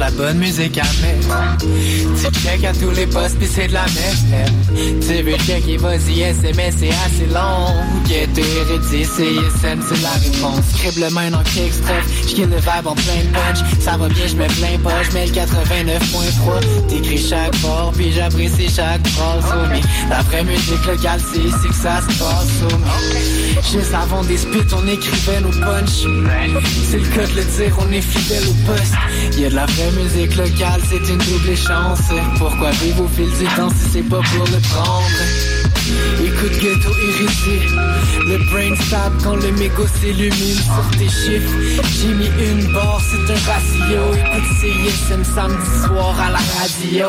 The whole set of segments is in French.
La bonne musique à mettre. Tu check à tous les postes pis c'est de la merde. Tu veux checker, vas-y, SMS, c'est assez long. Get érudit, CSM, c'est la réponse. Scribble le main en kickstrap, j'kill le vibe en plein punch. Ça va bien, j'mets plein pas, j'mets le 89.3. T'écris chaque fort, puis j'apprécie chaque phrase. La vraie musique locale, c'est ici que ça se passe. Mais juste avant des spits, on écrivait nos punch. C'est le cas de le dire, on est fidèle au poste. Y'a de la vraie musique locale, c'est une double chance. Pourquoi vivre au fil du temps si c'est pas pour le prendre? Écoute ghetto irrité Le brain stab quand le mégot s'illumine sur tes chiffres J'ai mis une barre, c'est un ratio Écoute CISM samedi soir à la radio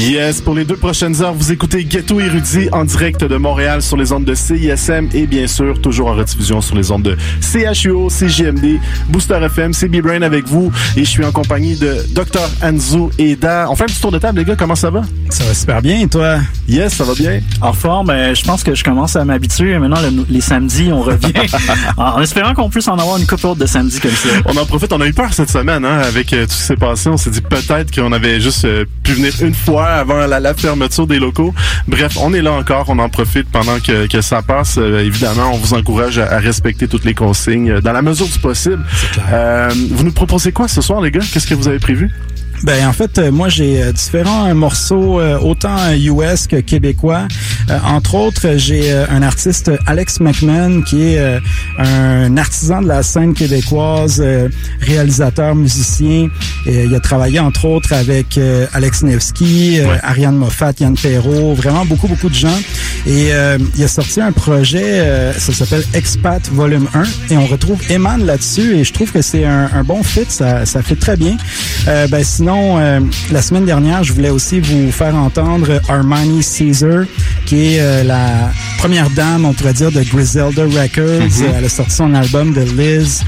Yes, pour les deux prochaines heures, vous écoutez Ghetto Érudit en direct de Montréal sur les ondes de CISM et bien sûr, toujours en rediffusion sur les ondes de CHUO, CGMD, Booster FM, CB Brain avec vous et je suis en compagnie de Dr. Anzu Eda. On fait un petit tour de table, les gars, comment ça va? Ça va super bien, et toi? Yes, ça va bien. En forme, euh, je pense que je commence à m'habituer. Maintenant, le- les samedis, on revient. en espérant qu'on puisse en avoir une couple autre de samedis comme ça. On en profite, on a eu peur cette semaine hein, avec euh, tout ce qui s'est passé. On s'est dit peut-être qu'on avait juste euh, pu venir une fois avant la, la fermeture des locaux. Bref, on est là encore, on en profite pendant que, que ça passe. Euh, évidemment, on vous encourage à, à respecter toutes les consignes euh, dans la mesure du possible. Euh, vous nous proposez quoi ce soir, les gars? Qu'est-ce que vous avez prévu? Ben en fait, euh, moi j'ai euh, différents euh, morceaux autant US que québécois. Entre autres, j'ai un artiste Alex McMahon qui est un artisan de la scène québécoise, réalisateur, musicien. Et, il a travaillé entre autres avec Alex Nevsky, euh, Ariane Moffat, Yann Perrault, vraiment beaucoup beaucoup de gens. Et euh, il a sorti un projet, ça s'appelle Expat Volume 1, et on retrouve Eman là-dessus. Et je trouve que c'est un, un bon fit, ça ça fait très bien. Euh, ben sinon, euh, la semaine dernière, je voulais aussi vous faire entendre Armani Caesar, qui est euh, la première dame, on pourrait dire, de Griselda Records. Euh, Elle a sorti son album de Liz.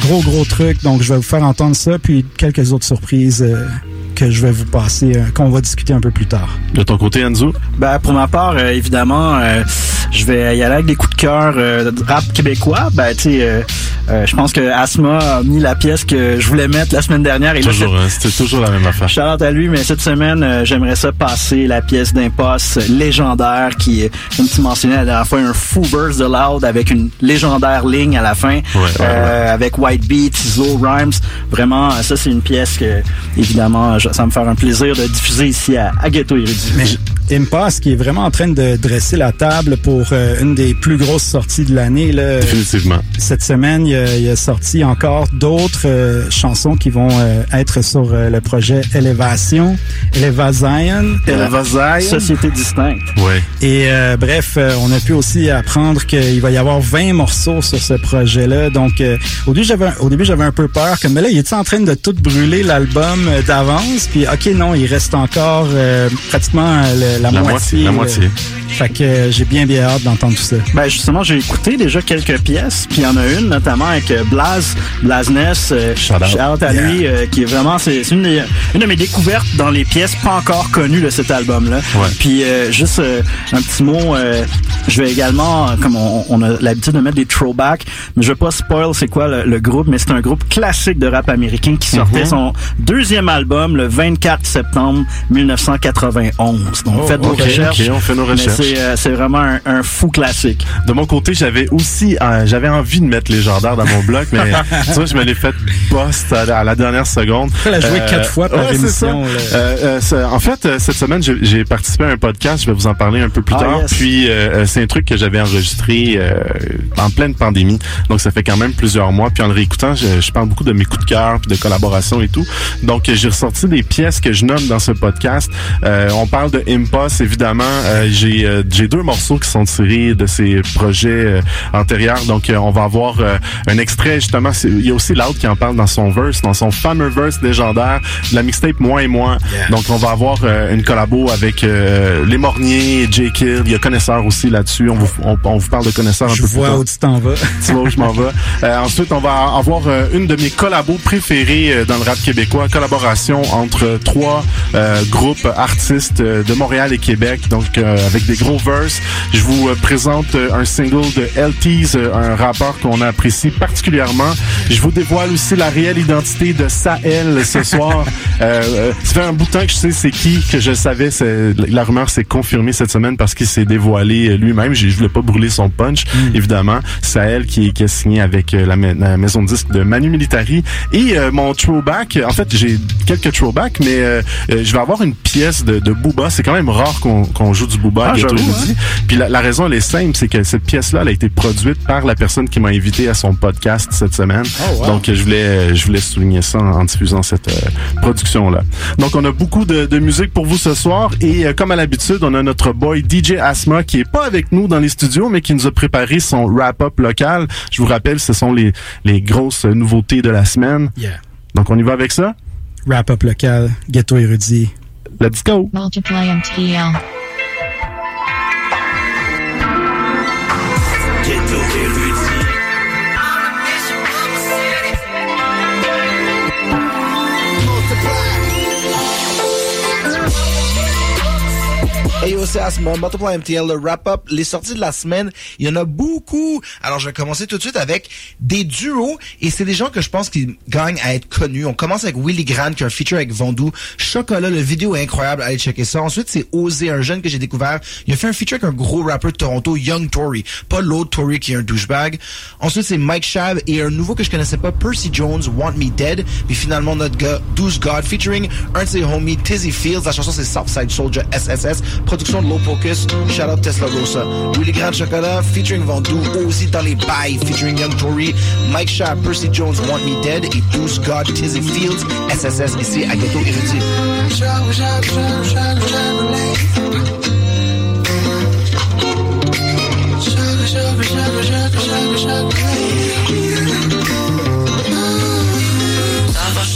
Gros, gros truc. Donc, je vais vous faire entendre ça, puis quelques autres surprises euh, que je vais vous passer, euh, qu'on va discuter un peu plus tard. De ton côté, Anzu? Ben, pour ma part, euh, évidemment, euh, je vais y aller avec des coups de cœur euh, de rap québécois. Ben, tu sais, euh, je pense que Asma a mis la pièce que je voulais mettre la semaine dernière. Et là, Toujours, hein, c'était toujours la même affaire. Shout-out à lui, mais cette semaine, euh, j'aimerais ça passer la pièce d'imposte légendaire qui, est, comme tu mentionnais la dernière fois, un fou verse de Loud avec une légendaire ligne à la fin, euh, avec White Beat, Zo, Rhymes. Vraiment, euh, ça c'est une pièce que, évidemment, je- ça va me faire un plaisir de diffuser ici à, à Ghetto Érudit. Mais Impasse qui est vraiment en train de dresser la table pour euh, une des plus grosses sorties de l'année. là. Définitivement. Cette semaine, il a, il a sorti encore d'autres euh, chansons qui vont euh, être sur euh, le projet Élévation, Eleva Zion. Eleva Zion. Société distincte. Ouais. Et euh, bref, euh, on a pu aussi apprendre qu'il va y avoir 20 morceaux sur ce projet-là. Donc, euh, au début, j'avais un- au début j'avais un peu peur. Comme mais là, il est en train de tout brûler l'album euh, d'avance? Puis, ok, non, il reste encore euh, pratiquement euh, le- la, La moitié, la euh, moitié. Fait que euh, j'ai bien bien hâte d'entendre tout ça. Ben justement, j'ai écouté déjà quelques pièces, puis il y en a une notamment avec euh, Blaz, Blazness, euh, Shout out. à lui, euh, qui est vraiment, c'est c'est une, des- une de mes découvertes dans les pièces pas encore connues de cet album-là. Ouais. Puis euh, juste euh, un petit mot, euh, je vais également, comme on, on a l'habitude de mettre des throwbacks, mais je veux pas spoil c'est quoi le, le groupe, mais c'est un groupe classique de rap américain qui sortait Mhm. son deuxième album le 24 septembre 1991. Donc faites vos Oh, ok, recherches. ok, on fait nos recherches. C'est euh, c'est vraiment un, un fou classique. De mon côté, j'avais aussi, euh, j'avais envie de mettre légendaire dans mon bloc, mais tu vois, je me l'ai fait bust à, la- à la dernière seconde. Elle a joué quatre fois par ouais, c'est émission, ça. là. Euh, euh, c'est- en fait, cette semaine, j'ai- j'ai participé à un podcast. Je vais vous en parler un peu plus Ah, tard. yes. Puis, c'est un truc que j'avais enregistré euh, en pleine pandémie. Donc, ça fait quand même plusieurs mois. Puis, en le réécoutant, je, je parle beaucoup de mes coups de cœur, puis de collaboration et tout. Donc, j'ai ressorti des pièces que je nomme dans ce podcast. Euh, on parle de Impulse, évidemment. Euh, j'ai euh, j'ai deux morceaux qui sont tirés de ces projets euh, antérieurs. Donc, euh, on va avoir euh, un extrait, justement. Il y a aussi l'autre qui en parle dans son verse, dans son fameux verse légendaire, de la mixtape Moi et Moi. Donc, on va avoir euh, une collabo avec euh, Les Morniers, J. Kill. Il y a Connaisseur aussi là-dessus. On vous, on, on vous parle de Connaisseur un Je peu plus vois tard où tu t'en vas. tu vois où je m'en vais. Euh, ensuite, on va avoir euh, une de mes collabos préférés euh, dans le rap québécois, collaboration entre trois euh, groupes artistes euh, de Montréal et Québec, donc euh, avec des gros. Je vous euh, présente euh, un single de LT's, euh, un rappeur qu'on apprécie particulièrement. Je vous dévoile aussi la réelle identité de Sahel ce soir. Euh, ça fait un bout de temps que je sais c'est qui, que je savais. La rumeur s'est confirmée cette semaine parce qu'il s'est dévoilé lui-même. Je je voulais pas brûler son punch, évidemment. Sahel qui, qui est signé avec la, ma- la maison de disque de Manu Militari. Et euh, mon throwback, en fait, j'ai quelques throwbacks, mais euh, je vais avoir une pièce de, de Booba. C'est quand même rare qu'on joue du Booba. Ah, Érudit. Puis la, la raison, elle est simple, c'est que cette pièce-là, elle a été produite par la personne qui m'a invité à son podcast cette semaine. Donc, je voulais, je voulais souligner ça en, en diffusant cette euh, production-là. Donc, on a beaucoup de, de musique pour vous ce soir. Et euh, comme à l'habitude, on a notre boy DJ Asma qui est pas avec nous dans les studios, mais qui nous a préparé son wrap-up local. Je vous rappelle, ce sont les, les grosses nouveautés de la semaine. Yeah. Donc, on y va avec ça? Wrap-up local, ghetto érudit. Let's go! Multiply MTL. Asma, Multiply MTL, le wrap-up, les sorties de la semaine, il y en a beaucoup. Alors, je vais commencer tout de suite avec des duos, et c'est des gens que je pense qui gagnent à être connus. On commence avec Willy Grant, qui a un feature avec Vendoux. Chocolat, le vidéo est incroyable, allez checker ça. Ensuite, c'est Osé, un jeune que j'ai découvert. Il a fait un feature avec un gros rappeur de Toronto, Young Tory. Pas l'autre Tory qui est un douchebag. Ensuite, c'est Mike Shab, et un nouveau que je connaissais pas, Percy Jones, Want Me Dead. Puis finalement, notre gars, Douce God, featuring un de ses homies, Tizzy Fields. La chanson, c'est Southside Soldier SSS. Production Low Focus. Shout out Tesla Rosa. Willy Grand Chocolat, featuring Vendoux. Aussi dans les bails, featuring Young Tory. Mike Shab, Percy Jones, Want Me Dead. Et Douce God, Tizzy Fields, SSS. Ici à Ghetto Érudit.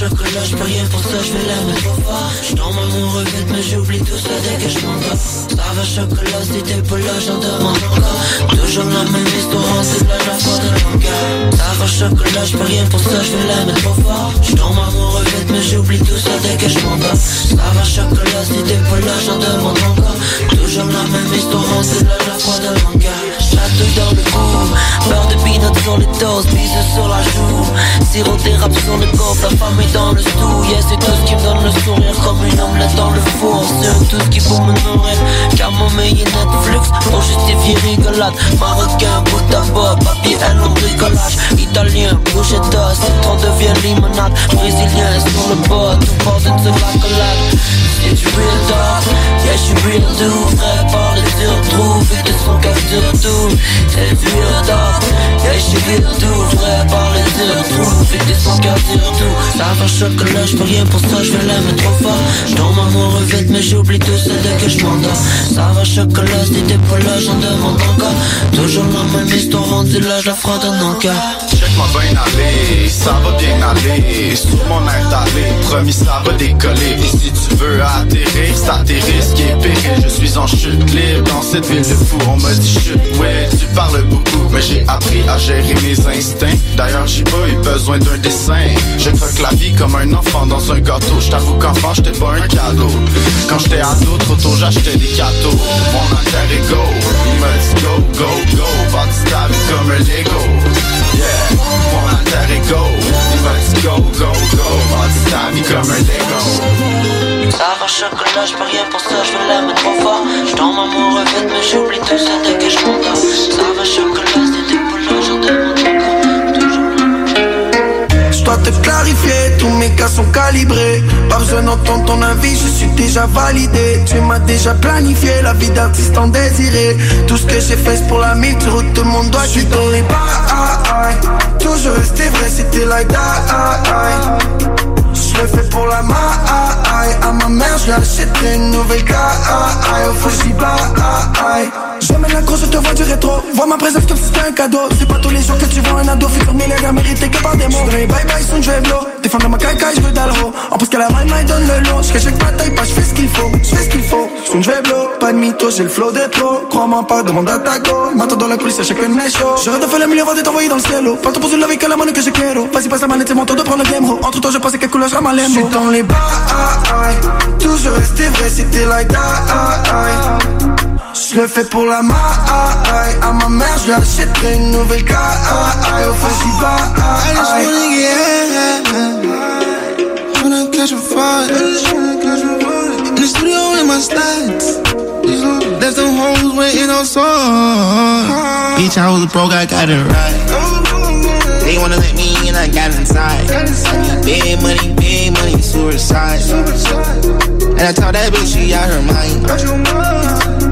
Chocolat, je peux rien pour ça, je vais la mettre au fort Je tombe amoureux vite, mais j'oublie tout ça dès que je m'endors Ça va chocolat, si t'es pas là, j'en demande encore Toujours la même histoire, c'est là la foi de mon cœur Ça va chocolat, je rien pour ça, je vais la mettre au fort Je tombe amoureux vite, mais j'oublie tout ça dès que je m'endors Ça va chocolat, si t'es pas là, j'en demande encore Toujours la même histoire, c'est là la foi de mon cœur Château dans le four, beurre de peanuts sur les toasts, bisous sur la joue. Sirop d'érable sur le coffre, la femme est dans le stou. Yeah, c'est tout ce qui me donne le sourire comme une omelette dans le four. C'est tout ce qui pour me nourrir Camomille et Netflix pour justifier rigolade. Marocain, bout tabac, papier, elle en bricolage. Italien, bruschetta, citron devient limonade Brésilien sur le bas, tout part d'une seule accolade C'est du real yeah, je suis real doux Vrai par les surtrous, vu de son cas surtout C'est du real yeah, je suis real doux Vrai par les surtrous, vu de son cas surtout Ça va chocolat, je peux rien pour ça, je vais la mettre trop fort. Je tombe amoureux vite, mais j'oublie tout ça dès que je m'endors. Ça va chocolat, si t'es pas là, j'en demande encore. Toujours la même histoire, dit là, je la frotte dans mon cœur Check ma bien aller, ça va bien aller. Sur mon air d'aller, promis ça va décoller. Et si tu veux atterrir, c'est à tes risques et périls Je suis en chute libre dans cette ville de fou. On m'a dit chute, ouais, tu parles beaucoup Mais j'ai appris à gérer mes instincts. D'ailleurs j'ai pas eu besoin d'un dessin. Je fuck la vie comme un enfant dans un gâteau. Je qu'enfant j'étais pas un cadeau. Quand j'étais ado, trop tôt j'achetais des cadeaux. Mon alter ego, il m'a dit go, go, go. Comme un Lego. Yeah, mon alter ego Dit go, go, go Bâti ta vie comme un Lego Ça va chocolat, j'peux rien pour ça, j'veux la mettre trop fort J'tombe amoureux vite, mais j'oublie tout ça dès que j'm'endors Ça va chocolat, c'était pour là, j'en demande encore te clarifier, tous mes cas sont calibrés. Pas besoin d'entendre ton avis, je suis déjà validé. Tu m'as déjà planifié la vie d'artiste en désiré. Tout ce que j'ai fait c'est pour la route, tout le monde doit Je suis dans les bails, toujours resté vrai, c'était like that. Je le fais pour la maille, à ma mère je l'achèterai une nouvelle caille, au Fujiba. Je mets la grosse, je te vois du rétro. Vois ma présence comme si c'était un cadeau. C'est pas tous les jours que tu vois un ado. Futur millionnaire mérité que par des mots. J'suis bye bye, son je vais blow. Défendre ma caille, je veux d'alro. En plus qu'elle a mal, donne le lot. J'fais chaque bataille, pas, j'fais ce qu'il faut. Je vais blow. Pas de mytho, j'ai le flow de trop. Crois-moi pas, demande à ta go. M'attends dans la coulisse à chaque de show. J'aurais de faire le milieu avant d'être envoyé dans le cielo. Pas te poser la vie que la monnaie que je quiero. Vas-y, passe la manette, c'est mon tour de prendre le game, Entre temps, je pensais quelle couleur je ma lembo. J'suis dans les bails, toujours resté vrai, c'était like that. Je le fais pour la maille, à ma mère je achèterai une nouvelle caille, au Fujiba. I just wanna get high. Wanna catch a fire. In the studio with my slides. There's some hoes waiting on song. Bitch, I was broke, I got it right. They wanna let me in, I got inside. Big money, big money, suicide. And I told that bitch she out her mind.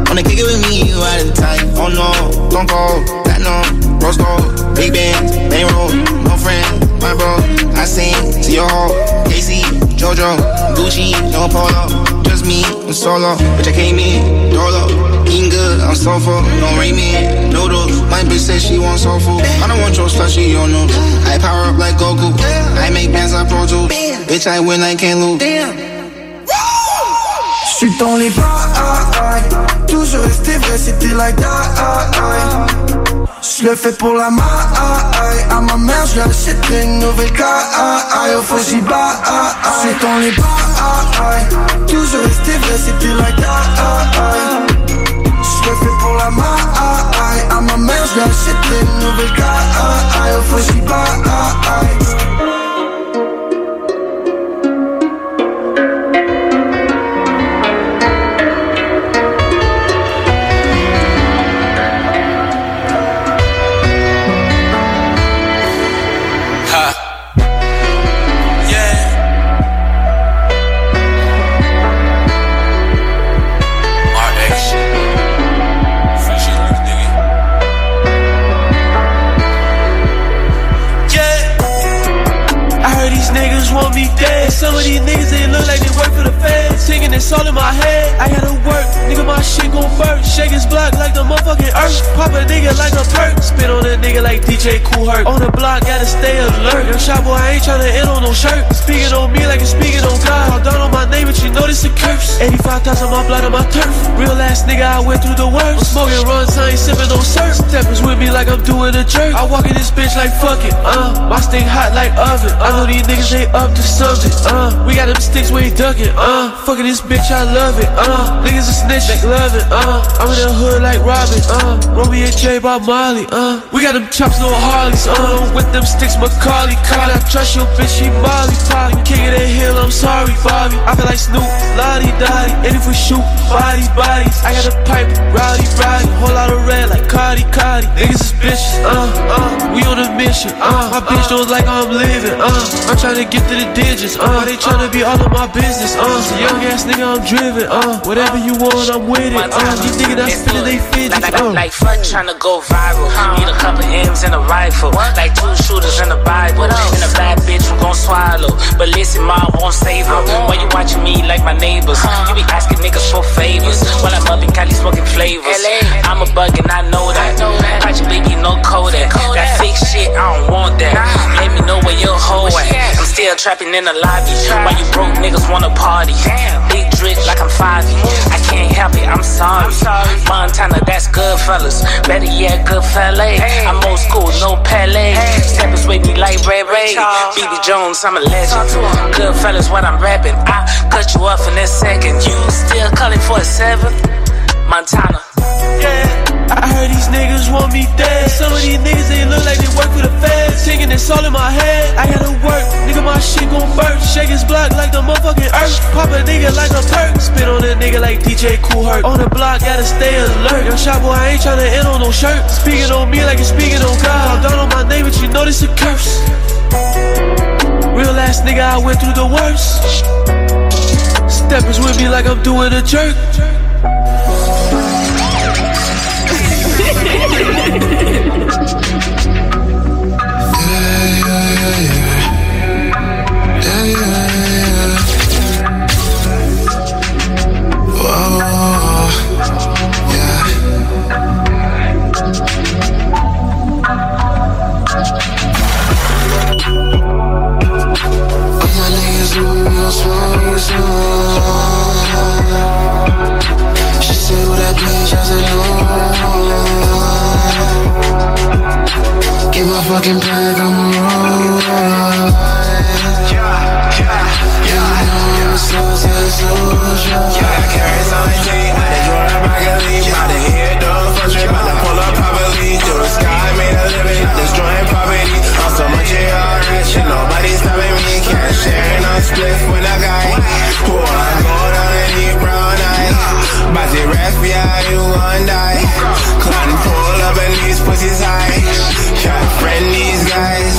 Wanna kick it with me, you out of time. Oh no, don't go, platinum, rose gold, big bands, bankroll, no friend, my bro. I sing to your hoe, Casey, Jojo, Gucci, no polo, just me, I'm solo. Bitch, I came in, dolo, eating good, I'm so full, no ramen, noodles. My bitch said she wants soul food. I don't want your stuff, she on no. I power up like Goku, I make bands like Pro Tools. Bitch, I win, I can't lose. Je suis dans les bails, ah, ah. toujours resté vrai, c'était like that. Je le fais pour la maille, à ma mère je lui achèterai une nouvelle caille, au Fujiba. Je suis dans les bails, toujours resté vrai, c'était like that. Je le fais pour la maille, à ma mère je lui achèterai une nouvelle caille, au Fujiba. I These niggas they look like they work for the feds. Thinking it's all in my head. I gotta work, nigga, my shit gon' burn. Shake his block like the motherfucking earth. Pop a nigga like a perk. Spit on a nigga like DJ Cool Herc. On the block, gotta stay alert. Young shot boy, I ain't tryna end on no shirt. Speaking on me like it's speaking on God. Call down on my name, but you know this a curse. 85,000 my blood on my turf. Real ass nigga, I went through the worst. I'm smoking runs, I ain't sipping no syrup. Steppers with me like I'm doing a jerk. I walk in this bitch like fuck it, uh. My stick hot like oven. I know these niggas they up to something, uh. We got them sticks we ain't ducking, uh. Fucking this bitch, I love it, uh. Niggas a snitch, they love it, uh. I'm in the hood like Robin, uh. Romy and J by Molly, uh. We got them chops, no Harleys, uh. With them sticks, Macaulay, Carly. I trust your bitch, she Molly, Polly. King of the hill, I'm sorry, Bobby. I feel like Snoop, Lottie Dottie. And if we shoot, bodies, bodies. I got a pipe, rowdy, rowdy. Whole lot of red like Cardi, Cardi. Niggas is bitches, uh, uh. We on a mission, uh. My bitch knows like I'm living, uh. I'm tryna get to the digits, uh. They tryna be all of my business, uh. Young ass nigga, I'm driven, uh. Whatever you want, I'm with it, uh. These niggas not spinning they fidgets, Like, uh. like fuck tryna go viral. Need a couple M's and a rifle. Like two shooters in the Bible. And a bad bitch who gon' swallow. But listen, mom won't save her. Why you watching me like my neighbors? You be asking niggas for favors. While I'm up in Cali smoking flavors. I'm a bug and I know that. Pacha Biggie, no Kodak. That fake shit, I don't want that. Let me know where your hoe at. I'm still Still trapping in the lobby. Why you broke niggas wanna party? Like I'm 5 I can't help it, I'm sorry. Montana, that's good fellas. Better yet, good fella. I'm old school, no Pele. Steppers with me like Ray Ray. BB Jones, I'm a legend. Good fellas, what I'm rapping. I cut you off in a second. You still calling for a seventh? Montana. Yeah. I heard these niggas want me dead. Some of these niggas they look like they work for the feds. Singing this all in my head. I gotta work, nigga. My shit gon' burn. Shake his block like the motherfucking earth. Pop a nigga like a perk. Spit on a nigga like DJ Cool Hurt. On the block, gotta stay alert. Young shot boy, I ain't tryna end on no shirt. Speaking on me like you're speaking on God. Down on my name, but you know this a curse. Real ass nigga, I went through the worst. Steppers with me like I'm doing a jerk. She said, "What that bitch?" I said, Get my fucking bag on the road. You know I'm a Southside soldier. Yeah, carrots on the G. They draw up broccoli. Bout to hit the front trip. Bout to pull up properly. Through the sky, made a living. Destroying property. On so much ARS. Shit, nobody's stopping me. Can't share no split you gon' die. Clan pull up and these pussies high. Can't friend these guys.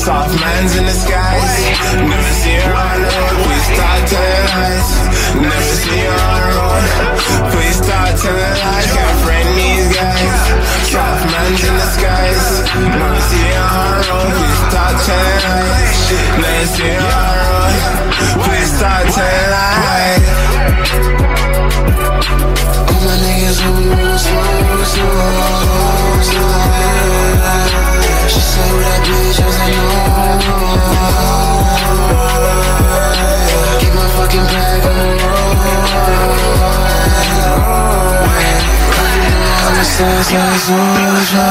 Soft man's in the skies. Never see her on the road. Please start telling lies. Never see her on the road. Please start telling lies. Can't friend these guys. Soft man's in the skies. Never see her on the road. Please start telling lies. Never see her on the road. Please start telling lies. All my niggas on the road, slow, slow, slow. She said, "What that bitch?" I said, "No." Get my fucking bag on the road. I'm a Southside soldier.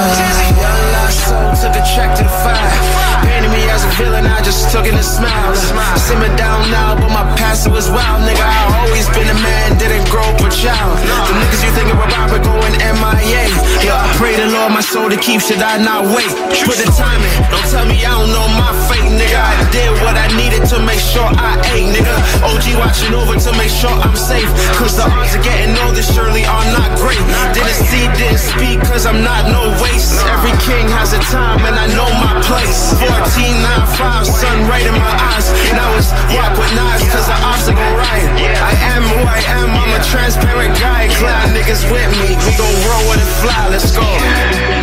Young lost soul took a track to the five. Painted me as a villain, I just took in a smile. Simmer down now, but my past was wild, nigga. I always been a man, didn't grow up a child. The niggas you thinking were Robert going MIA. Yeah, I pray the Lord my soul to keep, should I not wait? Put the time in, don't tell me I don't know my fate, nigga. I did what I needed to make sure I ate, nigga. OG watching over to make sure I'm safe. Cause the odds of getting older surely are not great. Didn't see, didn't speak, cause I'm not no waste. Every king has a time, and I know my place. 14, 9, 5, sun right in my eyes. Now it's walk with knives, cause the obstacle right. I am who I am, I'm a transparent guy. Cloud niggas with me, we gon' roll with it fly, let's go. On the.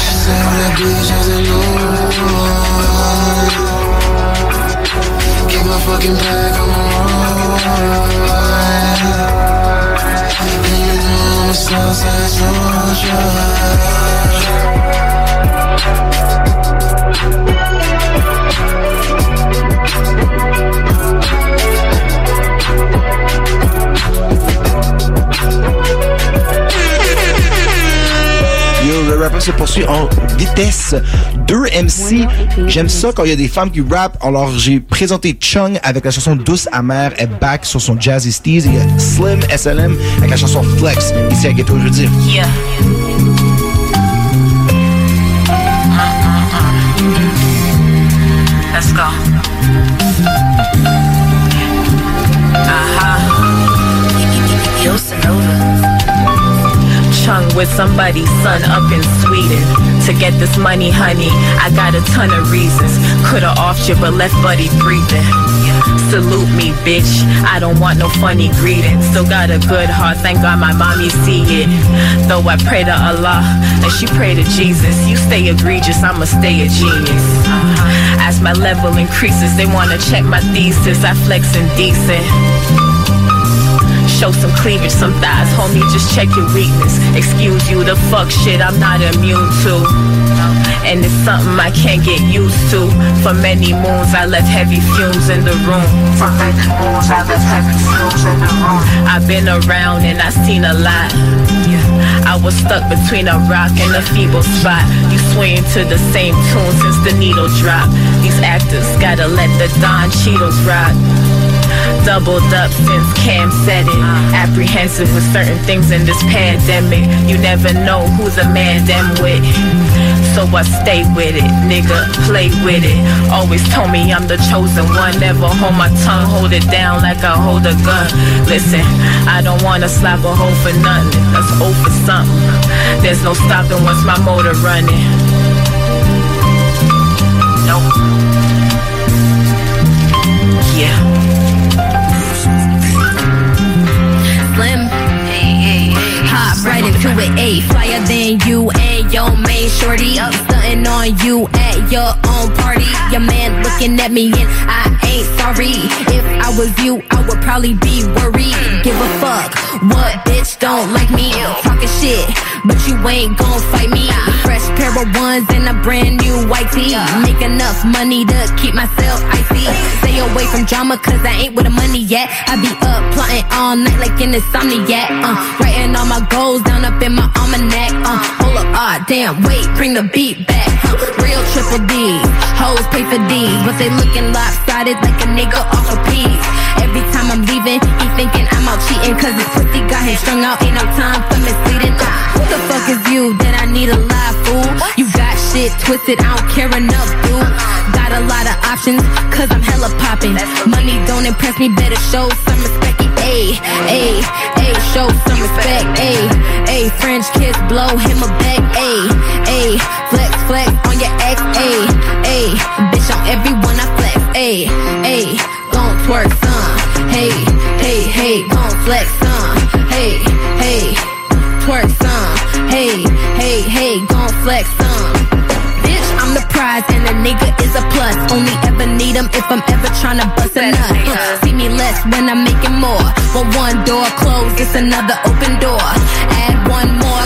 She said, that bitch?" I "No." Get my fucking bag on I'm a Southside se poursuit en vitesse. 2 MC. J'aime ça quand il y a des femmes qui rappent. Alors, j'ai présenté Chung avec la chanson Douce Amère et Back sur son Jazzy Steez. Il y a Slim SLM avec la chanson Flex. Ici à Ghetto Jeudi. Yeah. Let's go. With somebody's son up in Sweden. To get this money, honey, I got a ton of reasons. Could've offed you, but left buddy breathing. Salute me, bitch. I don't want no funny greetings. Still got a good heart, thank God my mommy see it. Though I pray to Allah and she pray to Jesus. You stay egregious, I'ma stay a genius. As my level increases, they wanna check my thesis. I flex indecent. Show some cleavage, some thighs. Homie, just check your weakness. Excuse you, the fuck shit I'm not immune to. And it's something I can't get used to. For many moons, I left heavy fumes in the room. For many moons, I left heavy fumes in the room. I've been around and I've seen a lot. I was stuck between a rock and a feeble spot. You swing to the same tune since the needle dropped. These actors gotta let the Don Cheetos rock. Doubled up since Cam said it. Apprehensive with certain things in this pandemic. You never know who's a man them with. So I stay with it, nigga, play with it. Always told me I'm the chosen one. Never hold my tongue, hold it down like I hold a gun. Listen, I don't wanna slap a hoe for nothing. That's O for something. There's no stopping once my motor running. Nope. Into it, a flyer than you and your main shorty. Up stunting on you at your own party. Your man looking at me and I ain't sorry. If I was you, I would probably be worried. Give a fuck. What bitch don't like me? Talking shit, but you ain't gon' fight me. Fresh pair of ones and a brand new white tee. Make enough money to keep myself icy. Stay away from drama cause I ain't with the money yet. I be up plotting all night like an insomniac. Uh, writing all my goals down up in my almanac. Uh, hold up, ah, damn, wait, bring the beat back. Real triple D, hoes pay for D's, but they looking lopsided like a nigga off of peas. Every time I'm leaving, he thinking I'm out cheating cause his pussy got him strung out. Ain't no time for misleading. Uh, who the fuck is you that I need a live fool? You got shit twisted, I don't care enough, dude. Got a lot of options, cause I'm hella popping. Money don't impress me, better show some respect. Ayy, ayy, ayy, show some respect. Ayy, ayy, French kiss, blow him a back. Ayy, ayy, flex, flex on your ex. Ayy, ayy, bitch on everyone I flex. Ayy, ayy, gon' twerk some. Hey, hey, hey, gon' flex some. Hey, hey, twerk some. Hey, hey, hey, gon' flex some. Bitch, I'm the prize and a nigga is a plus. Only ever need him if I'm ever tryna bust a nut. Uh, see me less when I'm making more. When one door closed, it's another open door. Add one more,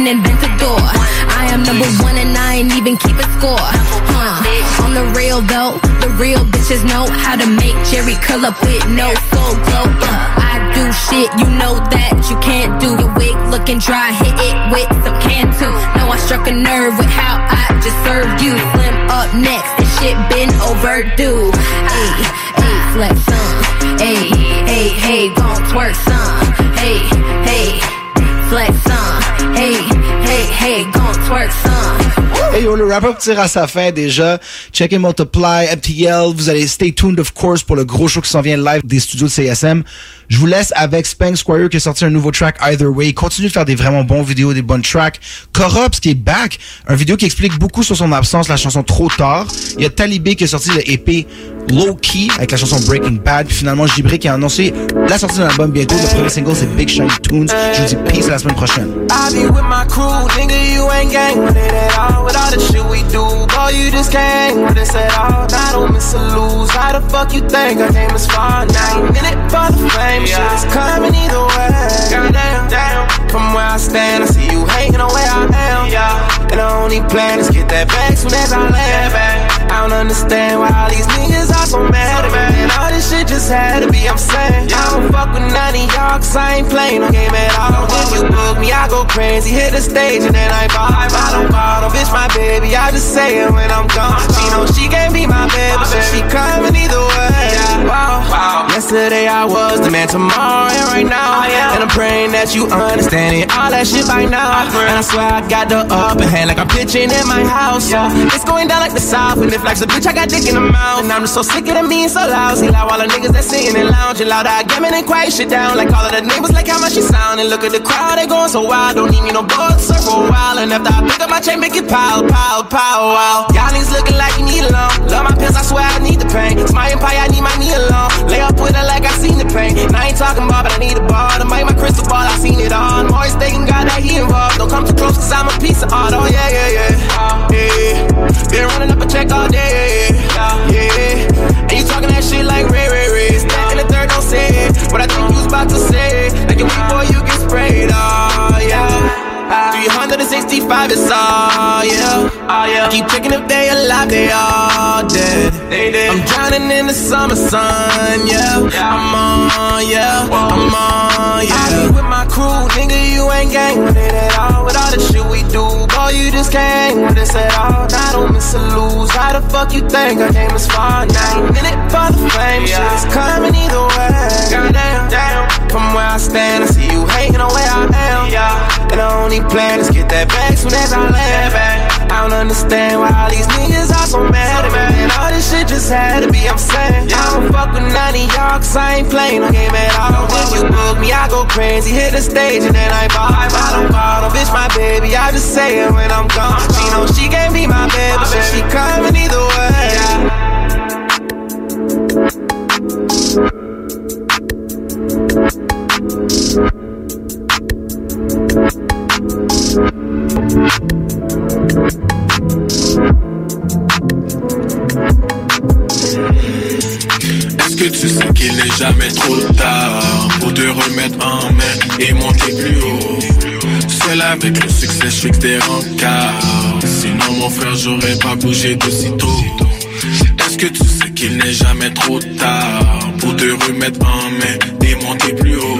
call that an inventor door. I am number one and I ain't even keep a score. Huh. On the real though, the real bitches know how to make Jerry curl up with no soul glow. Uh, I do shit you know that you can't do. Your wig looking dry, hit it with some can too. Know I struck a nerve with how I just served you. Slim up next, this shit been overdue. Ayy, ayy, flex some. Ayy, ayy, hey, gon' twerk some. Hey, hey, flex some. Hey, hey, hey, gon' twerk. Hey yo, le wrap-up tire à sa fin déjà. Check and Multiply, MTL. Vous allez stay tuned, of course, pour le gros show qui s'en vient live des studios de CSM. Je vous laisse avec Spank Squire qui a sorti un nouveau track Either Way. Continue de faire des vraiment bons vidéos, des bonnes tracks. Corrupt qui est back. Un vidéo qui explique beaucoup sur son absence, la chanson Trop Tard. Il y a Talibé qui a sorti le EP Low Key avec la chanson Breaking Bad. Puis finalement, Gibré qui a annoncé la sortie d'un album bientôt. Le premier single, c'est Big Shiny Tunes. Je vous dis peace à la semaine prochaine. I be with my crew, nigga, you ain't gang with it at all. With all the shit we do, boy, you just can't with us at all. I don't miss a lose. How the fuck you think I came as far? Now you in it for the fame, shit is coming either way. Goddamn, damn. From where I stand, I see you hating on where I am. Yeah. And the only plan is get that back soon as I land. I don't understand why all these niggas are so mad at me. And all this shit just had to be, I'm saying. I don't fuck with none of y'all, cause I ain't playing no game at all. If you book me, I go crazy, hit the stage, and then I ball. I don't no bitch, my baby, I just say it when I'm gone. She know she can't be my baby, so she coming either way. Wow, wow. Yesterday I was the man, tomorrow and right now. Oh, and I'm praying that you understand it, all that shit by now. And I swear I got the upper hand, like I'm pitching in my house. It's going down like the south, and if life's a bitch, I got dick in the mouth. And I'm just so sick of them being so lousy. Like all the niggas that sitting and lounging loud, I gammon and quiet shit down. Like all of the neighbors, like how much she sound. And look at the crowd, they going so wild. Don't need me no board for a while. And after I pick up my chain, make it pile, pile, pile, wow. Y'all niggas looking like you need a. Love my pills, I swear I need the pain. It's my empire, I need my knee alone. Lay up with her like I seen the pain. And I ain't talking about, but I need a ball. To make my crystal ball, I seen it all. I'm always thinking God that he involved. Don't come too close, cause I'm a piece of art. Oh, yeah, yeah, yeah. Yeah. Been running up a check all dead. Yeah. And you talking that shit like Ray Ray Ray. Stack in the third, don't say it. But I think you was about to say it. Like a week boy, you get sprayed. Oh, yeah. Uh, 365 is all, yeah. Oh, yeah. Keep checking if they alive, they all dead. They dead. I'm drowning in the summer sun, yeah. I'm on, yeah. I'm on, yeah. I be with my crew, nigga, you ain't gang with it at all. With all the shit you just can't hang with us at all. I don't miss a lose. How the fuck you think I came as far now? In it for the fame, shit is coming either way. Goddamn, damn. From where I stand, I see you hating on where I am. Yeah. And the only plan is get that back soon as I land back. Don't understand why all these niggas are so mad at me. And all this shit just had to be, I'm saying. I don't fuck with none of y'all, cause I ain't playing no game at all. When you book me, I go crazy, hit the stage, and then I ball. I don't bitch, my baby, I just say it when I'm gone. She know she gave me my baby, so she coming either way. Est-ce que tu sais qu'il n'est jamais trop tard pour te remettre en main et monter plus haut? Seul avec le succès, je fixe des rencarts. Sinon, mon frère, j'aurais pas bougé de si tôt. Est-ce que tu sais qu'il n'est jamais trop tard pour te remettre en main et monter plus haut?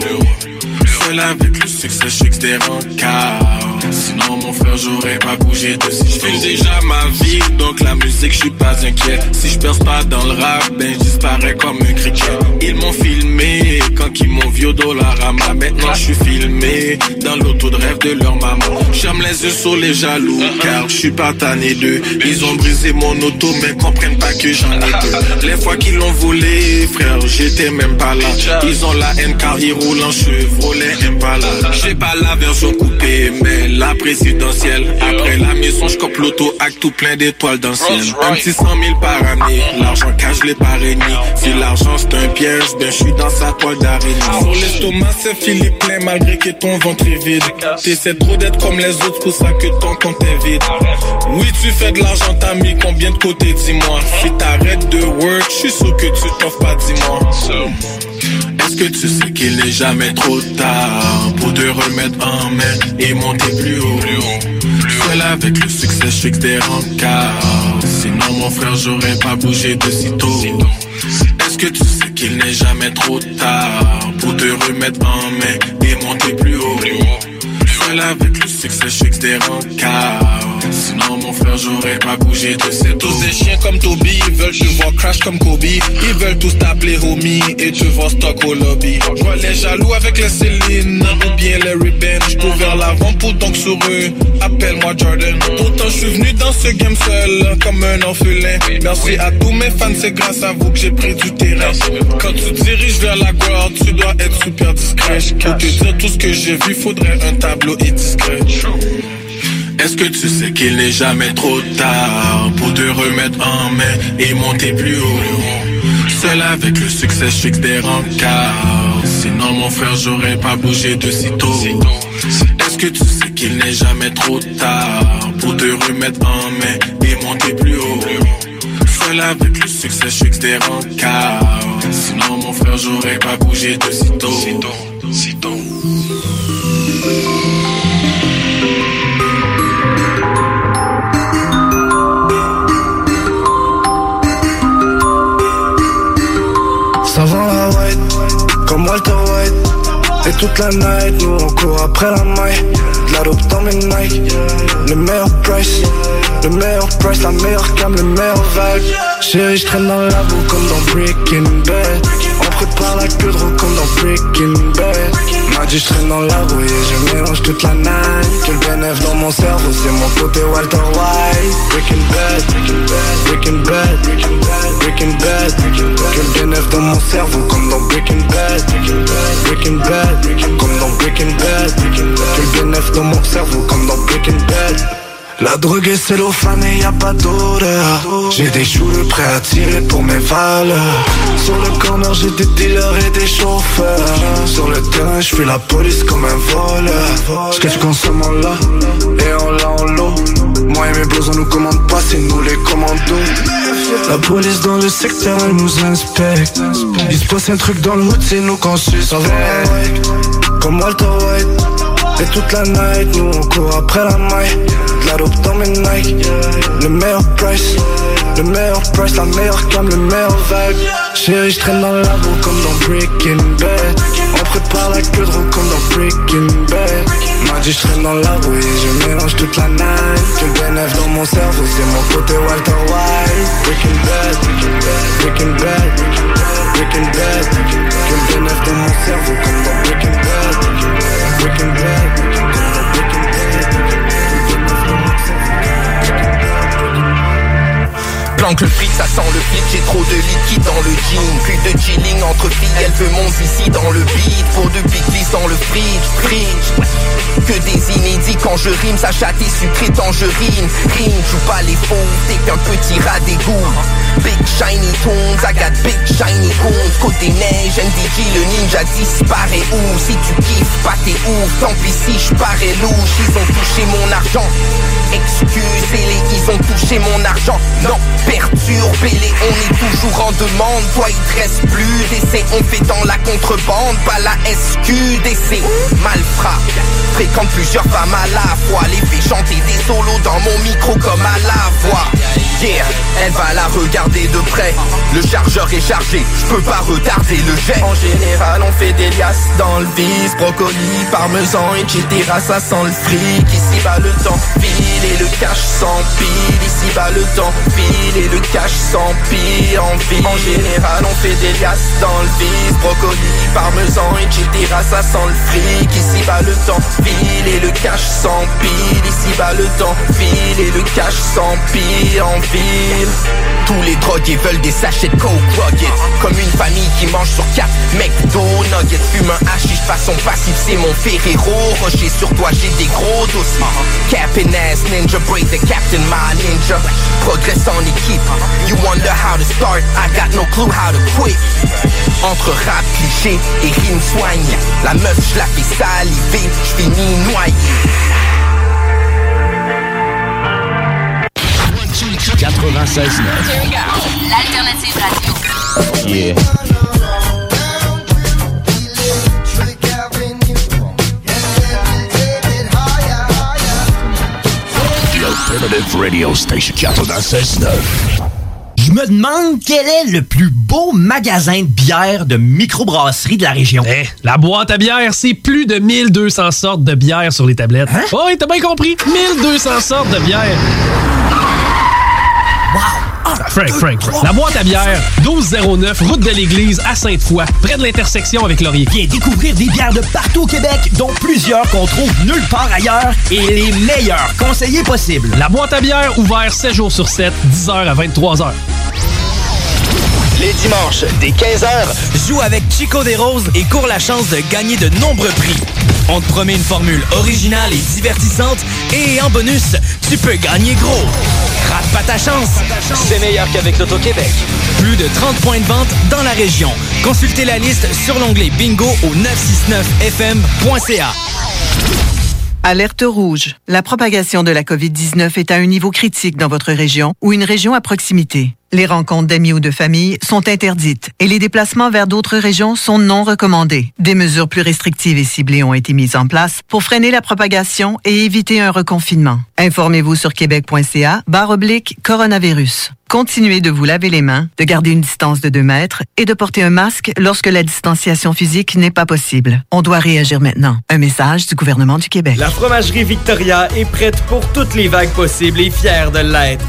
Avec le succès, je fixe des rencarts. Sinon, mon frère, j'aurais pas bougé de si je fais déjà ma vie, donc la musique, je suis pas inquiet. Si je perce pas dans le rap, ben je comme un cricket. Ils m'ont filmé quand ils m'ont vu au Dollarama. Maintenant, je suis filmé dans l'auto de rêve de leur maman. J'aime les yeux sur les jaloux, car je suis pas tanné d'eux. Ils ont brisé mon auto, mais comprennent pas que j'en ai deux. Les fois qu'ils l'ont volé, frère, j'étais même pas là. Ils ont la haine car ils roulent en Chevrolet Impala. J'ai pas la version coupée, mais la présidentielle. Après la maison, je cope l'auto avec tout plein d'étoiles d'anciennes. Un petit 100 000 par année, l'argent cache je l'ai pas régné. Si l'argent c'est un piège, ben je suis dans sa toile d'araignée. Sur l'estomac, c'est Philippe plein malgré que ton ventre est vide. T'essaies trop d'être comme les autres, pour ça que ton compte est vide. Oui, tu fais de l'argent, t'as mis combien de côté, dis-moi? Si t'arrêtes de work, je suis sûr que tu t'offres pas, dis-moi. Est-ce que tu sais qu'il n'est jamais trop tard? Pour te remettre en main et monter plus haut? Seul avec le succès, je fixe des rencarts. Sinon, mon frère, j'aurais pas bougé de si tôt. Est-ce que tu sais qu'il n'est jamais trop tard pour te remettre en main et monter plus haut? Avec le succès, je fixe des. Sinon, mon frère, j'aurais pas bougé de ces Tous des chiens comme Toby, ils veulent te voir crash comme Kobe. Ils veulent tous t'appeler homie et te voir stock au lobby. Je vois les jaloux avec les Céline ou bien les Ray-Ban. Je cours vers l'avant pour donc sur eux. Appelle-moi Jordan. Pourtant, je suis venu dans ce game seul, comme un orphelin. Merci à tous mes fans, c'est grâce à vous que j'ai pris du terrain. Quand tu te diriges vers la gloire, tu dois être super discret. Pour te dire tout ce que j'ai vu, faudrait un tableau Est-ce que tu sais qu'il n'est jamais trop tard pour te remettre en main et monter plus haut? Seul avec le succès, je fixe des rencarts. Sinon, mon frère, j'aurais pas bougé de si tôt. Est-ce que tu sais qu'il n'est jamais trop tard pour te remettre en main et monter plus haut? Seul avec le succès, je fixe des rencarts. Sinon, mon frère, j'aurais pas bougé de si tôt. Si Walter. Et toute la night, nous on court après la maille. De la dope dans mes Nike. Le meilleur price, le meilleur price, la meilleure cam, le meilleur vibe. Chérie, je traîne dans la boue comme dans Breaking Bad. On prépare la queue de comme dans Breaking Bad. M'a dit, je dans la rouille et je mélange toute la night. Que le dans mon cerveau, c'est mon côté Walter White. Breaking Bad, Breaking Bad, Breaking Bad, Breaking Bad. Que le bénéf dans mon cerveau, comme dans Breaking Bad. Breaking Bad, comme dans Breaking Bad. Que le dans mon cerveau, comme dans Breaking Bad. La drogue est cellophane et y a pas d'odeur. J'ai des joues prêts à tirer pour mes valeurs. Sur le corner j'ai des dealers et des chauffeurs. Sur le terrain je fais la police comme un voleur. J'cache consomme en là et en là en l'eau Moi et mes bros on nous commande pas c'est nous les commandos. La police dans le secteur elle nous inspecte. Il se passe un truc dans le hood c'est nous qu'on suspecte. Comme Walter White. Et toute la night, nous on court après la maille. Mes Nike. Le meilleur price, le meilleur price, la meilleure cam, le meilleur vibe. Chérie, je traîne dans la boue comme dans Breaking Bad. On prépare la queue de roue comme dans Breaking Bad. M'a je traîne dans la boue et je mélange toute la night. Que le bénéf dans mon cerveau, c'est mon côté Walter White. Breaking Bad, Breaking Bad, Breaking Bad. Que le bénéf dans mon cerveau comme dans Breaking Bad. Breaking Bad. Planque le fric, ça sent le flic, j'ai trop de liquide dans le jean. Plus de chilling entre filles, elle veut mon ici dans le beat. Pour de big glisse dans le fridge, fridge. Que des inédits quand je rime, ça chatte et sucré tangerine. Rime, joue pas les faux, t'es qu'un petit rat d'égout Big shiny tones, I big shiny goons. Côté neige, MDG, le ninja disparaît où? Si tu kiffes pas t'es ouf, tant pis si je parais louche. Ils ont touché mon argent. Excusez-les, ils ont touché mon argent. Non, perturbez-les, on est toujours en demande. Toi il te reste plus d'essais, on fait dans la contrebande Pas la SQDC, malfrat Fréquente plusieurs femmes à la fois. Les fait chanter des solos dans mon micro comme à la voix. Yeah, elle va la regarder de près. Le chargeur est chargé, je peux pas retarder le jet. En général on fait des liasses dans le vis Brocoli, parmesan, etc. Ça sent le fric. Ici bas le temps file et le cash s'empile. Ici bas le temps file et le cash s'empile en ville En général on fait des liasses dans le vis Brocoli, parmesan, etc. Ça sent le fric. Ici bas le temps file et le cash s'empile. Ici bas le temps file et le cash s'empile en ville. Tous les drogués veulent des sachets de coke rugged. Comme une famille qui mange sur quatre McDo nuggets Fume un hashish façon passive c'est mon Ferrero. Rocher sur toi j'ai des gros dossiers. Captain ass ninja break the captain my ninja. Progresse en équipe. You wonder how to start I got no clue how to quit Entre rap cliché et rime soigne La meuf je la fais saliver Je finis noyé 96 L'alternative radio. Yeah. The Alternative Radio Station 96.9. Je me demande quel est le plus beau magasin de bière de microbrasserie de la région. La boîte à bière, c'est plus de 1200 sortes de bière sur les tablettes. Hein? Oh, oui, t'as bien compris. 1200 sortes de bière. Frank, Frank, Frank. La boîte à bière, 1209, route de l'église à Sainte-Foy, près de l'intersection avec Laurier. Viens découvrir des bières de partout au Québec, dont plusieurs qu'on trouve nulle part ailleurs et les meilleurs conseillers possibles. La boîte à bière, ouvert 7 jours sur 7, 10h à 23h. Les dimanches, dès 15h, joue avec Chico des Roses et cours la chance de gagner de nombreux prix. On te promet une formule originale et divertissante et en bonus, tu peux gagner gros. Rate pas ta chance. C'est meilleur qu'avec l'Auto-Québec. Plus de 30 points de vente dans la région. Consultez la liste sur l'onglet bingo au 969fm.ca. Alerte rouge. La propagation de la COVID-19 est à un niveau critique dans votre région ou une région à proximité. Les rencontres d'amis ou de famille sont interdites et les déplacements vers d'autres régions sont non recommandés. Des mesures plus restrictives et ciblées ont été mises en place pour freiner la propagation et éviter un reconfinement. Informez-vous sur québec.ca barre oblique coronavirus. Continuez de vous laver les mains, de garder une distance de 2 mètres et de porter un masque lorsque la distanciation physique n'est pas possible. On doit réagir maintenant. Un message du gouvernement du Québec. La fromagerie Victoria est prête pour toutes les vagues possibles et fière de l'être.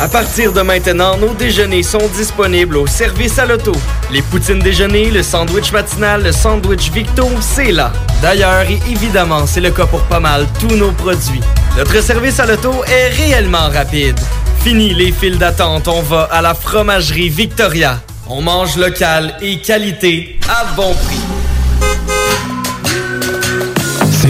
À partir de maintenant, nos déjeuners sont disponibles au service à l'auto. Les poutines déjeuner, le sandwich matinal, le sandwich Victo, c'est là. D'ailleurs, et évidemment, c'est le cas pour pas mal tous nos produits. Notre service à l'auto est réellement rapide. Fini les files d'attente, on va à la fromagerie Victoria. On mange local et qualité à bon prix.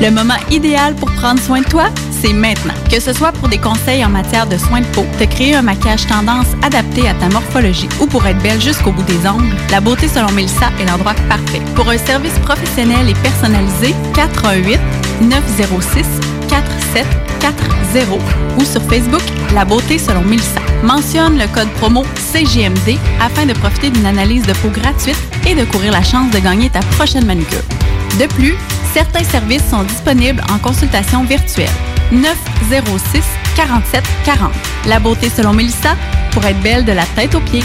Le moment idéal pour prendre soin de toi, c'est maintenant. Que ce soit pour des conseils en matière de soins de peau, te créer un maquillage tendance adapté à ta morphologie ou pour être belle jusqu'au bout des ongles, la beauté selon Melissa est l'endroit parfait. Pour un service professionnel et personnalisé, 418 906 4740 ou sur Facebook La beauté selon Melissa. Mentionne le code promo CGMD afin de profiter d'une analyse de peau gratuite et de courir la chance de gagner ta prochaine manucure. De plus, certains services sont disponibles en consultation virtuelle. 906 47 40. La beauté selon Melissa pour être belle de la tête aux pieds.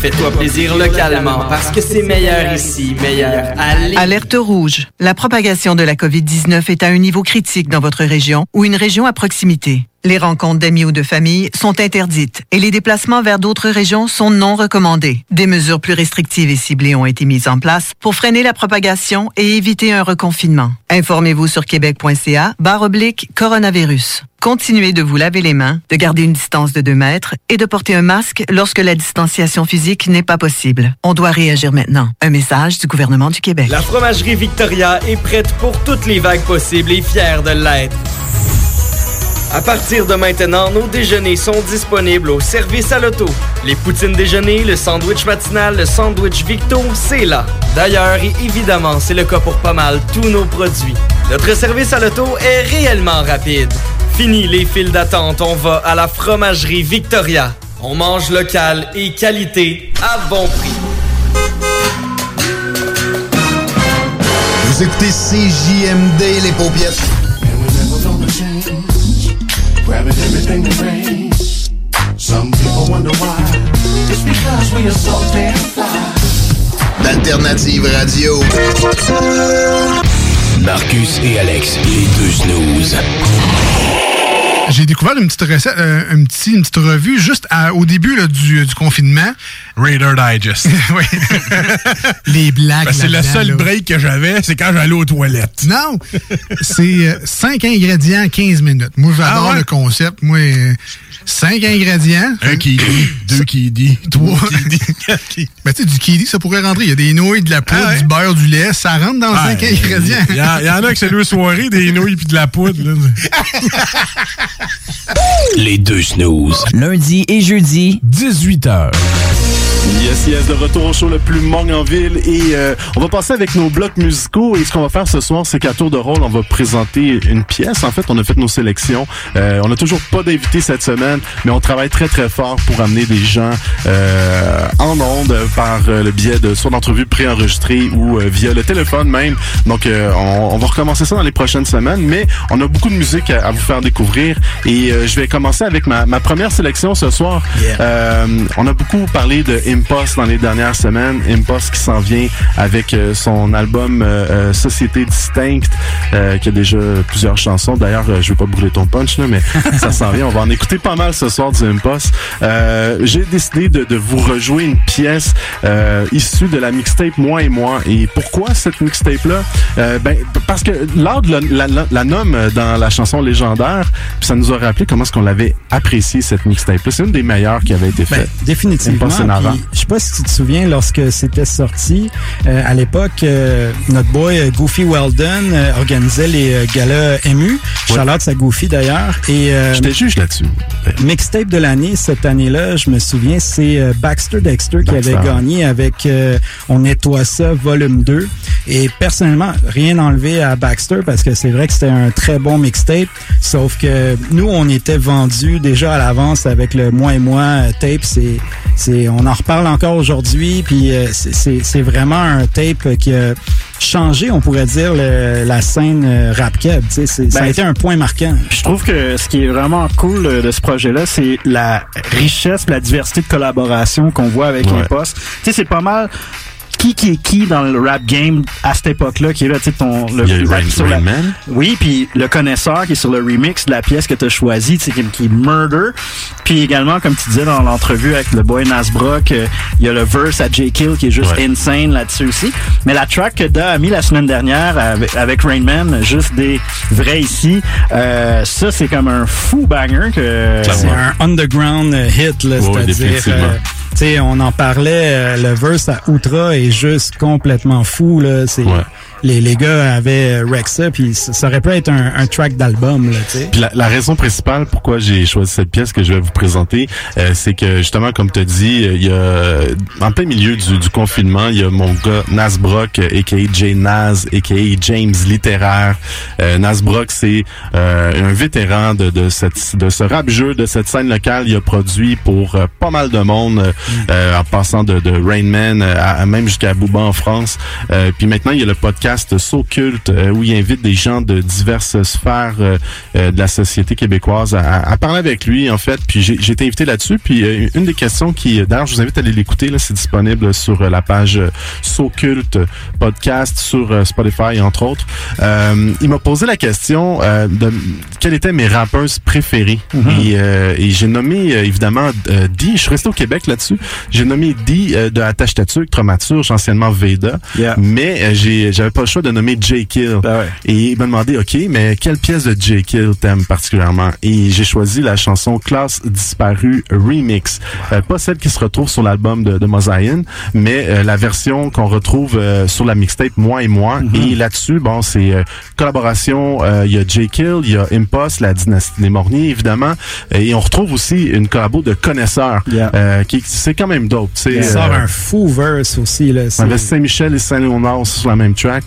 Fais-toi plaisir localement parce que c'est meilleur ici, meilleur Lévis. Alerte rouge. La propagation de la COVID-19 est à un niveau critique dans votre région ou une région à proximité. Les rencontres d'amis ou de famille sont interdites et les déplacements vers d'autres régions sont non recommandés. Des mesures plus restrictives et ciblées ont été mises en place pour freiner la propagation et éviter un reconfinement. Informez-vous sur québec.ca barre oblique coronavirus. Continuez de vous laver les mains, de garder une distance de 2 mètres et de porter un masque lorsque la distanciation physique n'est pas possible. On doit réagir maintenant. Un message du gouvernement du Québec. La fromagerie Victoria est prête pour toutes les vagues possibles et fière de l'être. À partir de maintenant, nos déjeuners sont disponibles au service à l'auto. Les poutines déjeuner, le sandwich matinal, le sandwich Victo, c'est là. D'ailleurs, évidemment, c'est le cas pour pas mal tous nos produits. Notre service à l'auto est réellement rapide. Fini les files d'attente, on va à la fromagerie Victoria. On mange local et qualité à bon prix. Vous écoutez CJMD, les paupiètes. grabbing everything that rains. Some people wonder why. It's because we are so damn fly. D'Alternative Radio. Marcus et Alex, les deux snooze. J'ai découvert une petite recette, euh, un petit, une petite revue juste à- au début là, du, du confinement. Raider Digest. oui. Les blagues. Ben, c'est le seul là. break que j'avais, c'est quand j'allais aux toilettes. Non! C'est 5 ingrédients, 15 minutes. Moi, j'adore Ah ouais? le concept. Moi, 5 ingrédients. Un qui dit, deux qui dit, Trois. Ben, tu sais, du kiwi, ça pourrait rentrer. Il y a des nouilles, de la poudre, Ah ouais? du beurre, du lait. Ça rentre dans 5 Ouais, ingrédients. Il y, en- il y en a que c'est deux soirées, des nouilles puis de la poudre. là. Les deux snooze. Lundi et jeudi, 18h. Yes, yes, de retour au show le plus mong en ville et euh, on va passer avec nos blocs musicaux et ce qu'on va faire ce soir, c'est qu'à tour de rôle, on va présenter une pièce. En fait, on a fait nos sélections. Euh, on n'a toujours pas d'invités cette semaine, mais on travaille très très fort pour amener des gens euh, en onde par euh, le biais de soit d'entrevues préenregistrées ou euh, via le téléphone même. Donc, euh, on, on va recommencer ça dans les prochaines semaines, mais on a beaucoup de musique à, à vous faire découvrir et euh, je vais commencer avec ma, ma première sélection ce soir. Euh, on a beaucoup parlé de Impost dans les dernières semaines. Impost qui s'en vient avec euh, son album euh, euh, Société Distincte, euh, qui a déjà plusieurs chansons. D'ailleurs, je vais pas brûler ton punch, là, mais ça s'en vient. On va en écouter pas mal ce soir du Impost. Euh, J'ai décidé de, de vous rejouer une pièce euh, issue de la mixtape Moi et Moi. Et pourquoi cette mixtape-là? Euh, ben, parce que Loud la, la, la, nomme dans la chanson légendaire, puis ça nous a rappelé comment est-ce qu'on l'avait apprécié cette mixtape-là. C'est une des meilleures qui avait été Ben, faite. définitivement. Impost Je sais pas si tu te souviens, lorsque c'était sorti, euh, à l'époque, euh, notre boy euh, Goofy Weldon euh, organisait les euh, galas MU. Charlotte, sa Goofy d'ailleurs. Et euh, J'étais juge là-dessus. Mixtape de l'année cette année-là, je me souviens, c'est euh, Baxter Dexter qui Baxter. avait gagné avec euh, On nettoie ça volume 2. Et personnellement, rien enlevé à Baxter parce que c'est vrai que c'était un très bon mixtape. Sauf que nous, on était vendus déjà à l'avance avec le moi et moi tape. C'est, c'est, on en reparle encore aujourd'hui. Puis euh, c'est- vraiment un tape qui a changé, on pourrait dire, le- la scène euh, rap keb. C'est- ça a Ben, été un point marquant. Je trouve que ce qui est vraiment cool euh, de ce projet-là, c'est la richesse, la diversité de collaboration qu'on voit avec Ouais. Impost. Tu sais, c'est pas mal qui qui est qui dans le rap game à cette époque-là, qui est là, tu sais, ton le Il y a le- Rain- sur la- Man. Oui, puis le connaisseur qui est sur le remix de la pièce que tu as choisie, tu sais, qui, qui est Murder. Puis également, comme tu disais dans l'entrevue avec le boy Nasbrock, euh, il y a le verse à J. Kill qui est juste insane là-dessus aussi. Mais la track que Da a mis la semaine dernière avec, avec Rain Man, juste des vrais ici, euh, ça c'est comme un fou banger que C'est un underground hit, là, Ouais, c'est-à-dire, sais, on en parlait, euh, le verse à Outra est juste complètement fou, là. C'est, les, les gars avaient euh, wreck ça, puis ça aurait pu être un, un track d'album, la, la raison principale pourquoi j'ai choisi cette pièce que je vais vous présenter, euh, c'est que justement, comme tu as dit, euh, il y a en plein milieu du, du confinement, il y a mon gars Nas Brock, euh, aka Jay Nas, aka James littéraire. Euh, Nas Brock, c'est euh, un vétéran de, de cette de ce rap jeu, de cette scène locale. Il a produit pour euh, pas mal de monde, euh, euh, en passant de, de Rain Man euh, à, à même jusqu'à Booba en France. Euh, puis maintenant, il y a le podcast So Culte euh, où il invite des gens de diverses sphères euh, euh, de la société québécoise à, à parler avec lui en fait. Puis j'ai été invité là-dessus. Puis une des questions qui, d'ailleurs, je vous invite à aller l'écouter. Là, c'est disponible sur la page euh, So Culte podcast sur Spotify entre autres. Euh, il m'a posé la question euh, de quelles étaient mes rappeuses préférées. Et, euh, et j'ai nommé évidemment euh, D. Je suis resté au Québec là-dessus. J'ai nommé D euh, de Attache Tatuc, Traumaturge, anciennement Veda. Mais j'ai j'avais pas le choix de nommer J. Kill. Et il m'a demandé, OK, mais quelle pièce de J. Kill t'aimes particulièrement? Et j'ai choisi la chanson Classe disparue remix. Euh, pas celle qui se retrouve sur l'album de, de Mosaïen, mais euh, la version qu'on retrouve euh, sur la mixtape Moi et Moi. Et là-dessus, bon, c'est euh, collaboration. euh, Il y a J. Kill, il y a Impost, la dynastie des Morniers, évidemment. Et on retrouve aussi une collabo de connaisseurs. euh, qui c'est quand même dope. Il sort un fou verse aussi, là. avait Saint-Michel et Saint-Léonard sur la même track.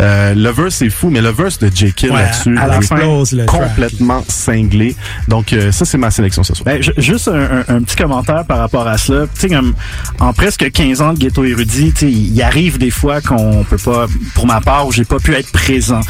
Euh, le verse est fou, mais le verse de J. Kill Ouais, là-dessus à la est fin, explose le track. complètement cinglé. Donc euh, ça, c'est ma sélection ce soir. Ben, ju- juste un, un- un petit commentaire par rapport à cela. Tu sais, comme en presque 15 ans de ghetto érudit, tu sais, il arrive des fois qu'on peut pas, pour ma part, où j'ai pas pu être présent.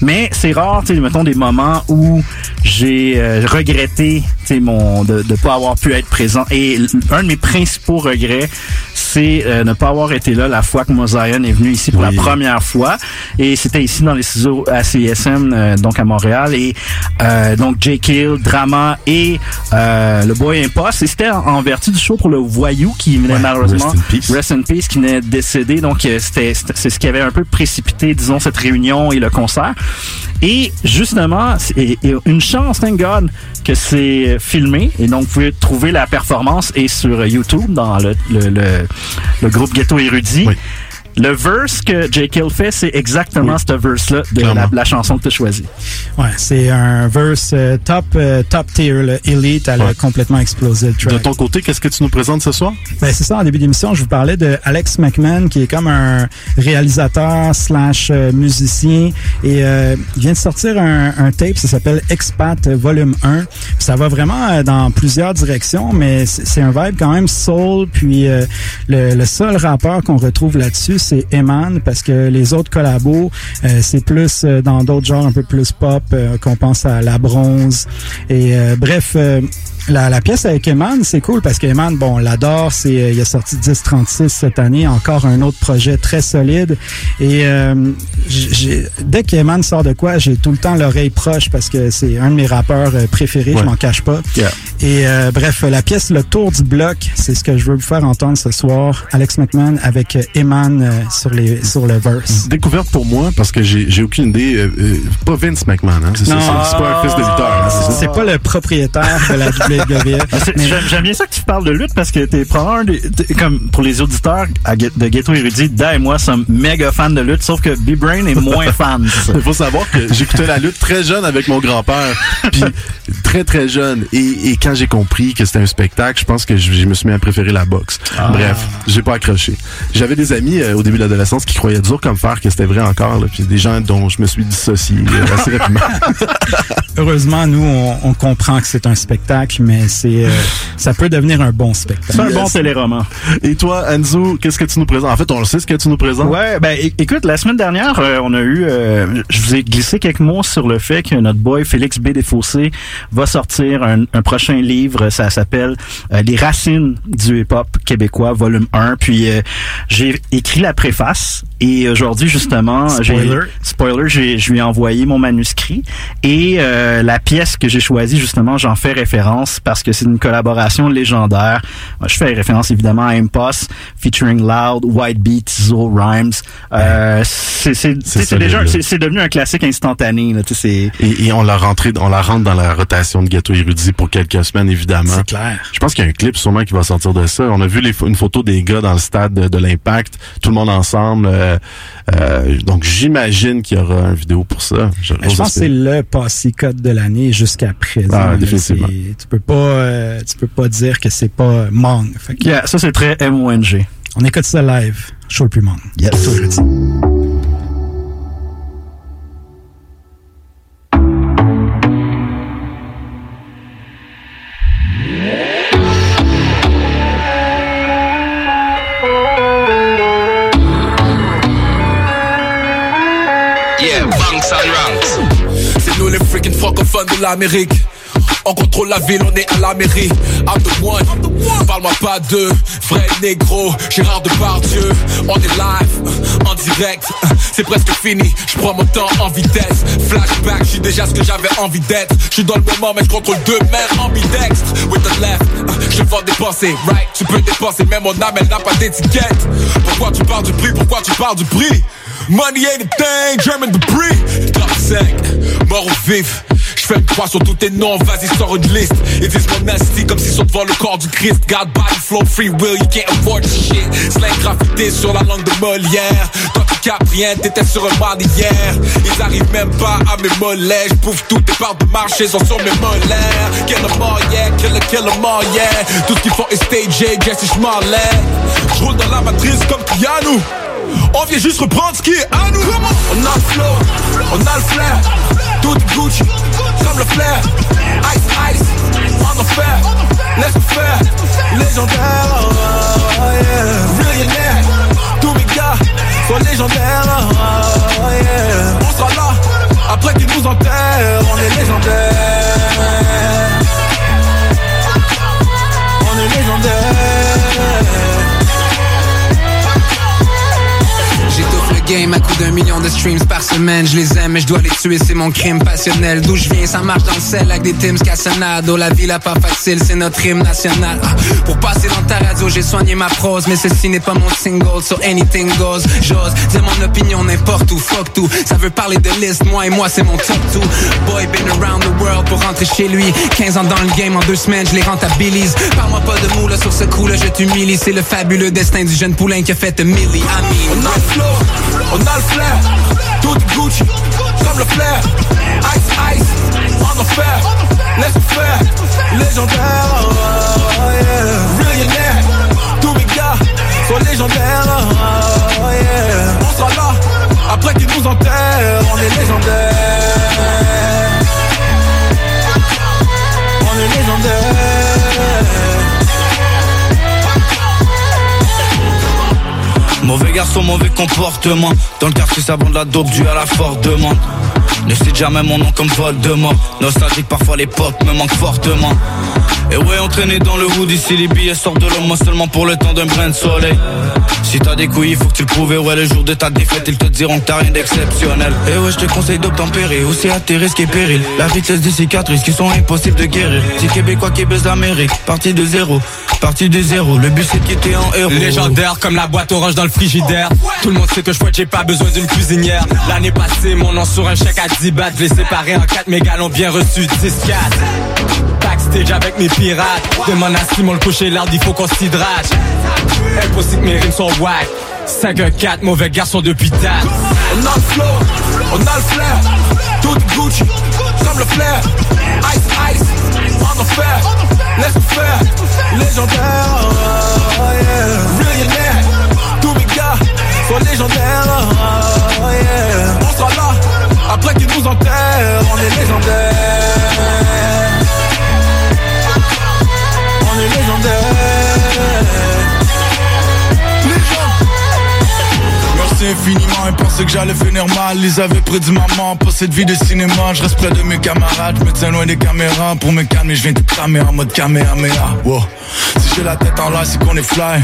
Mais c'est rare, tu sais, mettons des moments où j'ai euh, regretté, tu sais, mon de de pas avoir pu être présent. Et l- un de mes principaux regrets, c'est euh, ne pas avoir été là la fois que Mosaïen est venu ici pour la première fois. Et c'était ici dans les ciseaux à CISM, euh, donc à Montréal. Et euh, donc J. Kill, Drama et euh, le Boy Impost. Et c'était en, en vertu du show pour le Voyou qui venait malheureusement Rest in Peace. Rest in Peace qui venait de décéder. Donc euh, c'était c'est ce qui avait un peu précipité, disons, cette réunion et le concert. Et justement, et- et une chance, thank God, que c'est filmé. Et donc, vous pouvez trouver la performance et sur YouTube dans le, le, le, le groupe Ghetto Érudit. Le verse que J. Kill fait, c'est exactement ce verse-là de la, la chanson que tu as choisie. Ouais, c'est un verse euh, top, euh, top tier, là. Elite, elle a complètement explosé le track. De ton côté, qu'est-ce que tu nous présentes ce soir? Ben, c'est ça, en début d'émission, je vous parlais de Alex McMahon, qui est comme un réalisateur slash euh, musicien. Et euh, il vient de sortir un, un tape, ça s'appelle Expat Volume 1. Puis ça va vraiment dans plusieurs directions, mais c'est c'est un vibe quand même soul. Puis euh, le, le seul rappeur qu'on retrouve là-dessus, c'est Eman, parce que les autres collabos, euh, c'est plus euh, dans d'autres genres un peu plus pop, euh, qu'on pense à La Bronze. Et bref... la, la pièce avec Eman, c'est cool parce qu'Eman, bon, on l'adore. C'est, euh, il a sorti 1036 cette année, encore un autre projet très solide. Et euh, j'ai, dès qu'Eman sort de quoi, j'ai tout le temps l'oreille proche parce que c'est un de mes rappeurs euh, préférés, je m'en cache pas. Yeah. Et euh, bref, la pièce Le Tour du bloc, c'est ce que je veux vous faire entendre ce soir. Alex McMahon avec euh, Eman sur les sur le verse. Découverte pour moi parce que j'ai j'ai aucune idée. euh, pas Vince McMahon, hein, c'est ça. Non. C'est c'est pas un fils de lutteur. hein, c'est? C'est pas le propriétaire de la c'est- J'aime j'aime bien ça que tu parles de lutte parce que t'es probablement un des, t'es- comme pour les auditeurs de Ghetto Érudit, Da et moi sommes méga fans de lutte, sauf que B-Brain est moins fan. Il faut savoir que j'écoutais la lutte très jeune avec mon grand-père, puis très très jeune. Et, et quand j'ai compris que c'était un spectacle, je pense que je, je me suis mis à préférer la boxe. Ah. Bref, j'ai pas accroché. J'avais des amis euh, au début de l'adolescence qui croyaient dur comme fer que c'était vrai encore, là, puis des gens dont je me suis dissocié euh, assez rapidement. Heureusement, nous, on, on comprend que c'est un spectacle, mais c'est euh, ça peut devenir un bon spectacle. C'est un bon téléroman. Et toi, Enzo, qu'est-ce que tu nous présentes? En fait, on le sait ce que tu nous présentes. Ouais, ben écoute, la semaine dernière, euh, on a eu, euh, je vous ai glissé quelques mots sur le fait que notre boy Félix B. Desfossés va sortir un, un prochain livre. Ça s'appelle euh, Les racines du hip-hop québécois, volume 1. Puis euh, j'ai écrit la préface et aujourd'hui justement, j'ai Spoiler. spoiler, j'ai je lui ai envoyé mon manuscrit et euh, la pièce que j'ai choisie justement, j'en fais référence parce que c'est une collaboration légendaire. Moi, Je fais référence évidemment à Impost featuring Loud, White Beat, Zo Rhymes. Euh, c'est c'est c'est- c'est déjà solide, là. c'est c'est devenu un classique instantané là, tu sais, c'est Et, et on l'a rentré, on la rentre dans la rotation de Ghetto Érudit pour quelques semaines, évidemment. C'est clair. Je pense qu'il y a un clip sûrement qui va sortir de ça. On a vu les, une photo des gars dans le stade de, de l'Impact, tout le monde ensemble. euh, euh, donc j'imagine qu'il y aura une vidéo pour ça. Je, Ben, je pense que c'est le passy code de l'année jusqu'à présent. Ah, définitivement. Tu peux pas, euh, tu peux pas dire que c'est pas Mong. Fait que Yeah, ça c'est très M-O-N-G. On écoute ça live. Show le plus Mong. Yes. Tout. Yeah, Banks and Ranks. C'est nous les freaking francophones de l'Amérique. On contrôle la ville, on est à la mairie. I'm the one. Parle-moi pas de vrai négro. Gérard Depardieu. On est live, en direct. C'est presque fini. Je prends mon temps en vitesse. Flashback, je suis déjà ce que j'avais envie d'être. Je dans le moment, mais je contrôle deux mains ambidextres. With the left, je vais dépenser. Right, tu peux dépenser, mais mon âme, elle n'a pas d'étiquette. Pourquoi tu parles du prix? Pourquoi tu parles du prix? Money ain't a thing, German Debris. Top 5, mort ou vif. Je fais croix sur tous tes noms, vas-y, sors une liste. Ils disent mon nasty comme s'ils sont devant le corps du Christ. God, body, flow, free will, you can't afford shit. Slang graffité sur la langue de Molière. Toi, tu capes rien, t'étais sur un bar d'hier. Ils arrivent même pas à mes mollets. J'pouffe toutes tes parts de marché sont sur mes molaires. Kill them all, yeah, kill them, kill them all, yeah. Tout ce qu'ils font est stagé, Jesse Schmarlet. J'roule dans la matrice comme Keanu. On vient juste reprendre ce qui est à nous. On a le flow, on a le flair. Tout Gucci, comme le flair. Ice, ice, on en fait. Laisse faire, légendaire. oh, oh, yeah. Tous mes gars sont légendaires. oh, oh, yeah. On sera là, après qu'ils nous enterrent. On est légendaire. On est légendaire. Game à coup d'un million de streams par semaine. Je les aime, mais je dois les tuer, c'est mon crime passionnel. D'où je viens, ça marche dans le sel avec des Tims Cassonado. La vie, la pas facile, c'est notre hymne national. Ah, Pour passer dans ta radio, j'ai soigné ma prose, mais ceci n'est pas mon single, so anything goes. J'ose dire mon opinion n'importe où, fuck tout. Ça veut parler de liste, moi et moi, c'est mon top two. Boy, been around the world pour rentrer chez lui. 15 ans dans le game, en deux semaines, je les rentabilise. Parle-moi pas de mots là sur ce coup là, je t'humilie. C'est le fabuleux destin du jeune poulain qui a fait milli. I mean, On a le flair. Tout Gucci, comme le flair. Ice, ice, en fait. Laisse faire, légendaire. oh, oh, yeah. Millionnaire, tous mes gars sont légendaires. oh, oh. On sera là, après qu'ils nous enterrent. On est légendaire. Garçon, mauvais comportement. Dans le quartier, ça vend de la dope due à la forte demande. Ne cite jamais mon nom comme Voldemort. Nostalgique, parfois l'époque me manque fortement. Et ouais, entraîné dans le hood, ici les billets sortent de l'homme, seulement pour le temps d'un brin de soleil. Si t'as des couilles, il faut que tu le prouves. Ouais, le jour de ta défaite, ils te diront que t'as rien d'exceptionnel. Et ouais, je te conseille d'obtempérer, aussi à tes risques et périls. La vitesse des cicatrices qui sont impossibles de guérir. Si Québécois qui baisse l'Amérique, parti de zéro, parti de zéro. Le but c'est de quitter en héros. Légendaire comme la boîte orange dans le frigidaire. Tout le monde sait que je j'ai pas besoin d'une cuisinière. L'année passée, mon nom sur un chèque à 10 bahts. Je l'ai séparé en 4 mégalons bien reçus, 10 4 Backstage avec mes pirates. Demande à Simon le coucher l'art, il faut qu'on s'hydrate. Impossible que mes rimes sont whack. 5 1 4 mauvais garçon depuis date. On a le flow, on a le flair. Tout Gucci, comme le flair. Ice, ice, on en fait. Laisse faire, légendaire. oh, oh, yeah. Millionnaire, tous mes gars sont légendaires. oh, oh, yeah. On sera là, après qu'ils nous enterrent, on est légendaires. On est légendaires. Merci infiniment et pensaient que j'allais finir mal. Ils avaient près de maman, pas cette vie de cinéma. Je reste près de mes camarades, je me tiens loin des caméras. Pour me calmer, je viens tout cramer en mode caméra. Wow. Si j'ai la tête en l'air, c'est qu'on est fly.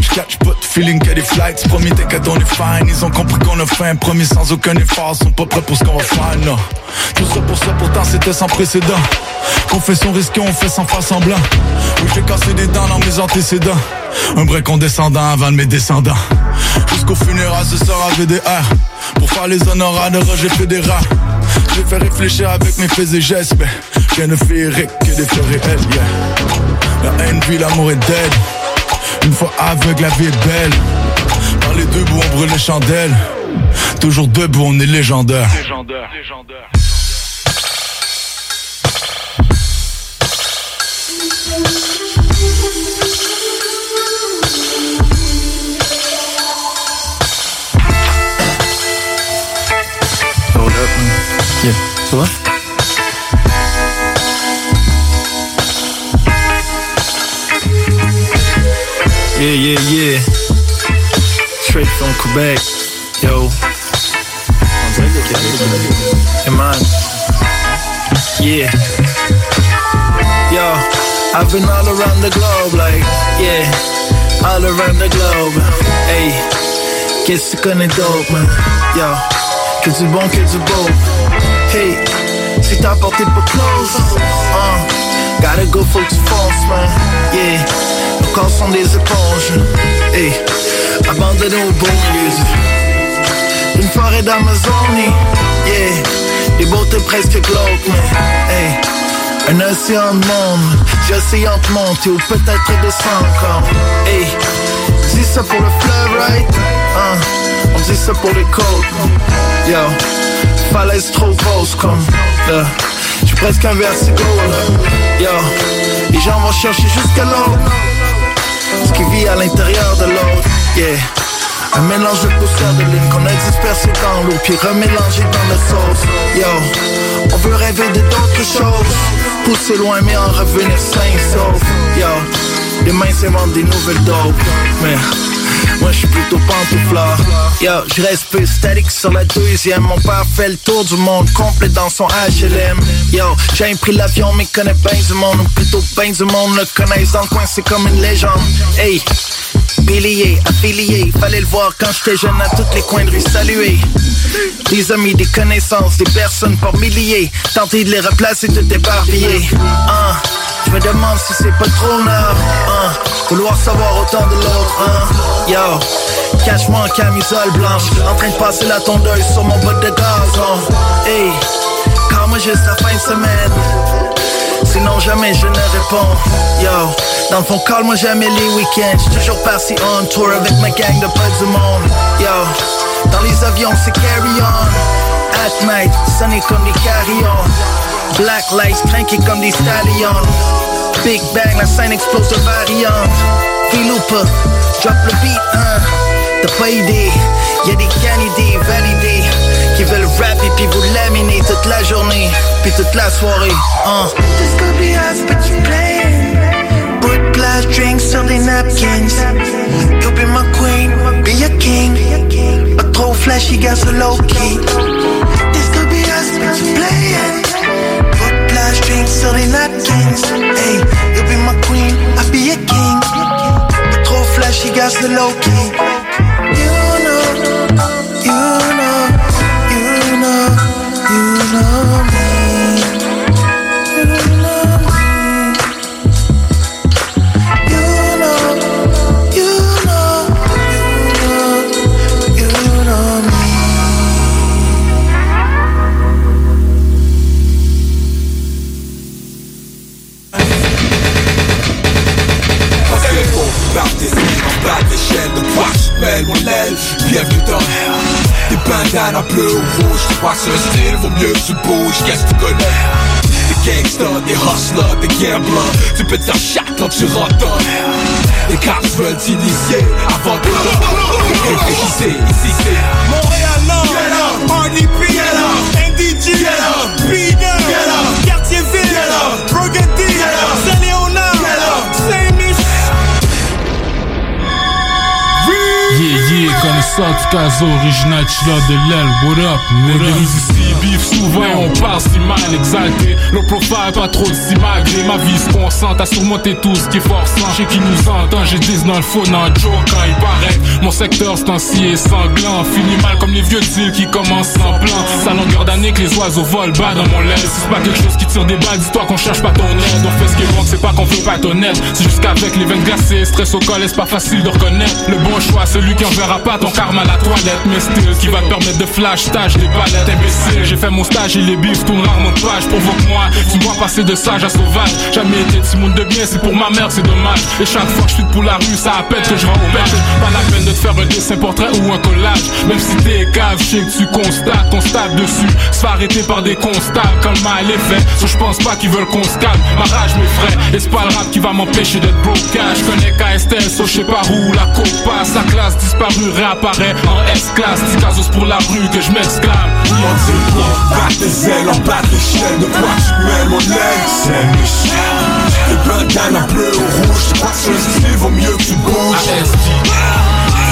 Je catch pas feeling a des flights. Promis, t'inquiète, on est fine. Ils ont compris qu'on a faim. Promis sans aucun effort. Sont pas prêts pour ce qu'on va faire, non. Tout ça pour ça, pourtant c'était sans précédent. Confession risquée, on fait sans faire semblant. Oui, j'ai cassé des dents dans mes antécédents. Un vrai condescendant avant de mes descendants. Jusqu'au funérailles, ce sera VDR. Pour faire les honoraires de Roger Fédéral. J'ai fait réfléchir avec mes faits et gestes, mais rien de féerique que des faits réels, yeah. La haine l'amour est dead. Une fois aveugle, la vie est belle. Dans les deux bouts, on brûle les chandelles. Toujours debout, on est légendaire. Légendaire. Légendaire. Hold up, man. Yeah. Tu vois? Yeah, yeah, yeah. Straight from Quebec. Yo. Hey, man. Yeah. Yo, I've been all around the globe, like, yeah. All around the globe. Hey. Qu'est-ce que tu connais d'autre, man? Yo. Que du bon, que du beau. Hey. Si t'as porté pas close. Uh, gotta go, que tu fonces, man. Yeah. Corps sont des éponges. Hey. Abandonnés au beau milieu d'une forêt d'Amazonie. Yeah. Des beautés presque glauques, mais. Un océan de monde, j'essayant de monter ou peut-être descendre comme Hey, dis ça pour le fleuve, right? Hein, on dit ça pour les côtes Yo, falaise trop grosse comme là J'suis presque un vertigo. Yo, les gens vont chercher jusqu'à l'autre Ce qui vit à l'intérieur de l'autre Yeah. Un mélange de poussière de ligne qu'on a dispersé dans l'eau Puis remélangé dans la sauce Yo, on veut rêver de d'autres choses Pousser loin mais en revenir sain sauf Yo, les mains s'inventent des nouvelles dopes Mais moi je suis plutôt pantouflard Yo, je reste peu statique sur la deuxième Mon père fait le tour du monde complet dans son HLM Yo, j'ai pris l'avion mais connais bien du monde Ou plutôt bien du monde le connaissent dans le coin c'est comme une légende Hey Bilier, affilié, fallait le voir quand j'étais jeune à tous les coins de rue saluer. Des amis, des connaissances, des personnes par milliers. Tenter de les replacer tout éparpillé. Hein, je me demande si c'est pas trop neuf. Hein, vouloir savoir autant de l'autre. Hein, yo, cache-moi en camisole blanche. En train de passer la tondeuse sur mon botte de gazon. Hey, quand moi juste la fin de semaine. Sinon jamais je ne réponds Yo, dans le fond call-moi jamais les week-ends J'suis toujours parti on tour avec ma gang de pas du monde Yo, dans les avions c'est carry on At night, sonné comme des carillons Black lights cranky comme des stallions Big bang, la scène explose de variantes Filoupa, drop le beat, hein T'as pas idée, y'a des canidés validés Qui veulent rap et puis vous laminer toute la journée Puis toute la soirée, hein This could be us, but you playing. Put glass drinks sur des napkins. You be my queen, be your king. Pas trop flashy, got so low key. This could be us, but you playing. Put glass drinks sur des napkins. Hey, you be my queen, I be your king. Pas trop flashy, got so low key. Bandanas bleues ou crois que c'est un style, vaut mieux que tu bouges. Qu'est-ce que tu connais? Des gangsters, des hustlers, des gamblers. Tu peux te faire chaque quand tu rentres Les cartes veulent t'initier avant de Réfléchissez, ici c'est Montréal Nord, NDG, P9, Quartier-Ville, Burgundy, Saint-Léonard, Yeah, connaisseur du caso original chiller de l'aile, what up? Nous ici, bif souvent, on parle si mal exalté. Le profile, pas trop si malgré ma vie se concentre à surmonter tout ce qui est forçant. Chez qui nous entend, j'ai 10 dans le faux, dans le joke quand il paraît. Mon secteur, c'est ainsi est sanglant. Fini mal comme les vieux deals qui commencent en plan. Sa longueur d'année que les oiseaux volent bas dans mon lait. Si c'est pas quelque chose qui tire des balles, dis-toi qu'on cherche pas ton aide. On fait ce qui est bon, c'est pas qu'on veut pas être honnête. C'est juste qu'avec les veines glacées, stress au col, c'est pas facile de reconnaître. Le bon choix, celui qui enverra pas ton karma à la toilette. Mais still, qui va te permettre de flash, tâche des palettes. Imbécile, j'ai fait mon stage les bifs tournent rarement de page. Provoque-moi, tu vois passer de sage à sauvage. Jamais été de monde de bien, c'est pour ma mère, c'est dommage. Et chaque fois que je suis pour la rue, ça appelle que je rends bête. Pas la peine de te faire un dessin portrait ou un collage. Même si t'es cave, je sais que tu constates, constate dessus. Se faire arrêter par des constats quand le mal est fait. Je pense pas qu'ils veulent qu'on se calme. Ma rage m'effraie, et c'est pas le rap qui va m'empêcher d'être broke. Je connais KSTL, so je sais pas où la coke passe. La classe disparue réapparaît en S-classe. 10 casos pour la rue que je m'exclame. On dit quoi Batte tes ailes, en batte l'échelle De quoi tu mets mon aile C'est Michel Des bandanas bleu ou rouge. Tu crois que le style vaut mieux que tu bouges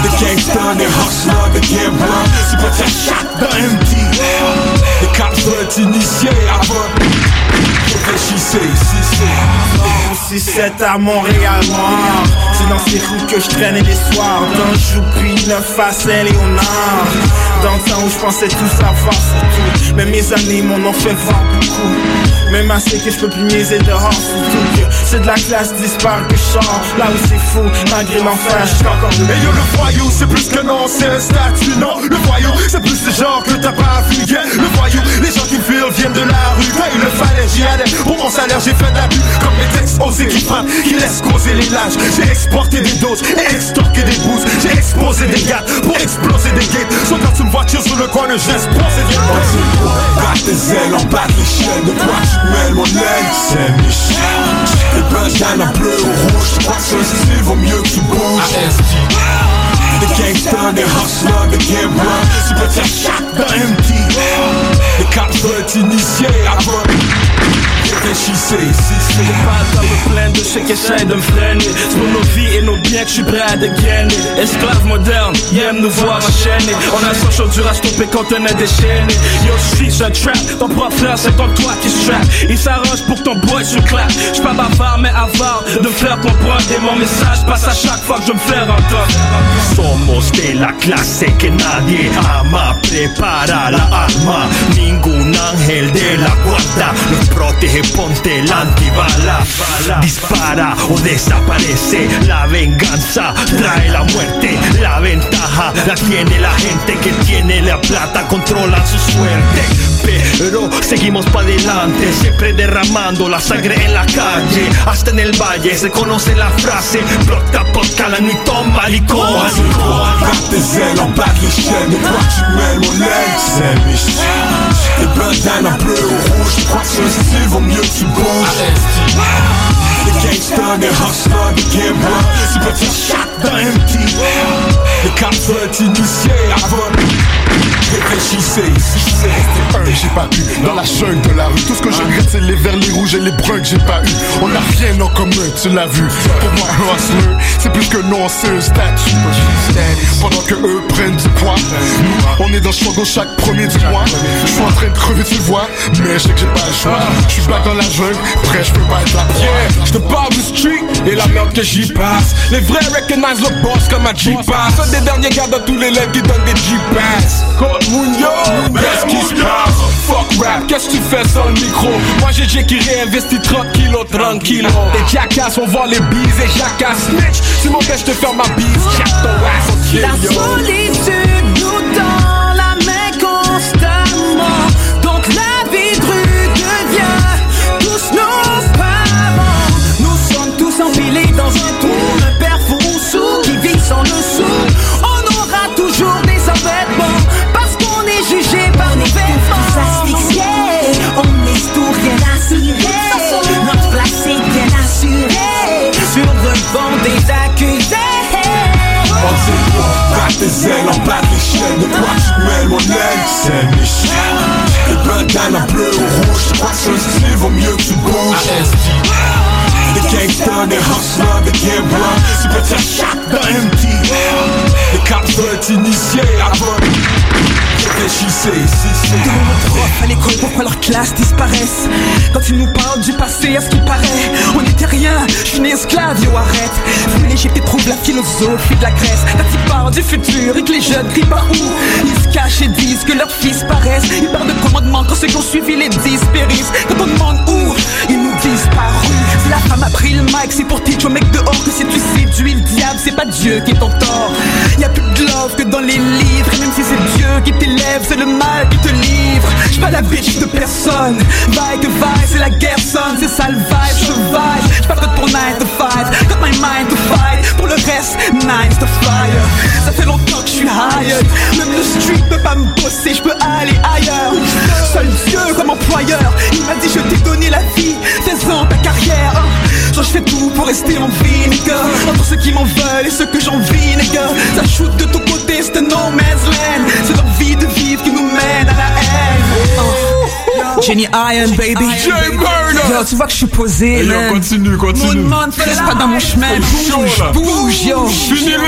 Des gangsters, des hustlers, des gamblers C'est pas ta chatte dans MD Des cops avant Réfléchissez, si c'est à Montréal C'est dans ces rues que je traînais les soirs. D'un joupie, neuf à Léonard Dans le où je pensais tout savoir sur tout. Mais mes années m'en ont fait voir beaucoup. Même assez que je peux plus niaiser dehors Surtout c'est de la classe disparaît que je sors. Là où c'est fou, malgré l'enfer, je encore Et yo le voyou c'est plus que non, c'est un statut Non, le voyou c'est plus ce genre que t'as pas vu. Le voyou, les gens qui filent viennent de la rue. Quand il le fallait j'y allais, pour mon salaire j'ai fait de l'abus Comme les textes osés qui frappent, qui laissent causer les lâches. J'ai exporté des doses et extorqué des bouses. J'ai exposé des gars pour exploser des gates voiture sur le coin, je laisse poser des Batte tes ailes, en batte l'échelle De quoi tu mêles mon aile C'est Michel Des bandanas bleu ou rouge. Tu crois que le style vaut mieux que tu bouges. Des gangsters, des hustlers, des gamblers C'est ta chatte dans MD Les cops veulent t'initier avant Réfléchissez, si c'est pas à me plaindre de ceux qui essayent de me freiner. C'est pour nos vies et nos biens que je suis prêt à dégainer. Esclaves modernes, ils aiment nous voir enchaîner. On a son chaud dur à stopper quand on est déchaîné. Yo, je suis un trap, ton propre c'est comme toi qui se trap Il s'arrange pour que ton boy se claque J'suis pas bavard mais avare de me faire comprendre Et mon message passe à chaque fois que je me fais entendre Somos de la clase que nadie ama. Prepara la arma. Ningún ángel de la guarda Nos protege, ponte el antibala Dispara o desaparece La venganza trae la muerte La ventaja la tiene la gente que tiene la plata Controla su suerte Pero seguimos para adelante Siempre derramando la sangre en la calle Hasta en el valle se conoce la frase Blotta porca la nuit mêles mon aile Michel Des bandanas bleu ou rouge. Tu crois que sur le style vaut mieux que tu bouges. Des gangsters, des hustlers, des gamblers C'est pas ta chatte dans MD Les cops veulent t'initier avant Réfléchissez, un, j'ai pas eu. Dans la jungle de la rue, tout ce que je regrette c'est les verts, les rouges et les bruns que j'ai pas eu. On a rien en commun, tu l'as vu. Pour moi un hustler, c'est plus que non, c'est un statut. Pendant que eux prennent du poids Nous, on est dans le struggle chaque premier du mois. Je suis en train de crever, tu le vois Mais je sais que j'ai pas le choix. Je suis black dans la jungle, prêt, je peux pas être la Yeah, je te parle du street et la merde que j'y passe. Les vrais recognize le boss comme un G-Pass. Un des derniers gars dans tous les lèvres qui donnent des G-Pass. Mounio, qu'est-ce qui se passe? Fuck rap, qu'est-ce que tu fais sans le micro? Moi j'ai qui réinvestit 30 kilos, tranquillo. Les jackass, on vend les bises et jackass snitch. Tu m'empêches de faire ma bise, jack ton ass, ok, La solitude nous tend bleu ou rouge. Tu crois que style vaut mieux que tu des hustlers, des gamblers C'est pas ta chatte dans MD Les cops être initié avant. Réfléchissez, si c'est. À l'école pourquoi leur classe disparaissent Quand ils nous parlent du passé, à ce qui paraît On n'était rien, je suis né esclave, yo arrête. Fumer l'Égypte éprouve la philosophie de la Grèce. Quand ils parlent du futur et que les jeunes crient par où. Ils se cachent et disent que leurs fils paraissent. Ils parlent de commandement quand ceux qui ont suivi les dix périssent. Quand on demande où, ils nous disent par rue La femme a pris le mic, c'est pour teach au mec dehors Que si tu séduis le diable, c'est pas Dieu qui est ton tort. Y'a plus de love que dans les livres Et même si c'est Dieu qui t'élève, c'est le mal qui te livre. J'suis pas la bitch de personne. Vaille que vaille, c'est la guerre sonne C'est ça le vibe, je vibe J'suis pas fait pour 9 to 5 Got my mind to fight. Pour le reste, 9 to fire. Ça fait longtemps que j'suis hired. Même le street peut pas me bosser, j'peux aller ailleurs. Seul Dieu comme employeur Il m'a dit je t'ai donné la vie ta carrière. Genre je fais tout pour rester en vie, nigga Entre ceux qui m'en veulent et ceux que j'envie, nigga Ça shoot de ton côté, c'est no man's land. C'est leur vie de vivre qui nous mène à la haine. Uh. Jenny Iron, baby. Yo, tu vois que je suis posé, Hey, yo, man. continue, continue. Moon Man, fais pas dans mon chemin. Bouge, bouge, yo. Finis-le.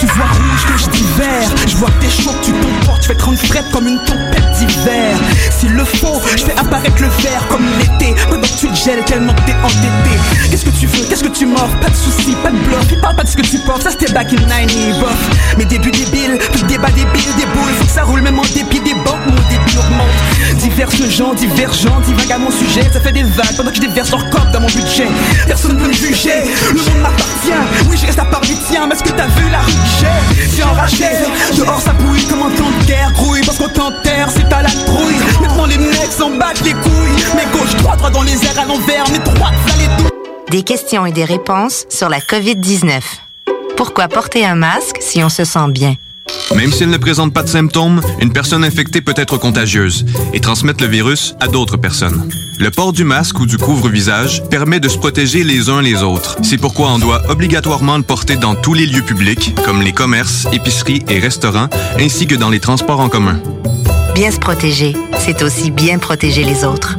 Tu vois rouge que je dis vert Je vois que t'es chaud, que tu t'emportes. Je fais 30 frettes comme une tempête d'hiver. S'il le faut, je fais apparaître le vert comme l'été. Pendant que tu te gèles tellement que t'es entêté Qu'est-ce que tu veux, qu'est-ce que tu mords? Pas de soucis, pas de bluff. Il parle pas de ce que tu portes, ça c'était back in 90 bof. Mes débuts débiles, puis débat débile Des boules, faut que ça roule même en dépit des banques Mon Diverses gens, divergents, divaguent à mon sujet Ça fait des vagues pendant que je déverse leur corps dans mon budget. Personne ne peut me juger, le monde m'appartient. Oui je reste à part du tien, mais est-ce que t'as vu la rue que j'ai J'ai enragé, dehors ça bouille comme un camp de guerre. Grouille parce qu'on t'enterre, c'est à la trouille. Maintenant les mecs s'en battent les couilles. Mais gauche, droite, droit dans les airs à l'envers. Mais droite, ça les Des questions et des réponses sur la COVID-19. Pourquoi porter un masque si on se sent bien? Même s'il ne présente pas de symptômes, une personne infectée peut être contagieuse et transmettre le virus à d'autres personnes. Le port du masque ou du couvre-visage permet de se protéger les uns les autres. C'est pourquoi on doit obligatoirement le porter dans tous les lieux publics, comme les commerces, épiceries et restaurants, ainsi que dans les transports en commun. Bien se protéger, c'est aussi bien protéger les autres.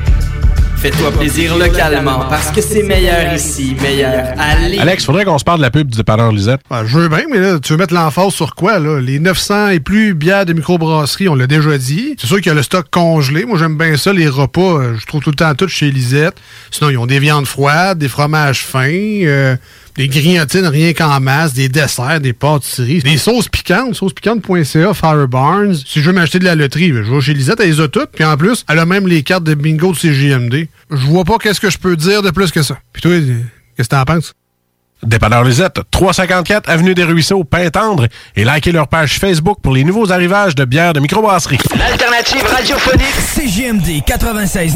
Fais-toi plaisir localement parce que c'est meilleur ici, meilleur Lévis. Alex, faudrait qu'on se parle de la pub du dépanneur Lisette. Ben, je veux bien, mais là, tu veux mettre l'emphase sur quoi, là? Les 900 et plus bières de microbrasserie, on l'a déjà dit. C'est sûr qu'il y a le stock congelé. Moi, j'aime bien ça. Les repas, euh, je trouve tout le temps tout chez Lisette. Sinon, ils ont des viandes froides, des fromages fins, euh, des grignotines rien qu'en masse, des desserts, des pâtisseries, des sauces piquantes, saucespiquante.ca, Fire Barnes. Si je veux m'acheter de la loterie, ben, je vais chez Lisette, elle les a toutes. Puis en plus, elle a même les cartes de bingo de CJMD. Je vois pas qu'est-ce que je peux dire de plus que ça. Puis toi, qu'est-ce que t'en penses? Dépanneur Lisette, 354 Avenue des Ruisseaux, Pintendre, et likez leur page Facebook pour les nouveaux arrivages de bières de microbrasserie. L'alternative radiophonique CGMD 96.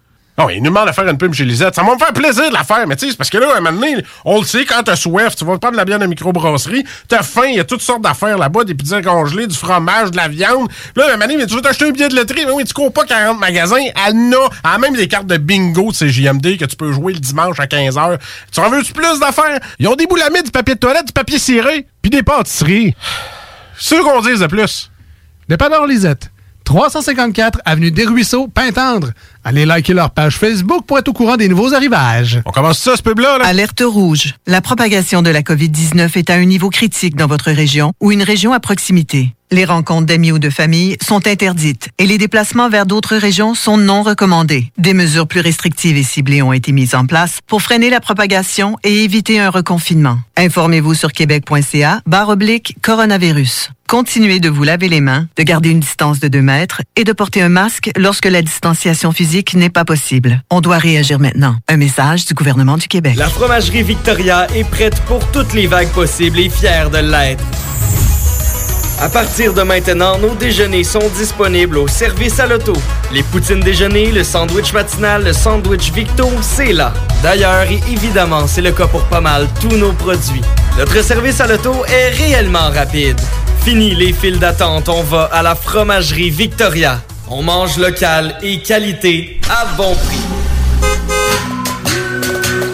Oh, il nous demande de faire une pub chez Lisette. Ça va me faire plaisir de la faire, mais tu sais, parce que là, à un moment donné, on le sait, quand t'as soif, tu vas prendre la bière de microbrasserie, t'as faim, il y a toutes sortes d'affaires là-bas, des pizzas congelées, du fromage, de la viande. Là, à un moment donné, mais tu veux t'acheter un billet de loterie, mais oui, tu cours pas 40 magasins, elle en a, elle même des cartes de bingo de CJMD que tu peux jouer le dimanche à 15h. Tu en veux-tu plus d'affaires? Ils ont des boulamides, du papier de toilette, du papier ciré, puis des pâtisseries. C'est ce qu'on dise de plus? Dépanneur Lisette. 354 Avenue des Ruisseaux, Pintendre. Allez liker leur page Facebook pour être au courant des nouveaux arrivages. On commence ça, ce pub-là? Là? Alerte rouge. La propagation de la COVID-19 est à un niveau critique dans votre région ou une région à proximité. Les rencontres d'amis ou de famille sont interdites et les déplacements vers d'autres régions sont non recommandés. Des mesures plus restrictives et ciblées ont été mises en place pour freiner la propagation et éviter un reconfinement. Informez-vous sur québec.ca barre oblique coronavirus. Continuez de vous laver les mains, de garder une distance de 2 mètres et de porter un masque lorsque la distanciation physique n'est pas possible. On doit réagir maintenant. Un message du gouvernement du Québec. La fromagerie Victoria est prête pour toutes les vagues possibles et fière de l'être. À partir de maintenant, nos déjeuners sont disponibles au service à l'auto. Les poutines déjeuner, le sandwich matinal, le sandwich Victo, c'est là. D'ailleurs, et évidemment, c'est le cas pour pas mal tous nos produits. Notre service à l'auto est réellement rapide. Fini les files d'attente, on va à la fromagerie Victoria. On mange local et qualité à bon prix.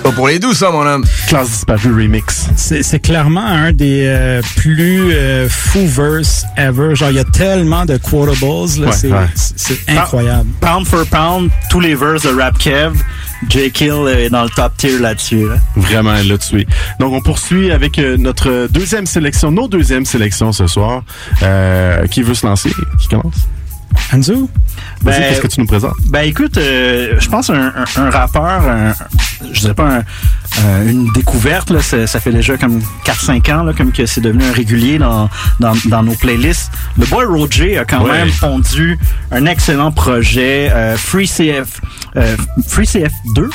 Pas pour les doux, ça, mon homme. Classe disparue remix. C'est clairement un des euh, plus euh, fous verse ever. Genre, il y a tellement de quotables. là, Ouais, c'est ouais. incroyable. Pound for pound, tous les verses de Rap Kev, J. Kill est dans le top tier là-dessus. là. Vraiment là-dessus. Donc, on poursuit avec euh, notre deuxième sélection, nos deuxièmes sélections ce soir. Euh, qui veut se lancer? Qui commence? Anzu? Vas-y, qu'est-ce que tu nous présentes? Ben écoute, euh, je pense un, un, un rappeur, un- je dirais pas un- euh, une découverte, là, ça, ça fait déjà comme 4-5 ans là, comme que c'est devenu un régulier dans, dans, dans nos playlists. Le boy Roger a quand Ouais. même pondu un excellent projet, euh, Free CF, euh, Free CF 2.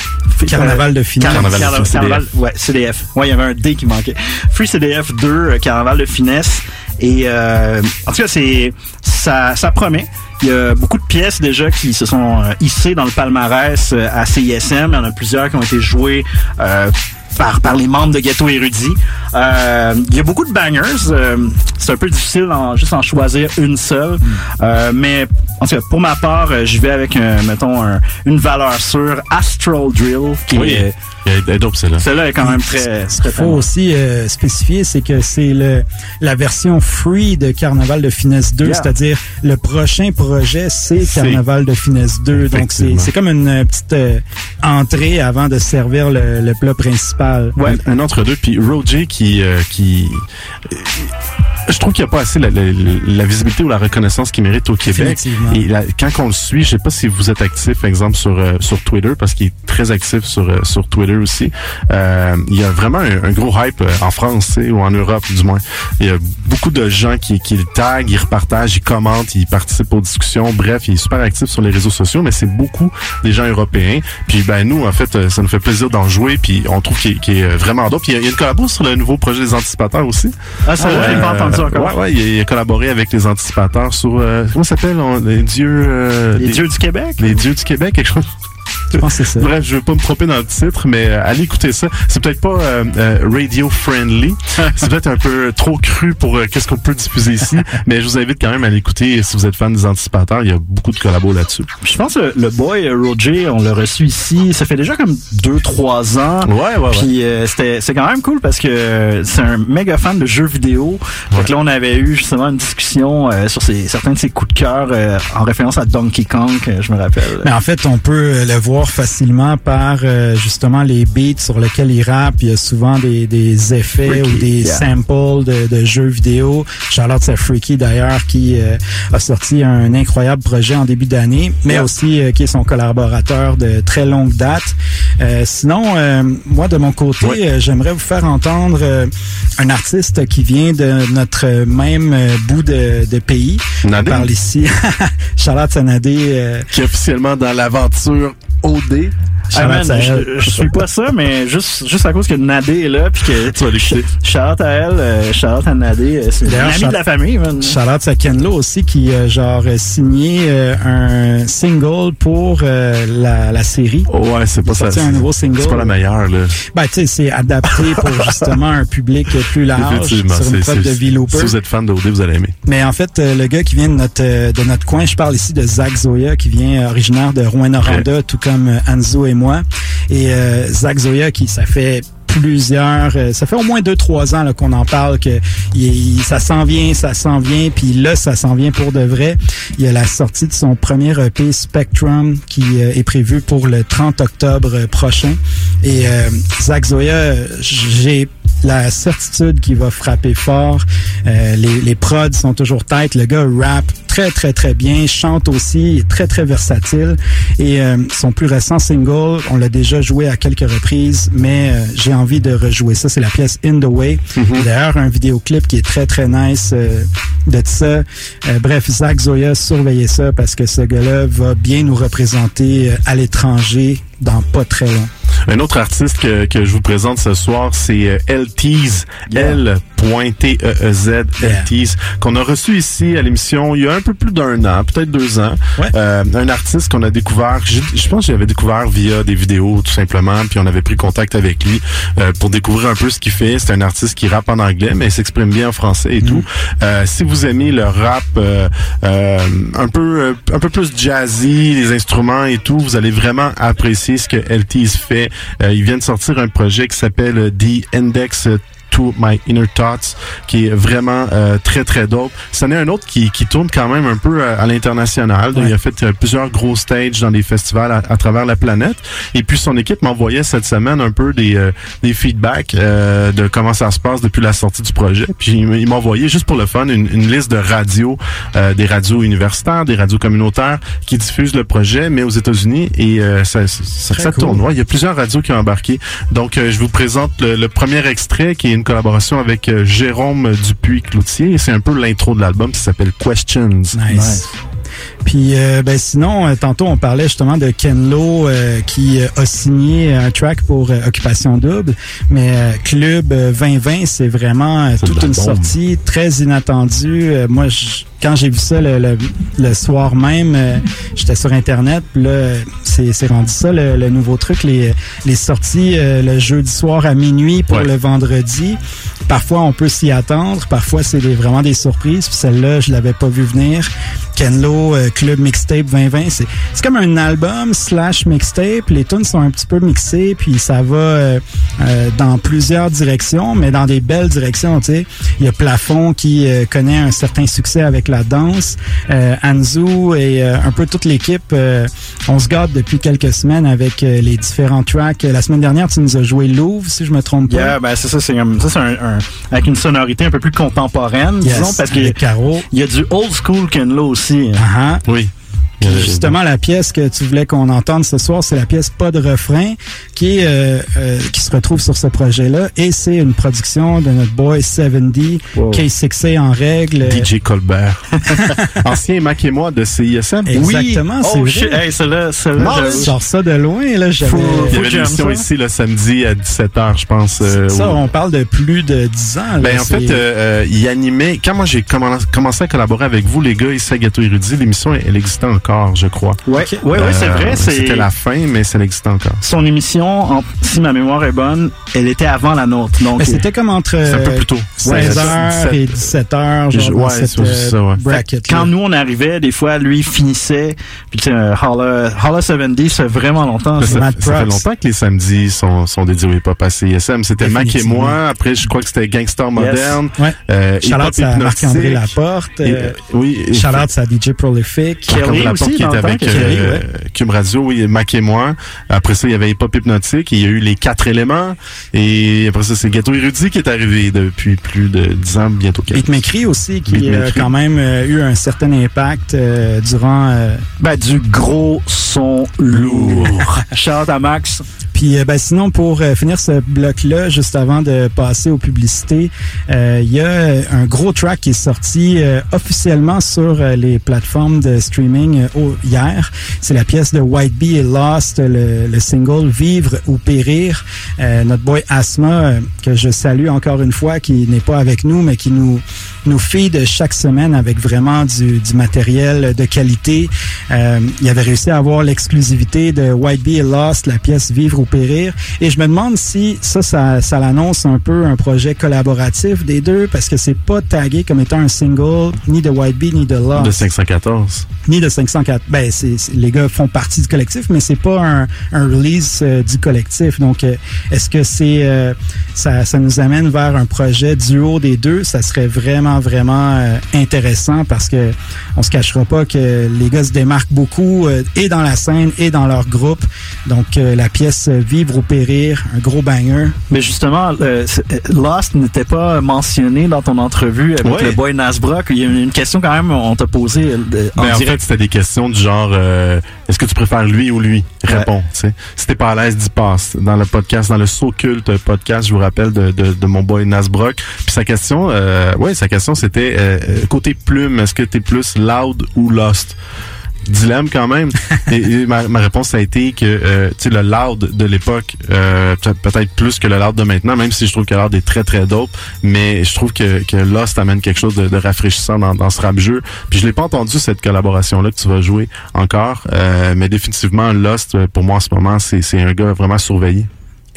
Carnaval de finesse. Carnaval, Carnaval ouais, CDF. Ouais, il y avait un D qui manquait. Free CDF 2, euh, Carnaval de finesse. Et euh, en tout cas, c'est ça, ça promet. Il y a beaucoup de pièces déjà qui se sont euh, hissées dans le palmarès euh, à CISM. Il y en a plusieurs qui ont été jouées euh, par, par les membres de Ghetto Érudit. Euh, il y a beaucoup de bangers. euh, c'est un peu difficile en, juste en choisir une seule. Euh, mais en tout cas, pour ma part, euh, je vais avec, un, mettons, un- une valeur sûre, Astral Drill. Qui Oui, est, elle est dope, celle-là. celle-là est quand même très... Ce qu'il faut aussi euh, spécifier, c'est que c'est le la version free de Carnaval de Finesse 2, Yeah. c'est-à-dire le prochain projet, c'est Carnaval de Finesse 2. Donc c'est c'est comme une euh, petite euh, entrée avant de servir le, le plat principal. Un, un entre-deux. Puis Roger qui... euh, qui euh, je trouve qu'il n'y a pas assez la, la- la visibilité ou la reconnaissance qu'il mérite au Québec. Et la- quand on le suit, je sais pas si vous êtes actif, par exemple, sur, euh, sur Twitter, parce qu'il est très actif sur, euh, sur Twitter aussi. Euh, il y a vraiment un, un gros hype euh, en France, ou en Europe, du moins. Il y a beaucoup de gens qui, qui le taguent, ils repartagent, ils commentent, ils participent aux discussions. Bref, il est super actif sur les réseaux sociaux, mais c'est beaucoup des gens européens. Puis ben nous, en fait, ça nous fait plaisir d'en jouer, puis on trouve qu'il est, vraiment dope. Puis il y a, une collabo sur le nouveau projet des anticipateurs aussi. Ah, pas entendu encore. Ouais, ouais, il a, collaboré avec les anticipateurs sur euh, comment ça s'appelle les dieux euh, Les dieux du Québec? Les dieux du Québec, quelque chose. Je pense que c'est ça. Bref, je veux pas me tromper dans le titre, mais euh, allez écouter ça. C'est peut-être pas euh, euh, radio friendly. C'est peut-être un peu trop cru pour euh, qu'est-ce qu'on peut diffuser ici, mais je vous invite quand même à l'écouter si vous êtes fan des anticipateurs. Il y a beaucoup de collabos là-dessus. Je pense que le boy Roger, on l'a reçu ici, ça fait déjà comme 2-3 ans. Ouais, ouais, ouais. Puis euh, c'était c'est quand même cool parce que c'est un méga fan de jeux vidéo. Que là, on avait eu justement une discussion euh, sur ses, certains de ses coups de cœur euh, en référence à Donkey Kong, je me rappelle. Mais en fait, on peut euh, le voir facilement par euh, justement les beats sur lesquels il rappe. Il y a souvent des, des effets Freaky, ou des yeah. samples de, de jeux vidéo. Charlotte c'est Freaky d'ailleurs qui euh, a sorti un incroyable projet en début d'année, mais Yeah. aussi euh, qui est son collaborateur de très longue date. Euh, sinon, euh, moi de mon côté, j'aimerais vous faire entendre euh, un artiste qui vient de notre même bout de, de pays. Nadé? On parle ici. Charlotte Sanadé. euh, Qui est officiellement dans l'aventure OD. Ah, man, je, je suis pas ça, mais juste, juste à cause que Nadé est là, puis que... Tu vas l'écouter. Charlotte à elle, euh, Charlotte à Nadé, euh, c'est une amie de la famille, man. Charlotte à Kenlo aussi qui a genre euh, signé euh, un single pour euh, la, la série. Ouais, c'est pas ça. Sorti un nouveau single. C'est pas la meilleure, là. Ben, tu sais, c'est adapté pour justement un public plus large Effectivement. sur une c'est- prod de c'est-. Si vous êtes fan d'OD, vous allez aimer. Mais en fait, euh, le gars qui vient de notre euh, de notre coin, je parle ici de Zach Zoya, qui vient euh, originaire de Rouen-Noranda, tout comme euh, Anzo et moi. Et euh, Zach Zoya, qui ça fait plusieurs, euh, ça fait au moins deux trois ans qu'on en parle que il- il- ça s'en vient, ça s'en vient, puis là ça s'en vient pour de vrai. Il y a la sortie de son premier EP Spectrum qui euh, est prévu pour le 30 octobre euh, prochain. Et euh, Zach Zoya, j'ai la certitude qu'il va frapper fort. Euh, les, les prods sont toujours têtes. Le gars rap très, très, très bien. Chante aussi. Il est très, très versatile. Et euh, son plus récent single, on l'a déjà joué à quelques reprises, mais euh, j'ai envie de rejouer ça. C'est la pièce In the Way. D'ailleurs, un vidéoclip qui est très, très nice euh, de ça. Euh, bref, Zach Zoya, surveillez ça parce que ce gars-là va bien nous représenter euh, à l'étranger dans pas très long. Un autre artiste que, que je vous présente ce soir, c'est euh, L-Tease, L.T-E-E-Z, L-Tease, qu'on a reçu ici à l'émission il y a un peu plus d'un an, peut-être deux ans. Euh, un artiste qu'on a découvert, je, je pense que j'avais découvert via des vidéos tout simplement, puis on avait pris contact avec lui euh, pour découvrir un peu ce qu'il fait. C'est un artiste qui rappe en anglais, mais il s'exprime bien en français et tout. Euh, si vous aimez le rap euh, euh, un peu euh, un peu plus jazzy, les instruments et tout, vous allez vraiment apprécier ce que LT's fait. Euh, il vient de sortir un projet qui s'appelle The Index to My Inner Thoughts, qui est vraiment euh, très très dope. C'en est un autre qui, qui tourne quand même un peu à, à l'international. Il a fait euh, plusieurs gros stages dans des festivals à, à travers la planète. Et puis son équipe m'envoyait cette semaine un peu des, euh, des feedbacks euh, de comment ça se passe depuis la sortie du projet. Puis il m'a envoyé juste pour le fun une, une liste de radios, euh, des radios universitaires, des radios communautaires qui diffusent le projet, mais aux États-Unis. Et euh, ça, ça, ça cool. tourne. Ouais, il y a plusieurs radios qui ont embarqué. Donc, euh, je vous présente le, le premier extrait qui est une collaboration avec euh, Jérôme Dupuis-Cloutier. C'est un peu l'intro de l'album qui s'appelle Questions. Nice. Puis euh, ben sinon, euh, tantôt on parlait justement de Ken Lo euh, qui euh, a signé un track pour euh, Occupation Double, mais euh, Club euh, 2020 c'est vraiment euh, toute une bombe. sortie très inattendue. Euh, moi, je- quand j'ai vu ça le, le- le soir même, euh, j'étais sur internet, puis là c'est rendu ça le, le nouveau truc, les les sorties euh, le jeudi soir à minuit pour Ouais. le vendredi. Parfois on peut s'y attendre, parfois c'est des- vraiment des surprises. Puis celle-là, je l'avais pas vu venir. Kenlo euh, Club Mixtape 2020, c'est c'est comme un album slash mixtape. Les tunes sont un petit peu mixées, puis ça va euh, euh, dans plusieurs directions, mais dans des belles directions. Tu sais, il y a Plafond qui euh, connaît un certain succès avec la danse. Euh, Anzu et euh, un peu toute l'équipe, euh, on se garde depuis quelques semaines avec euh, les différents tracks. La semaine dernière, tu nous as joué Louvre, si je me trompe pas. Yeah, ben c'est ça, c'est ça, c'est un, un- avec une sonorité un peu plus contemporaine, Yes, disons, parce avec que Caro. il y a du old school Ken Lo aussi. Ah, Oui. Puis justement, la pièce que tu voulais qu'on entende ce soir, c'est la pièce Pas de refrain qui est, euh, euh, qui se retrouve sur ce projet-là. Et c'est une production de notre boy 7D, K6A en règle. DJ Colbert. Ancien Mac et moi de CISM. Exactement, c'est Oh vrai. hey, celle-là, celle-là, sors ça de loin, là. j'avais- Il y avait une émission ici le samedi à 17h, je pense. euh, Ça, on parle de plus de 10 ans. là, Ben, en fait, euh, euh, il animait. Quand moi j'ai commen- commencé à collaborer avec vous, les gars, ici à Gâteau Érudit, l'émission, elle existait encore, je crois. Ouais, ouais, ouais, c'est vrai. c'est- C'était la fin, mais ça existait encore. Son émission, en- si ma mémoire est bonne, elle était avant la nôtre. Donc, c'était comme entre un peu euh, plus tôt. 16h et 17h, genre Ouais, cette c'est aussi euh, ça, ouais. bracket Quand nous on arrivait, des fois lui finissait. Puis tu sais, euh, Holla, Holla 70, ça fait vraiment longtemps. Ça, ça. ça- ça fait longtemps que les samedis sont, sont dédiés au hip-hop à CISM. C'était Mac et moi. Après, je crois que c'était Gangster Moderne. Ouais. Euh, Shout-out Hip-Hop à Marc-André. Laporte. Euh, euh, oui. Shout-out à DJ Prolific. Laporte qui était avec euh, Cube Radio, oui, Mac et moi. Après ça, il y avait Hip Hop Hypnotique. et Il y a eu les quatre éléments. Et après ça, c'est Gâteau Érudit qui est arrivé depuis plus de 10 ans, bientôt 15. Beat McCree aussi, qui Beat a quand même euh, eu un certain impact euh, durant... euh, Ben, du gros son lourd. Shout à Max. Puis euh, ben, sinon, pour euh, finir ce bloc-là, juste avant de passer aux publicités, euh, il y a euh, un gros track qui est sorti euh, officiellement sur euh, les plateformes de streaming euh, hier. C'est la pièce de White Bee et Lost, le, le single Vivre ou Périr. Euh, notre boy Asma, euh, que je salue encore une fois, qui n'est pas avec nous, mais qui nous nous feed chaque semaine avec vraiment du, du matériel de qualité. Euh, il avait réussi à avoir l'exclusivité de White Bee et Lost, la pièce Vivre ou périr. Et je me demande si ça, ça, ça l'annonce un peu un projet collaboratif des deux, parce que c'est pas tagué comme étant un single ni de White Bee ni de Lost. De 514. Ni de 504. Ben, c'est, c'est- les gars font partie du collectif, mais c'est pas un, un release euh, du collectif. Donc, euh, est-ce que c'est euh, ça, ça nous amène vers un projet duo des deux? Ça serait vraiment, vraiment euh, intéressant parce que on se cachera pas que les gars se démarquent beaucoup euh, et dans la scène et dans leur groupe. Donc, euh, la pièce Vivre ou périr, un gros banger. Mais justement, Lost n'était pas mentionné dans ton entrevue avec Ouais. le boy Nasbrock. Il y a une question quand même, on t'a posé euh, en Mais en direct. fait, c'était des questions du genre euh, est-ce que tu préfères lui ou lui? Réponds. tu sais. Si t'es pas à l'aise, dis passe. Dans le podcast, dans le Culte podcast, je vous rappelle de, de, de mon boy Nasbrock. Puis sa question, euh, ouais, sa question c'était euh, euh, côté plume, est-ce que t'es plus loud ou lost? Dilemme quand même. et, et ma, ma réponse a été que euh, tu sais le loud de l'époque euh, peut- peut-être plus que le loud de maintenant, même si je trouve que le loud est très très dope, mais je trouve que, que Lost amène quelque chose de, de rafraîchissant dans, dans ce rap jeu. Puis je l'ai pas entendu cette collaboration là que tu vas jouer encore, euh, mais définitivement Lost pour moi en ce moment c'est c'est un gars vraiment surveillé.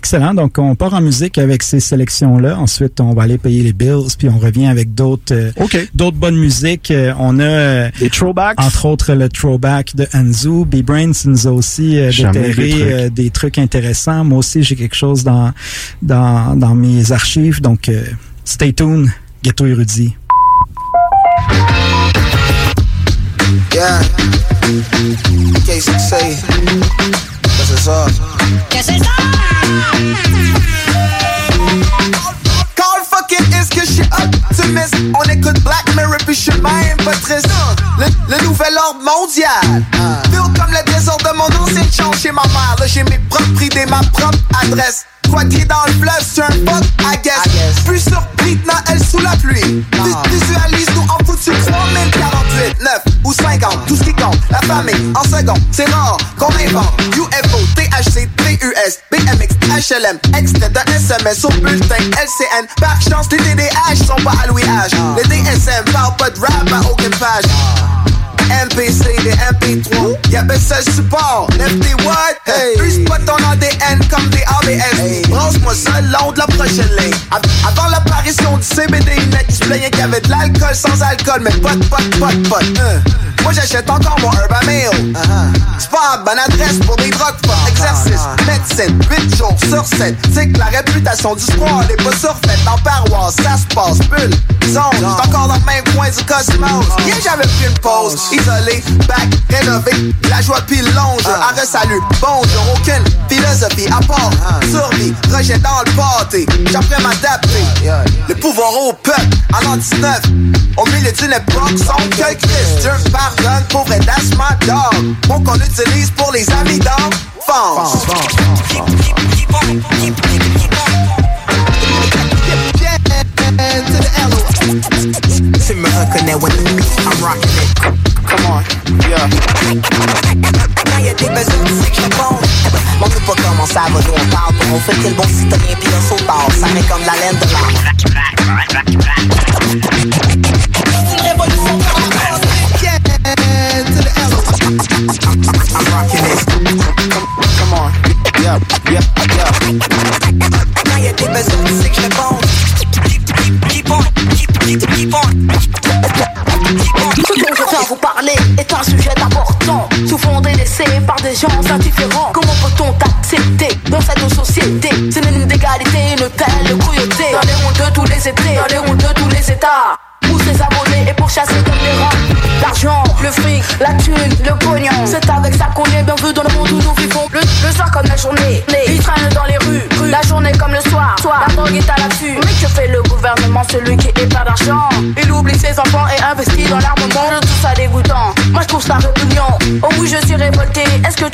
Excellent. Donc, on part en musique avec ces sélections-là. Ensuite, on va aller payer les bills, puis on revient avec d'autres euh, d'autres bonnes musiques. Euh, on a... euh, Des throwbacks? Entre autres, le throwback de Anzu. B-Brains nous a aussi euh, des déterré trucs. euh, des trucs intéressants. Moi aussi, j'ai quelque chose dans, dans, dans mes archives. Donc, euh, stay tuned. Ghetto Érudit. Yeah. K6 Qu'est-ce que c'est ça? Qu'est-ce que c'est ça? Carl fucking est-ce que je suis optimiste? On écoute Black Mirror puis je suis même pas triste. Le, le nouvel ordre mondial. Feel comme le désordre de mon ancienne chambre chez ma mère. Là j'ai mes propres idées, ma propre adresse. Squatter dans le fleuve, c'est un fuck, I guess. Plus surpris, non, elle sous la pluie. Vis- Visualise-nous en foutu 3048, 9 ou 50, tout ce qui compte. La famille, en seconde, c'est rare qu'on invente. UFO, THC, TUS, BMX, HLM, extrait d'un SMS au bulletin LCN. Par chance, les TDH sont pas à Louis H. Les DSM parlent pas de rap à aucune page. MPC, des MP3, y'a seul support, lève tes? Hey. Use pas ton ADN comme des ABS. Branche-moi ça long de la prochaine ligne. Av- Avant l'apparition du CBD, il il se plaignait qu'il y avait de l'alcool sans alcool, mais pot, pas de pot. Hein. Moi j'achète encore mon Urban Mail. C'est pas bonne adresse pour des drogues, pas exercice, médecine, 8 jours sur 7. C'est que la réputation du squad est pas surfaite dans paroisse, ça se passe, bulle, zone. J'suis encore dans le même coin du cosmos. Bien j'avais pris une pause, isolé, back, rénové, la joie le longe, Ah. arrêt salut, bonjour, aucune philosophie à part, survie, rejet dans le pâté, j'apprends à m'adapter, le pouvoir au peuple, en l'an 19, au milieu d'une époque sans que Christ, Dieu me pardonne, pauvre et that's my dog, mot qu'on utilise pour les amis d'enfance. Tu me reconnais when I'm rocking it. Come on, yeah. Quand des on on fait bon citoyen pis un sautard. Ça met comme la laine de.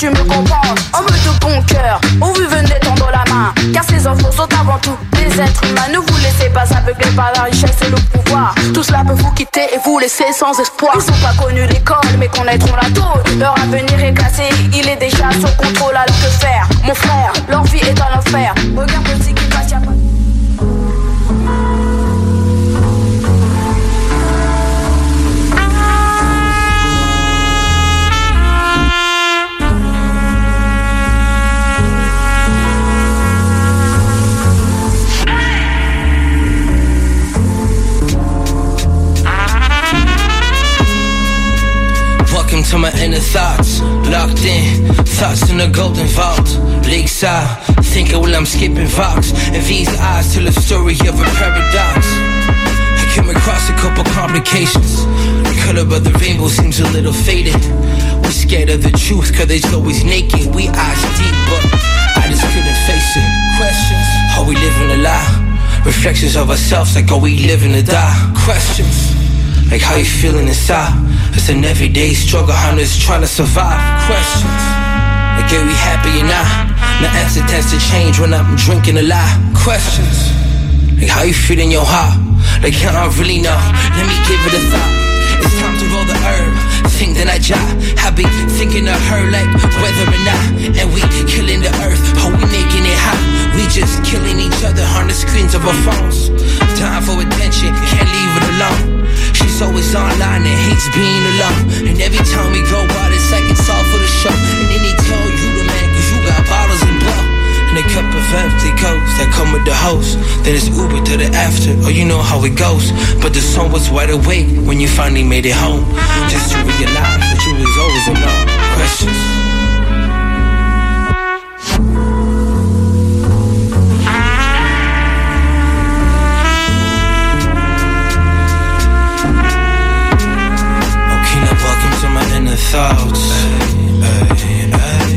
Tu me comprends On veut de bon cœur. Oh oui, venez tendre la main. Car ces enfants sont avant tout des êtres humains. Ne vous laissez pas aveugler par la richesse et le pouvoir. Tout cela peut vous quitter et vous laisser sans espoir. Ils ont pas connu l'école, mais connaîtront la tôle. Leur avenir est classé, il est déjà sous contrôle. Alors que faire Mon frère, leur vie est un enfer. Regarde ce qui passe, my inner thoughts. Locked in, thoughts in the golden vault. Lakeside, thinking while I'm skipping Vox. And these eyes tell a story of a paradox. I came across a couple complications. The color of the rainbow seems a little faded. We're scared of the truth, cause it's always naked. We eyes deep, but I just couldn't face it. Questions, are we living a lie? Reflections of ourselves, like are we living or die? Questions, like how you feeling inside? It's an everyday struggle, I'm just trying to survive. Questions, like are we happy or not? My answer tends to change when I'm drinking a lot. Questions, like how you feel in your heart? Like I don't really know, let me give it a thought. It's time to roll the herb. Think that I jot. I be thinking of her like whether or not. And we killing the earth. How we making it hot? We just killing each other on the screens of our phones. Time for attention. Can't leave it alone. She's always online and hates being alone. And every time we go out, it's like it's all for the show. And then they tell you the man, cause you got bottles and blow. And a cup of empty coats that come with the host. Then it's Uber to the after, oh you know how it goes. But the sun was wide awake when you finally made it home. Just to realize that you was always alone. Questions. Thoughts. Ay, ay,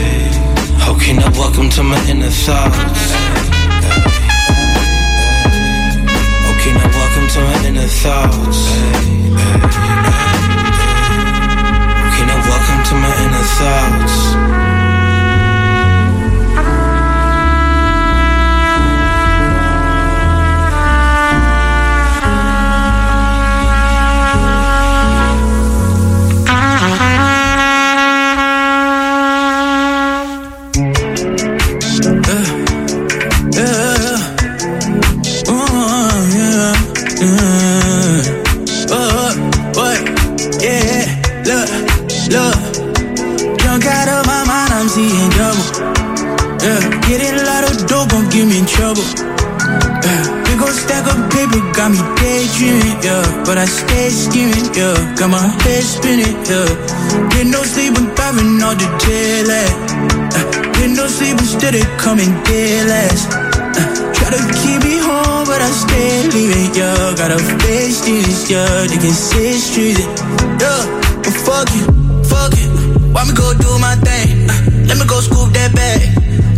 ay. Okay, now welcome to my inner thoughts. Okay, now welcome to my inner thoughts. Okay, now welcome to my inner thoughts. Drunk out of my mind, I'm seeing double. Yeah, getting a lot of dope gon' get me in trouble. Yeah, big ol' stack of paper got me daydreaming, yeah. But I stay scheming, yeah. Got my head spinning, yeah. Get no sleep, I'm driving all the jet get no sleep, instead of coming dead last. Uh, try to keep me home, but I stay leaving, yeah. Gotta face these, yeah. They can say treason, yeah. But fuck it, fuck it. Why me go do my thing? Uh, let me go scoop that bag.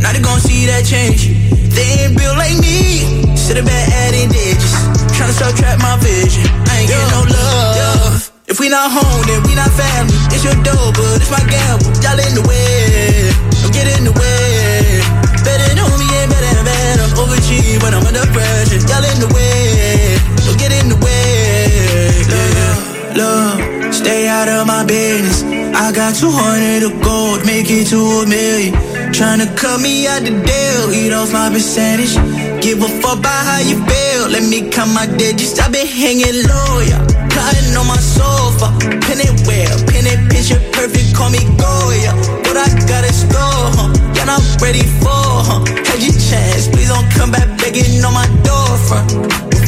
Now they gon' see that change. They ain't built like me. Sit back adding digits. Tryna subtract my vision. I ain't getting no love. If we not home, then we not family. It's your dough, but it's my gamble. Y'all in the way. Don't get in the way. Better know me and better and better. Overachieve when I'm under pressure. Y'all in the way. Don't get in the way. Love, love, stay out of my business. I got 200 of gold, make it to a million. Tryna cut me out the deal, eat off my percentage. Give a fuck about how you feel, let me count my digits. i been hanging low, yeah. Plotting on my sofa, pin it well, pin it picture perfect, call me Goya. What I gotta store, huh? Yeah, I'm ready for, huh? Had your chance, please don't come back begging on my door front.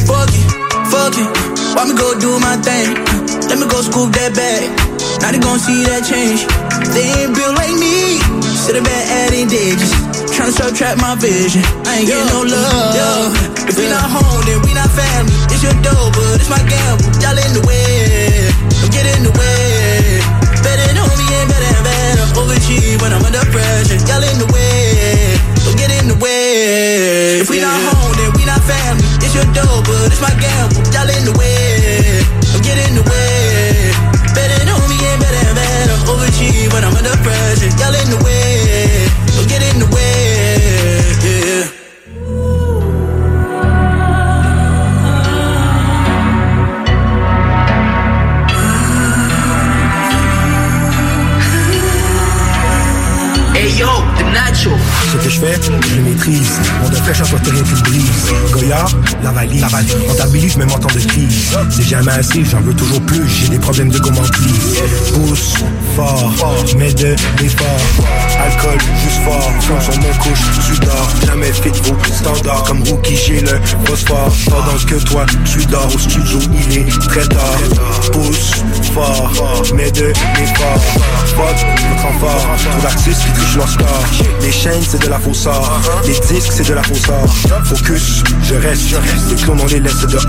Fuck it, fuck it. Why me go do my thing? Let me go scoop that bag. Now they gon' see that change. They ain't built like me. Sit back adding digits. Tryna subtract my vision. I ain't getting no love. If we not home, then we not family. It's your dough, but it's my gamble. Y'all in the way. Don't get in the way. Better know me and better and better. Overachieve when I'm under pressure. Y'all in the way. Don't get in the way. If we not home, then we not family. It's your dough, but it's my gamble. Y'all in the way. Don't get in the way. Better know me and better and better. Overachieve when I'm under pressure. Y'all in the way. Don't get in the way. Yeah. Ce que je fais, je le maîtrise. On de fraîche en rien qui brise. Goya, la valise. La valise. Comptabilise même en temps de crise. C'est jamais assez, j'en veux toujours plus. J'ai des problèmes de gourmandise. Pousse fort, mais de l'effort. Alcool, juste fort. Fond sur mon couche, tu dors. Jamais fait de vos standards. Comme rookie, j'ai le phosphore. Pendant que toi, tu dors au studio, il est très tard. Pousse fort, mais de l'effort. Fuck, votre enfant, trop d'artistes qui trichent leur. Les chaînes, c'est de la fausse or. Les disques, c'est de la fausse or. Focus, je reste. Les clones, on les laisse dehors.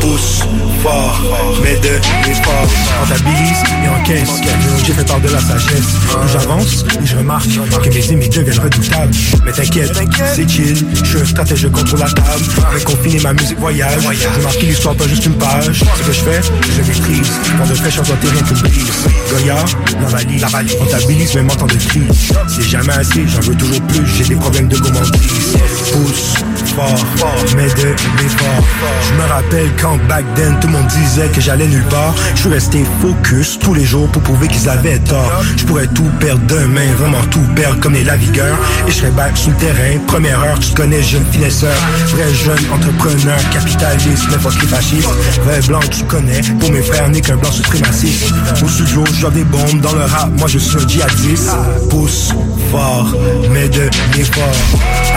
Pousse, fort, mais de l'effort. Rentabilise et encaisse. J'ai fait part de la sagesse. J'avance, plus je remarque que mes ennemis deviennent redoutables. Mais t'inquiète, c'est chill. Je suis un stratège, je contrôle la table. Avec confiné ma musique voyage. Je marque l'histoire, pas juste une page. Ce que je fais, je maîtrise. Quand de fraîcheur doit rien que brise. Goya, la valise, la valise. Comptabilise même en temps de crise. C'est jamais j'en veux toujours plus. J'ai des problèmes de gourmandise. Pousse, fort, mais de l'effort. Je me rappelle quand back then tout le monde disait que j'allais nulle part. Je suis resté focus tous les jours pour prouver qu'ils avaient tort. Je pourrais tout perdre demain, vraiment tout perdre comme les lavigueurs. Et je serais back sur le terrain. Première heure, tu te connais, jeune finesseur. Vrai jeune entrepreneur, capitaliste, n'importe qui fasciste. Vrai blanc, tu connais. Pour mes frères, n'est qu'un blanc suprémaciste. Au studio, je des bombes dans le rap. Moi, je suis un djihadiste. Pousse fort, mais de l'effort.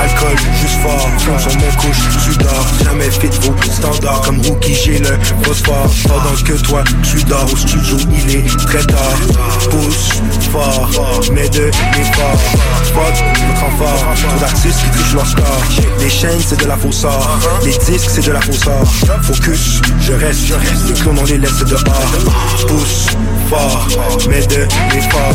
Alcool, juste fort. Sur mon couche, tu dors. Jamais vos standards. Comme rookie, j'ai le phosphore. Pendant que toi, tu dors au studio, il est très tard. Pousse fort, mais de l'effort. Fuck, notre enfant. Trop d'artistes qui trichent leur score. Les chaînes, c'est de la fausse or. Les disques, c'est de la fausse or. Focus, je reste. Les clones, on les laisse dehors. Pousse fort, mais de l'effort.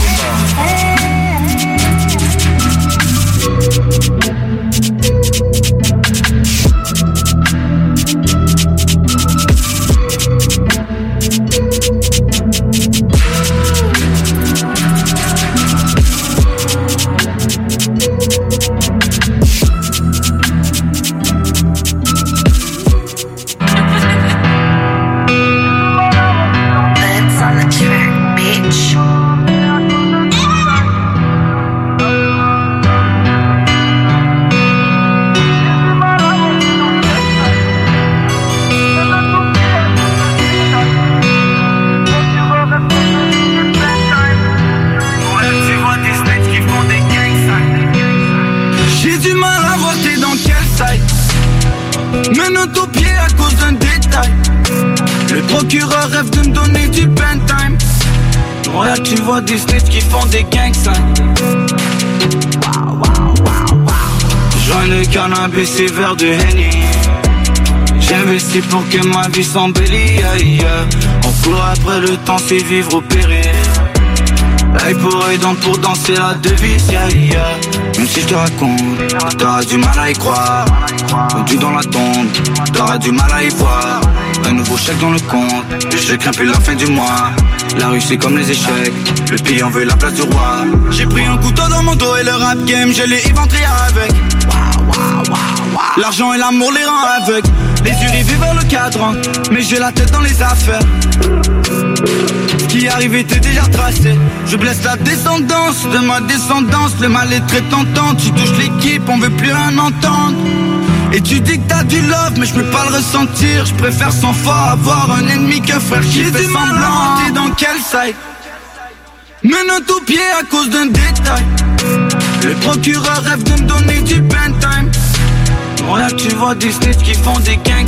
Procureur rêve de me donner du time Ouais tu vois des snitchs qui font des gang signs Joins le cannabis et verre de Henny J'investis pour que ma vie aïe. On court après le temps c'est vivre au péril Œil pour œil, dent pour danser la devise, yeah, yeah. Même si je te raconte, t'auras du mal à y croire. Rendu dans la tombe, t'auras du mal à y voir. Un nouveau chèque dans le compte, je crains plus la fin du mois. La rue c'est comme les échecs, le pays en veut la place du roi. J'ai pris un couteau dans mon dos et le rap game, je l'ai éventré avec. L'argent et l'amour les rend aveugles. Les yeux rivés vers le cadran, mais j'ai la tête dans les affaires. Qui arrive était déjà tracé. Je blesse la descendance de ma descendance. Le mal est très tentant. Tu touches l'équipe, on veut plus rien entendre. Et tu dis que t'as du love, mais je peux pas le ressentir. Je préfère sans fort avoir un ennemi qu'un frère qui fait semblant. T'es dans quel side Menottes aux pieds à cause d'un détail. Le procureur rêve de me donner du time. Ouais, tu vois des snitchs qui font des gangs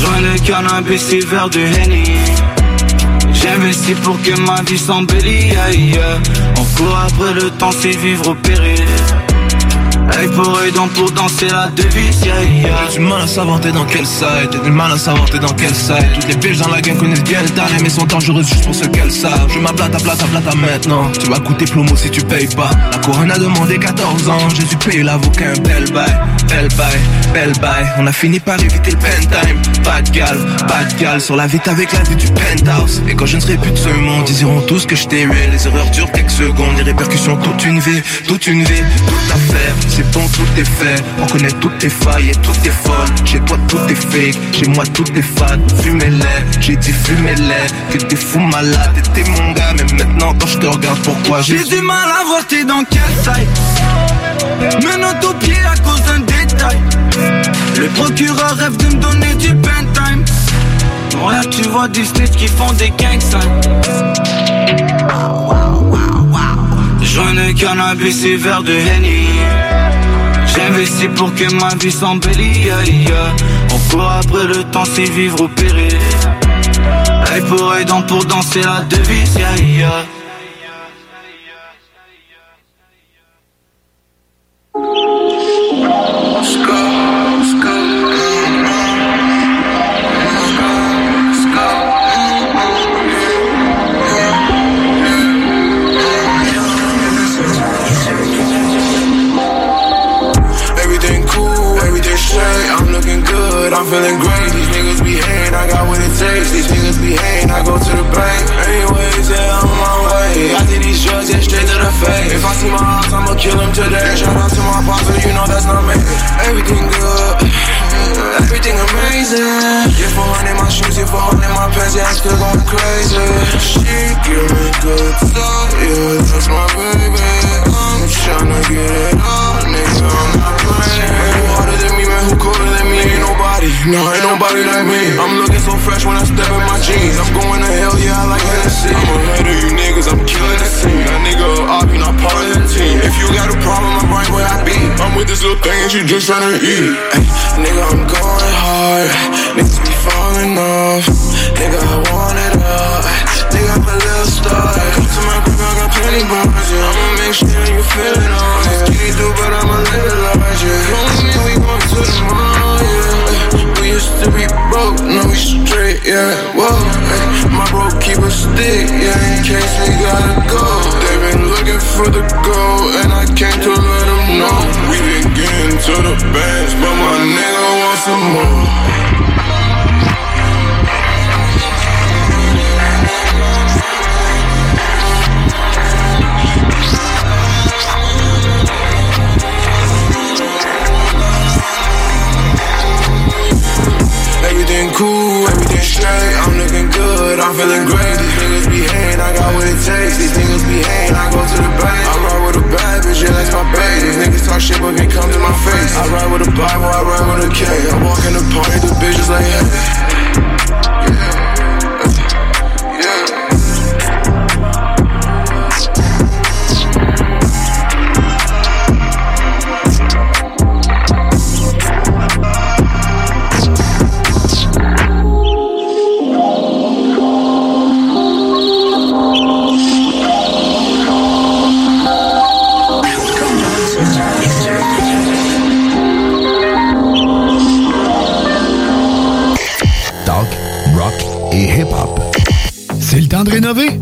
Joins le cannabis et verre de Henny J'investis pour que ma vie s'embellit aïe. On court après le temps, c'est vivre au péril Œil pour œil, dent pour danser la devise yeah, yeah. J'ai du mal à savoir t'es dans quel side. J'ai du mal à savoir t'es dans quel side. Toutes les piges dans la gang connaissent bien le Mais sont dangereuses juste pour ce qu'elles savent. Je m'ablate à plata plata maintenant. Tu vas coûter plomo si tu payes pas. La couronne a demandé 14 ans. J'ai dû payer l'avocat un bel bail Bel bail, bel bail On a fini par éviter le pen time. Pas de gal, pas de gal Sur la vite avec la vie du penthouse. Et quand je ne serai plus de ce monde Ils diront tous que je t'ai eu Les erreurs durent quelques secondes Les répercussions toute une vie Toute une vie, tout à faire C'est bon, tout est fait. On connaît toutes tes failles et toutes tes folles. Chez toi tout est fake. Chez moi tout est fade. Fumez-les, j'ai dit fumez-les Que t'es fou malade T'étais mon gars. Mais maintenant quand je te regarde pourquoi J'ai du mal à voir t'es dans quel side Menottes aux pieds à cause d'un Le procureur rêve de me donner du time Ouais tu vois des snitchs qui font des gangs Joins le cannabis et verre de Henny J'investis pour que ma vie aïe. On court après le temps, c'est vivre au péril. Œil pour œil, dent pour danser la devise, aïe. Got a problem, I'm right where I be. I'm with this little thing and she just tryna eat. Ay, nigga, I'm going hard. Niggas be falling off. Nigga, I want it all. Nigga, I'm a little star. Come to my crib, I got plenty bars. Yeah. I'ma make sure you feel it all. Just through, but I'ma live it large. Yeah. Come with me, we going to the mall. Used to be broke, now we straight. Yeah. Whoa. My bro keep a stick. Yeah. In case we gotta go. They been looking for the gold, and I came to let them know. We been getting to the bands, but my nigga wants some more. I'm feeling great. These niggas be hating, I got what it takes. These niggas be hating, I go to the bank. I ride with a bad bitch, yeah, that's my babe. These niggas talk shit, but can't come to my face. I ride with a Bible, I ride with a K. I walk in the party, the bitches like, hey.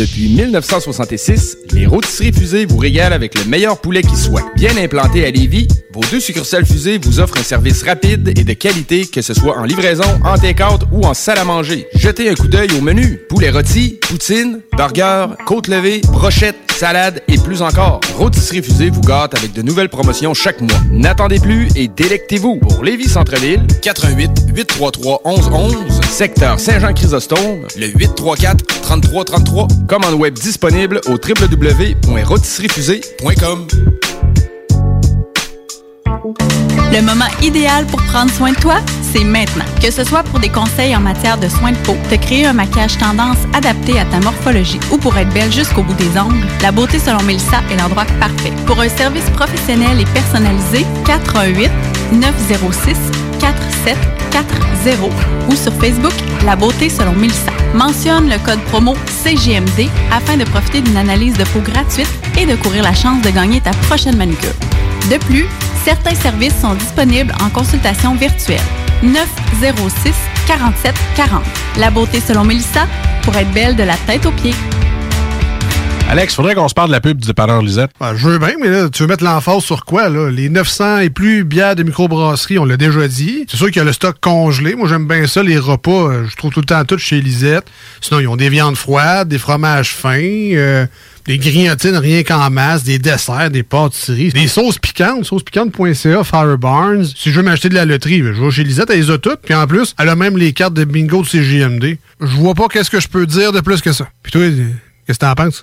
Depuis 1966, les rôtisseries fusées vous régalent avec le meilleur poulet qui soit. Bien implanté à Lévis, vos deux succursales fusées vous offrent un service rapide et de qualité, que ce soit en livraison, en take-out ou en salle à manger. Jetez un coup d'œil au menu. Poulet rôti, poutine, burger, côte levée, brochette, salade et plus encore. Rôtisserie fusée vous gâte avec de nouvelles promotions chaque mois. N'attendez plus et délectez-vous. Pour Lévis Centre-Ville, 88 833 1111, secteur Saint-Jean-Chrysostome, le 834 3333. Commande web disponible au www.rôtisseriefusée.com. Le moment idéal pour prendre soin de toi, c'est maintenant. Que ce soit pour des conseils en matière de soins de peau, te créer un maquillage tendance adapté à ta morphologie ou pour être belle jusqu'au bout des ongles, la beauté selon Mélissa est l'endroit parfait. Pour un service professionnel et personnalisé, 418 906 4740 ou sur Facebook La beauté selon Mélissa. Mentionne le code promo CGMD afin de profiter d'une analyse de peau gratuite et de courir la chance de gagner ta prochaine manucure. De plus, certains services sont disponibles en consultation virtuelle. 906 47 40. La beauté selon Mélissa pour être belle de la tête aux pieds. Alex, faudrait qu'on se parle de la pub du dépanneur Lisette. Ah, je veux bien, mais là, tu veux mettre l'emphase sur quoi, là? Les 900 et plus bières de microbrasserie, on l'a déjà dit. C'est sûr qu'il y a le stock congelé. Moi, j'aime bien ça, les repas. euh, Je trouve tout le temps tout chez Lisette. Sinon, ils ont des viandes froides, des fromages fins, euh, des grignotines rien qu'en masse, des desserts, des pâtisseries, des sauces piquantes, saucespiquante.ca, Fire Barnes. Si je veux m'acheter de la loterie, ben, je vais chez Lisette, elle les a toutes. Puis en plus, elle a même les cartes de bingo de CGMD. Je vois pas qu'est-ce que je peux dire de plus que ça. Puis toi, euh, qu'est-ce que t'en penses?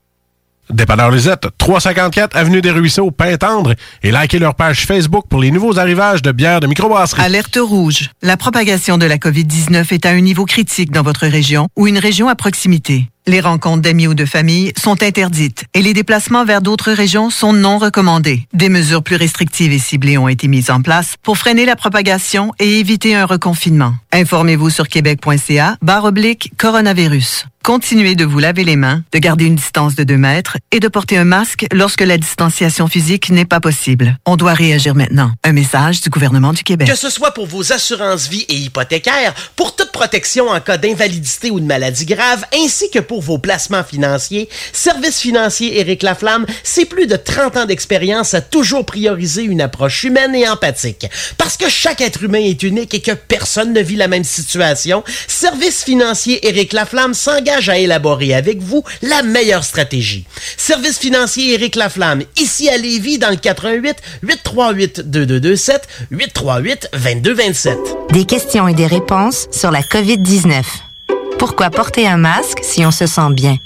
Dépanneur Lisette, 354 Avenue des Ruisseaux, Pintendre, et likez leur page Facebook pour les nouveaux arrivages de bières de microbrasserie. Alerte rouge. La propagation de la COVID-19 est à un niveau critique dans votre région ou une région à proximité. Les rencontres d'amis ou de famille sont interdites et les déplacements vers d'autres régions sont non recommandés. Des mesures plus restrictives et ciblées ont été mises en place pour freiner la propagation et éviter un reconfinement. Informez-vous sur québec.ca barre oblique coronavirus. Continuez de vous laver les mains, de garder une distance de 2 mètres et de porter un masque lorsque la distanciation physique n'est pas possible. On doit réagir maintenant. Un message du gouvernement du Québec. Que ce soit pour vos assurances vie et hypothécaires, pour toute protection en cas d'invalidité ou de maladie grave, ainsi que pour vos placements financiers, Service financier Éric Laflamme, c'est plus de 30 ans d'expérience à toujours prioriser une approche humaine et empathique. Parce que chaque être humain est unique et que personne ne vit la même situation, Service financier Éric Laflamme s'engage à élaborer avec vous la meilleure stratégie. Service financier Éric Laflamme, ici à Lévis, dans le 88 838 2227 838 2227. Des questions et des réponses sur la COVID-19. Pourquoi porter un masque si on se sent bien?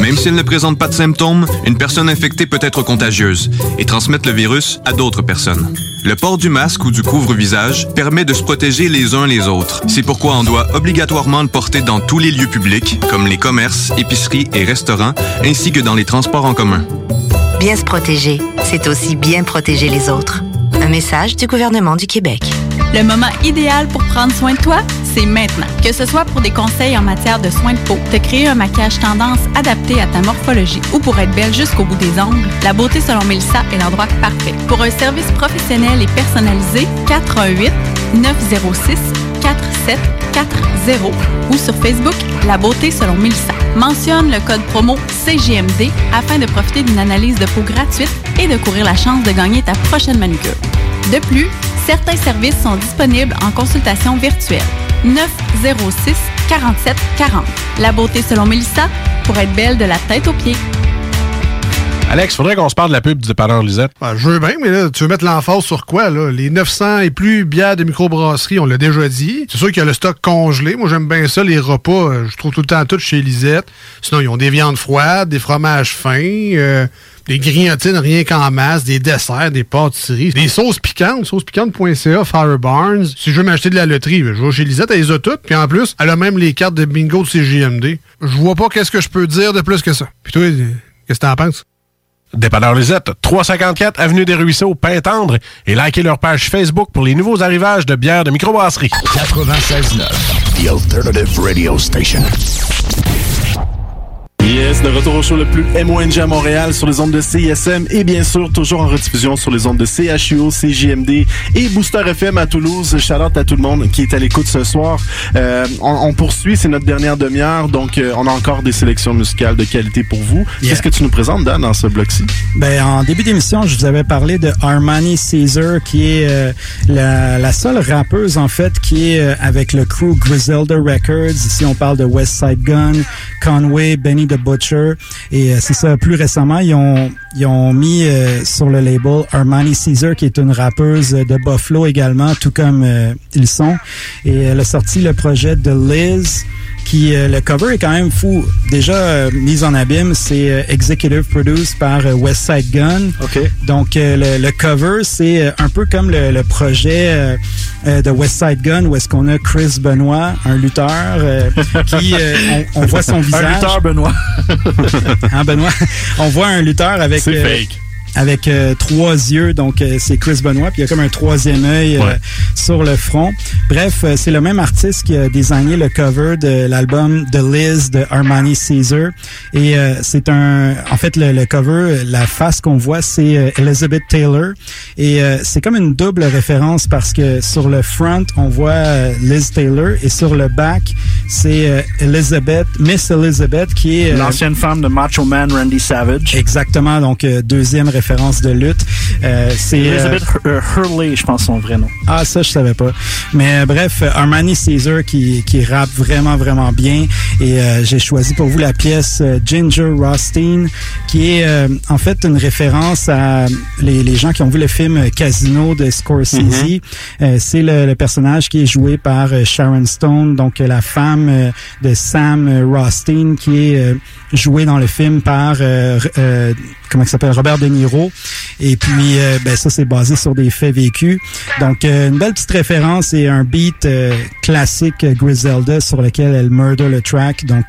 Même s'il ne présente pas de symptômes, une personne infectée peut être contagieuse et transmettre le virus à d'autres personnes. Le port du masque ou du couvre-visage permet de se protéger les uns les autres. C'est pourquoi on doit obligatoirement le porter dans tous les lieux publics, comme les commerces, épiceries et restaurants, ainsi que dans les transports en commun. Bien se protéger, c'est aussi bien protéger les autres. Message du gouvernement du Québec. Le moment idéal pour prendre soin de toi, c'est maintenant. Que ce soit pour des conseils en matière de soins de peau, te créer un maquillage tendance adapté à ta morphologie ou pour être belle jusqu'au bout des ongles, la beauté selon Mélissa est l'endroit parfait. Pour un service professionnel et personnalisé, 418 906 4740 ou sur Facebook La beauté selon Mélissa. Mentionne le code promo CGMD afin de profiter d'une analyse de peau gratuite et de courir la chance de gagner ta prochaine manucure. De plus, certains services sont disponibles en consultation virtuelle. 906 47 40. La beauté selon Mélissa pour être belle de la tête aux pieds. Alex, faudrait qu'on se parle de la pub du dépanneur Lisette. Ah, je veux bien, mais là, tu veux mettre l'emphase sur quoi, là? Les 900 et plus bières de microbrasserie, on l'a déjà dit. C'est sûr qu'il y a le stock congelé. Moi, j'aime bien ça, les repas. euh, Je trouve tout le temps tout chez Lisette. Sinon, ils ont des viandes froides, des fromages fins, euh, des grignotines rien qu'en masse, des desserts, des pâtisseries, des sauces piquantes, saucespiquante.ca, Fire Barnes. Si je veux m'acheter de la loterie, ben, je vais chez Lisette, elle les a toutes. Puis en plus, elle a même les cartes de bingo de CGMD. Je vois pas qu'est-ce que je peux dire de plus que ça. Puis toi, qu'est-ce que t'en penses? Dépanneur Lisette, 354 Avenue des Ruisseaux, Pintendre, et likez leur page Facebook pour les nouveaux arrivages de bières de microbrasserie. 96.9, The Alternative Radio Station. Yes, de retour au show le plus MONG à Montréal sur les ondes de CISM et bien sûr toujours en rediffusion sur les ondes de CHUO, CJMD et Booster FM à Toulouse. Shout out à tout le monde qui est à l'écoute ce soir. Euh, on, on poursuit, c'est notre dernière demi-heure, donc euh, on a encore des sélections musicales de qualité pour vous. Yeah. Qu'est-ce que tu nous présentes, Dan, dans ce bloc-ci? Ben, en début d'émission, je vous avais parlé de Armani Caesar, qui est euh, la, la seule rappeuse, en fait, qui est euh, avec le crew Griselda Records. Ici, on parle de West Side Gun, Conway, Benny the Butcher. Et euh, c'est ça, plus récemment, ils ont, ils ont mis euh, sur le label Armani Caesar, qui est une rappeuse de Buffalo également, tout comme euh, ils sont. Et elle a sorti le projet de Liz, qui euh, le cover est quand même fou. Déjà euh, mise en abîme, c'est euh, executive produced par West Side Gun. Donc euh, le, le cover c'est un peu comme le, le projet de West Side Gun où est-ce qu'on a Chris Benoit, un lutteur qui on, on voit son visage. Un lutteur Benoît. hein, Benoît. On voit un lutteur avec C'est fake. Avec euh, trois yeux. Donc, euh, c'est Chris Benoit. Puis il y a comme un troisième œil euh, Ouais. sur le front. Bref, euh, c'est le même artiste qui a designé le cover de l'album The Liz de Armani Caesar. Et euh, c'est un... En fait, le, le cover, la face qu'on voit, c'est euh, Elizabeth Taylor. Et euh, c'est comme une double référence parce que sur le front, on voit Liz Taylor et sur le back, c'est euh, Elizabeth, Miss Elizabeth, qui est... euh, L'ancienne femme de Macho Man Randy Savage. Exactement, donc euh, deuxième référence de lutte. Euh, c'est euh, Elizabeth Hur- Hurley, je pense son vrai nom. ah, ça, je savais pas. Mais euh, bref, euh, Armani Caesar qui, qui rappe vraiment, vraiment bien. Et euh, j'ai choisi pour vous la pièce euh, Ginger Rothstein, qui est euh, en fait une référence à les, les gens qui ont vu le film euh, Casino de Scorsese. Euh, C'est le, le personnage qui est joué par euh, Sharon Stone, donc euh, la femme euh, de Sam euh, Rothstein, qui est euh, jouée dans le film par euh, euh, comment il s'appelle? Robert De Niro. Et puis, euh, ben ça, c'est basé sur des faits vécus. Donc, euh, une belle petite référence et un beat euh, classique Griselda sur lequel elle murder le track. Donc,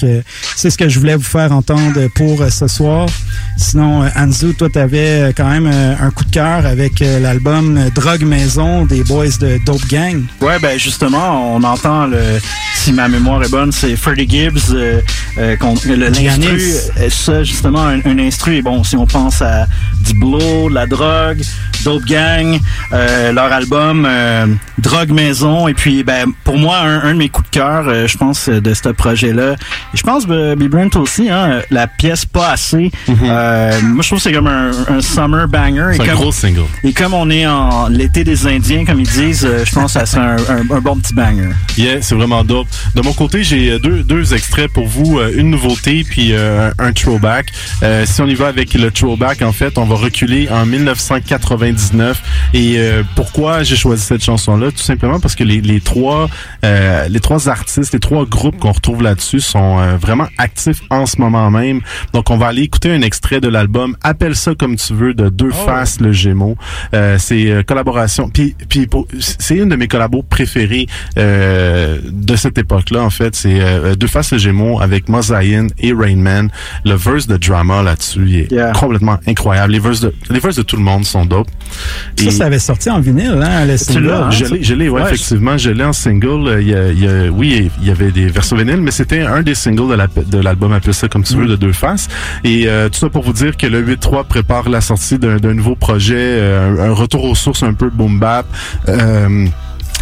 c'est ce que je voulais vous faire entendre pour ce soir. Sinon, Anzu, toi, t'avais quand même un coup de cœur avec l'album Drogue Maison des Boys de Dope Gang. Ouais, ben justement, on entend le, si ma mémoire est bonne, c'est Freddie Gibbs, euh, euh, le l'instru, ça justement un, un instru. Et bon, si on pense à du blow, de la drogue, Dope Gang, euh, leur album euh, Drogue Maison, et puis ben pour moi un, un de mes coups de cœur, euh, je pense de ce projet-là. Et je pense B. Brent aussi, hein, la pièce pas assez. Euh, moi, je trouve que c'est comme un, un summer banger. C'est un comme- gros single. et comme on est en l'été des Indiens, comme ils disent, je pense que ça serait un, un- bon petit banger. Yeah, c'est vraiment dope. De mon côté, j'ai deux, deux extraits pour vous, une nouveauté puis un throwback. Si on y va avec le throwback, en fait, on va reculer en 1999. Et euh, pourquoi j'ai choisi cette chanson-là? Tout simplement parce que les, les trois, euh, les trois artistes, les trois groupes qu'on retrouve là-dessus sont euh, vraiment actifs en ce moment même. Donc, on va aller écouter un extrait de l'album Appelle ça comme tu veux de Deux Faces le Gémeaux. C'est collaboration. Puis, puis c'est une de mes collabos préférés euh, de cette époque-là. En fait, c'est Deux Faces le Gémeaux avec Mozaïen et Rain Man. Le verse de drama là-dessus est Yeah. complètement incroyable. Les verses de les verses de tout le monde sont dope. Ça, ça avait sorti en vinyle, hein, le single. hein, je l'ai, je l'ai, ouais, Ouais, effectivement, je l'ai en single. Euh, Il y a, il y a- oui, il y avait des versions vinyles, mais c'était un des singles de, la- de l'album Appelle ça comme tu veux de Deux Faces. Et euh, tout ça pour vous dire que le 8-3 prépare la sortie d'un, d'un nouveau projet, euh, un retour aux sources un peu boom bap. Euh,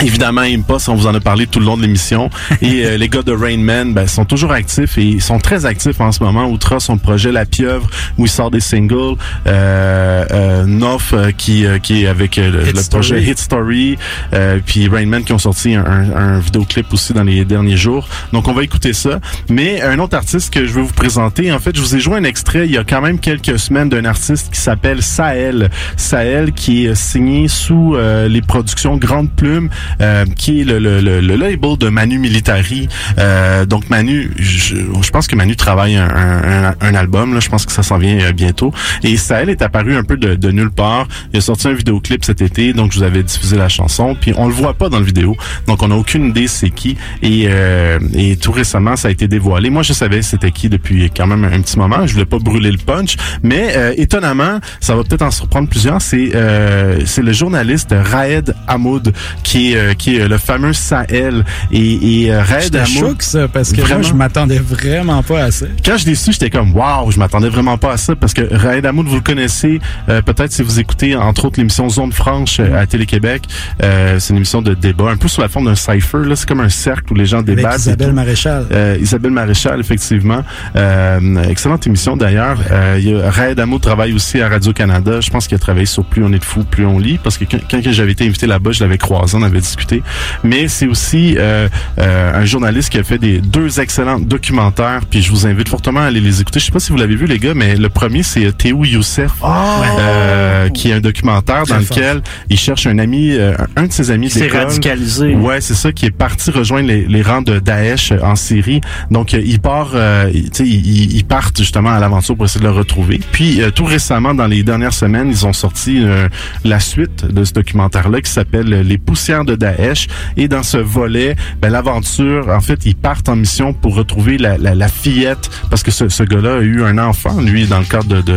Évidemment, Impost, on vous en a parlé tout le long de l'émission. Et euh, les gars de Rain Man ben, sont toujours actifs et ils sont très actifs en ce moment. Outra, son projet La Pieuvre, où il sort des singles. Euh, euh, Nof, euh, qui, euh, qui est avec euh, le, Hit le Story. projet Hit Story. Euh, puis Rain Man qui ont sorti un, un, un vidéoclip aussi dans les derniers jours. Donc, on va écouter ça. Mais un autre artiste que je veux vous présenter, en fait, je vous ai joué un extrait il y a quand même quelques semaines d'un artiste qui s'appelle Sahel. Sahel qui est signé sous euh, les productions Grande Plume, euh, qui est le, le, le, le label de Manu Militari. Euh, donc Manu, je, je pense que Manu travaille un, un, un album, là, je pense que ça s'en vient euh, bientôt. Et Sahel est apparu un peu de, de nulle part. Il a sorti un vidéoclip cet été, donc je vous avais diffusé la chanson, puis on le voit pas dans le vidéo, donc on n'a aucune idée c'est qui. Et, euh, et tout récemment, ça a été dévoilé. Moi, je savais c'était qui depuis quand même un petit moment. Je voulais pas brûler le punch, mais euh, étonnamment, ça va peut-être en surprendre plusieurs. C'est euh, c'est le journaliste Raed Hamoud qui est euh, qui est le fameux Sahel et, et euh, Hamoud. choqué, ça, parce que moi, Vraiment. je m'attendais vraiment pas à ça. Quand je l'ai su, j'étais comme waouh, je m'attendais vraiment pas à ça parce que Raed Hamoud, vous le connaissez euh, peut-être si vous écoutez entre autres l'émission Zone Franche euh, à Télé-Québec. Euh, c'est une émission de débat, un peu sous la forme d'un cipher. Là, c'est comme un cercle où les gens débattent. Isabelle. Maréchal. Euh, Isabelle Maréchal, effectivement. Euh, excellente émission d'ailleurs. Euh, il y a- Raed Hamoud travaille aussi à Radio-Canada. Je pense qu'il a travaillé sur Plus on est de fou, plus on lit, parce que quand, quand j'avais été invité là-bas, je l'avais croisé, on avait discuté. Mais c'est aussi euh, euh, un journaliste qui a fait des deux excellents documentaires, puis je vous invite fortement à aller les écouter. Je sais pas si vous l'avez vu, les gars, mais le premier, c'est euh, Théo Youssef, euh, qui est un documentaire dans fort. lequel il cherche un ami, euh, un de ses amis Il s'est radicalisé. Ouais, c'est ça, qui est parti rejoindre les, les rangs de Daesh euh, en Syrie. Donc, euh, il part, euh, il- tu sais, ils ils partent justement à l'aventure pour essayer de le retrouver. Puis, euh, tout récemment, dans les dernières semaines, ils ont sorti euh, la suite de ce documentaire-là qui s'appelle Les poussières de de Daesh. Et dans ce volet, ben, l'aventure, en fait, ils partent en mission pour retrouver la, la, la fillette, parce que ce, ce gars-là a eu un enfant, lui, dans le cadre de, de,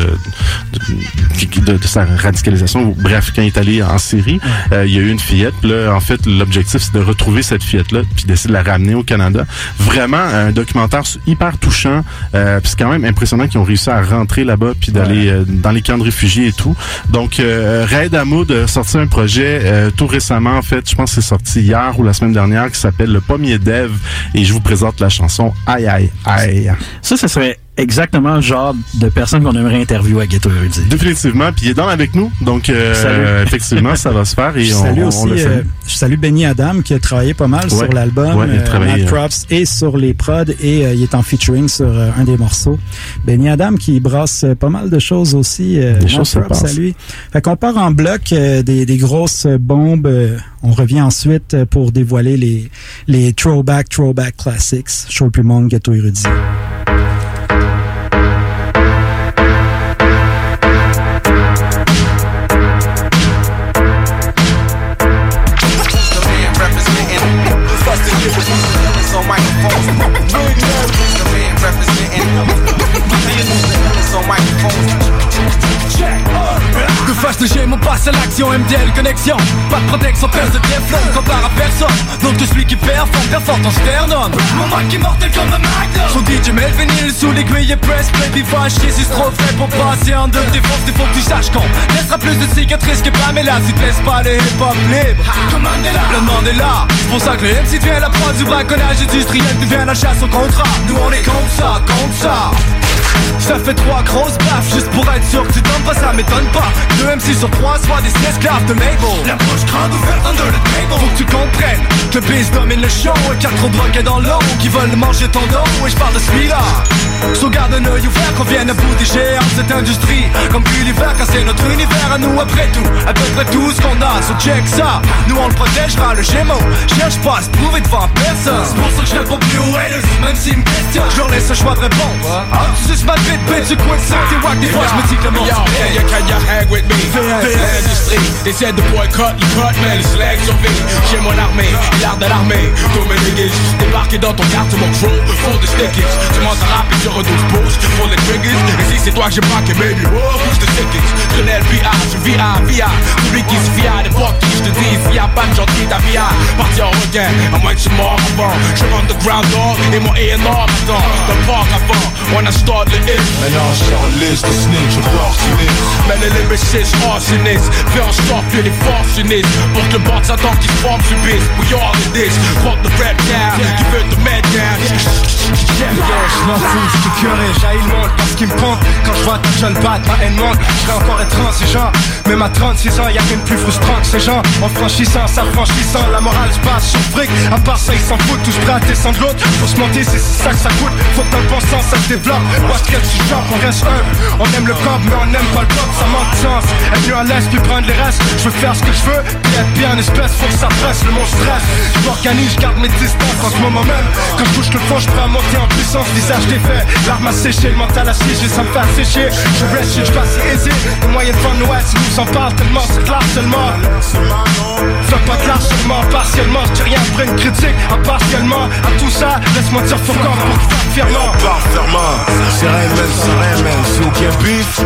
de, de- sa radicalisation. Bref, quand il est allé en Syrie, euh, il y a eu une fillette. Là, en fait, l'objectif, c'est de retrouver cette fillette-là, puis d'essayer de la ramener au Canada. Vraiment, un documentaire hyper touchant. Euh, puis c'est quand même impressionnant qu'ils ont réussi à rentrer là-bas, puis d'aller euh, dans les camps de réfugiés et tout. Donc, euh, Raid Hamoud a sorti un projet euh, tout récemment, en fait, je pense c'est sorti hier ou la semaine dernière, qui s'appelle Le Pommier Dev. Et je vous présente la chanson Aïe Aïe Aïe. Ça, ce serait exactement le genre de personne qu'on aimerait interviewer à Ghetto Érudit. Définitivement, puis il est dans avec nous. Donc, euh, effectivement, ça va se faire et je on, salue on aussi, le fait. euh, je salue Benny Adam qui a travaillé pas mal Ouais. sur l'album. Ouais, euh, Matt euh, Props et sur les prods et euh, il est en featuring sur euh, un des morceaux. Benny Adam qui brasse pas mal de choses aussi. Des choses se Props à lui. Fait qu'on part en bloc des, des grosses bombes. on revient ensuite pour dévoiler les, les throwback, throwback classics. Show le plus monde, Ghetto Érudit. De passe à l'action, MDL connexion. Pas de protection, pèse de Teflon, compare à personne. Donc je suis qui performe, performe ton sternum. Mon mic est mortel comme un magnum. Son DJ met le vinyle sous l'aiguille et press play. Va chier c'est trop frais pour passer en deux. Défense Des faut que tu saches qu'on laissera plus de cicatrices que Pamela. Si te laisses pas les hip-hop libres Comme Mandela Le monde est là, c'est pour ça que le MC devient la proie du braconnage industriel Devient la chasse au contrat. Nous on est comme ça, comme ça. Ça fait trois grosses baffes juste pour être sûr que tu tombes pas, ça m'étonne pas. Deux MC sur trois des esclaves de label. La bouche grande ouverte under the table. Faut que tu comprennes que le biz domine le show et quatre trop drogués dans l'eau qui veulent manger ton dos. Et je parle de celui-là. So garde un œil ouvert qu'on vienne à bout des géants de cette industrie. Comme l'hiver quand c'est notre univers à nous après tout. À peu près tout ce qu'on a, so check ça. Nous on le protégera, le gémeau. Cherche pas à se prouver devant personne. C'est pour ça que je réponds plus aux haters, même s'ils me questionnent. Je leur laisse le choix de répondre. Ah, tu sais, ma bite, bitch, tu coins ça, t'es wack, des fois je me dis que le monde Yo, can you, can you hang with me? L'industrie, they said the boy cut, il cut, man, les slags sur vie. J'ai mon armée, l'art de l'armée, tous mes niggas. Débarqué dans ton quartier, mon crew, pour des stickies. Tu à rap et sur 12 pouces, pour les triggers. Et si c'est toi que j'ai braqué, baby, oh, pousse de stickies. Je connais le VA, je vis à VA. Celui qui se fia, des portes qui je te dis, s'il y a pas de gentil, ta vie à partir en regain. À moins que je mort avant. Je run the ground dog et mon A&R m'attend. Dans le parc avant, when I start the hit. Maintenant, je sors liste de snitch, opportuniste. Mais les lyricists, arsonists. Fais en sorte que les fortunistes, pour que le bord de Satan qui se forme subisse. We all in this, fuck the rap down, qui veut te mettre down. J'aime bien, je m'en fous, je curé, j'haïs le monde parce qu'il me prend. Quand je vois toute jeune batte, ma haine monte Je serais encore être intransigeant Même à 36 ans, y'a rien de plus frustrant que ces gens. En franchissant, s'affranchissant, la morale se passe sur fric. À part ça, ils s'en foutent, tous prêts à descendre l'autre. Faut se mentir, c'est ça que ça coûte. Faut que dans le bon sens, ça se développe. Watch quel genre, on reste humble On aime le corps, mais on aime pas le bloc, ça manque de sens. Être à l'aise, prendre les restes. Je veux faire ce que je veux, puis être bien en espèce Faut que ça presse, le monde stress Je m'organise, je garde mes distances en ce moment même. Quand je touche le fond, je prends à monter en puissance Visage défait, l'arme a séché, le mental a siégé Ça me fait sécher, je reste, je passe aisé. Les moyens de vendre l'ouest, nous en parle tellement C'est clair seulement. Fais pas de l'art seulement, partiellement. Je rien après une critique, impartialement À tout ça, laisse-moi dire faut quand pour fièrement Parfaitement, c'est rien même, c'est rien même. Si aucun bif,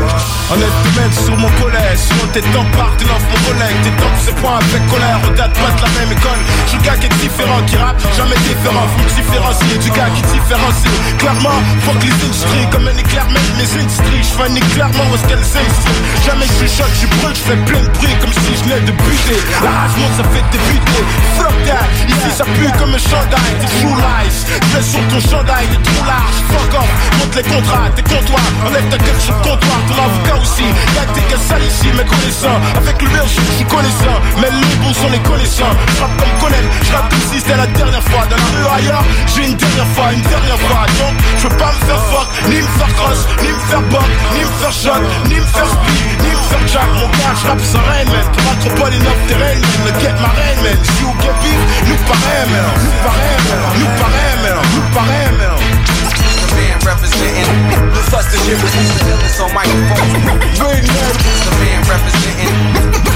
en est même sur mon collège Sinon tes temps partent, t'es mon collègue Tes temps c'est point avec colère, on date pas de la même école gars qui est différent, qui rappe, jamais différent. Faut différencier du gars qui différencie. Clairement, fuck les industries comme un éclair Même mes industries, un éclairement où est-ce qu'elles existent Jamais je chuchote, je brûle, je fais plein de bruit Comme si je venais de buter. La rage ça fait débuter Fuck that, ici ça pue comme un chandail T'es true lies, fais sur ton chandail T'es trop large, fuck off, monte les contrats T'es comptoir, enlève ta gueule sur le comptoir Ton avocat aussi, y'a que des gars sales ici Mais connaissant, avec le je suis connaissant. Mais les bons sont les connaissants. Je rappe comme Conan, je rappe comme si c'était la dernière fois Dans la rue ailleurs, j'ai une dernière fois, une dernière fois. Donc, je veux pas me faire fuck, ni me faire cross Ni me faire bug, ni me faire shot Ni me faire speed, ni me faire jack. Mon gars, je rappe sans man. Pas les neuf terrain, man. Le get ma reine, man. Si ou get beef, nous pareil, man. Nous pareil, man. Nous man. Nous pareil, man. Man representing the on man. Man representing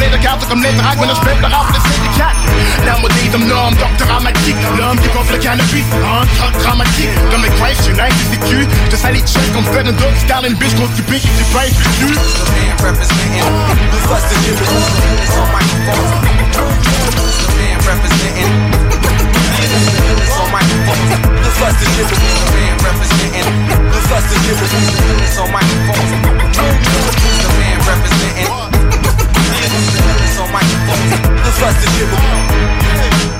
play the couch, comme les drags, when I strip the rap, and the city cat. Nowadays, I'm l'homme, docteur dramatique. L'homme qui gonfle le cannabis, un truc dramatique. Comme les Christ United, c'est tu. Je salis check, comme fait un dog, style, une bitch, cause du big, et du price, du tu. representing the fuss the shit with on microphone. Man representing on microphone. The fuss the shit with man representing the fuss the shit with on microphone. The man representing on microphone. The fuss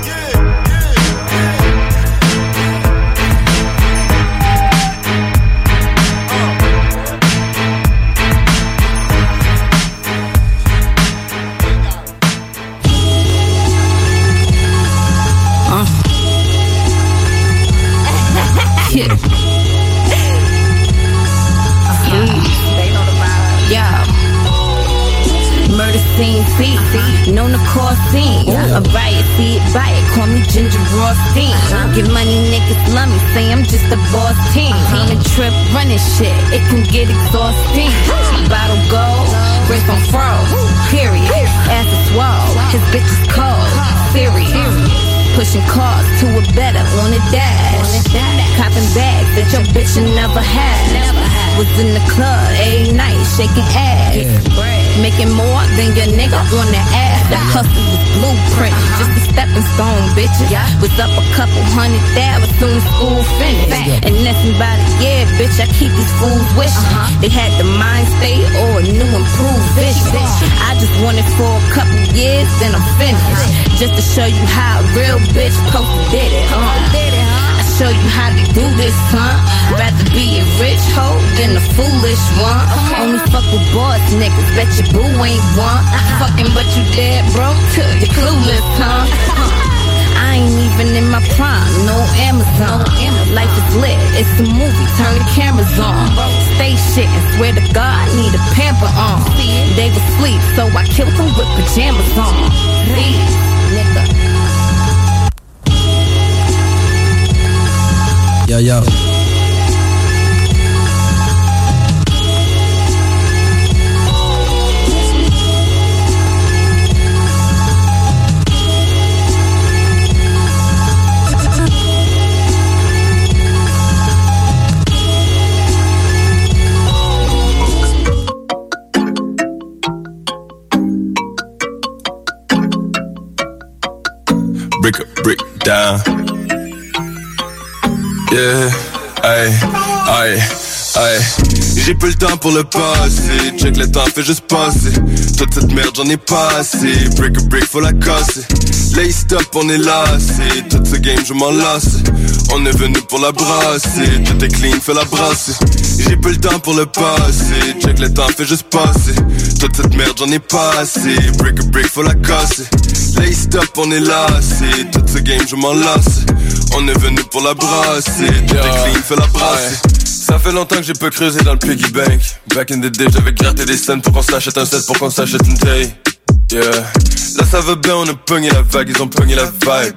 known to cause scene. A riot, see it, buy it, call me Ginger Rothstein. Uh-huh. Get money, niggas love me, say I'm just a boss team. Uh-huh. Team and trip, running shit, it can get exhausting. Bottle gold, wrist on froze, period. Ass is swole, his bitch is cold, uh-huh. serious. Pushing cars to a better on the dash. Copping bags that your bitch never had. Was in the club every night shaking ass. Making more than your nigga on the ass. The hustle was blueprint, just a stepping stone, bitches. Was up a couple hundred thousand soon as school finished. And nothing by the yeah, bitch, I keep these fools wishing. Uh-huh. They had the mind state or a new improved vision. I just wanted for a couple years, then I'm finished. Just to show you how real bitch posted did it, huh? I show you how to do this, huh? Rather be a rich hoe than a foolish one. Only fuck with boss niggas, bet your boo ain't one. Fucking but you dead broke, till you clueless, huh? I ain't even in my prime, no Amazon. Life is lit, it's a movie, turn the cameras on. Stay shit and swear to God, need a pamper on. They was sleep, so I killed them with pajamas on. Yo, yo. break up, break down. Yeah, aïe, aïe, aïe. J'ai plus le temps pour le passé. Check le temps fait juste passer. Toute cette merde, j'en ai pas. Break a break, faut la casser. Lay stop, on est lassé. Toute ce game, je m'en lasse. On est venu pour la brasser. Tout est clean, fais la brasser. J'ai plus le temps pour le passé. Check le temps fait juste passer. Toute cette merde, j'en ai pas. Break a break, faut la casser. Lay stop, on est lassé. Toute ce game, je m'en lasse. On est venu pour la brasser. Tout est clean, fais la brasser. Ça fait longtemps que j'ai pas creusé dans le piggy bank. Back in the day, j'avais gratté des scènes pour qu'on s'achète un set, pour qu'on s'achète une taille. Yeah. Là ça va bien, on a pogné la vague, ils ont pogné la vibe.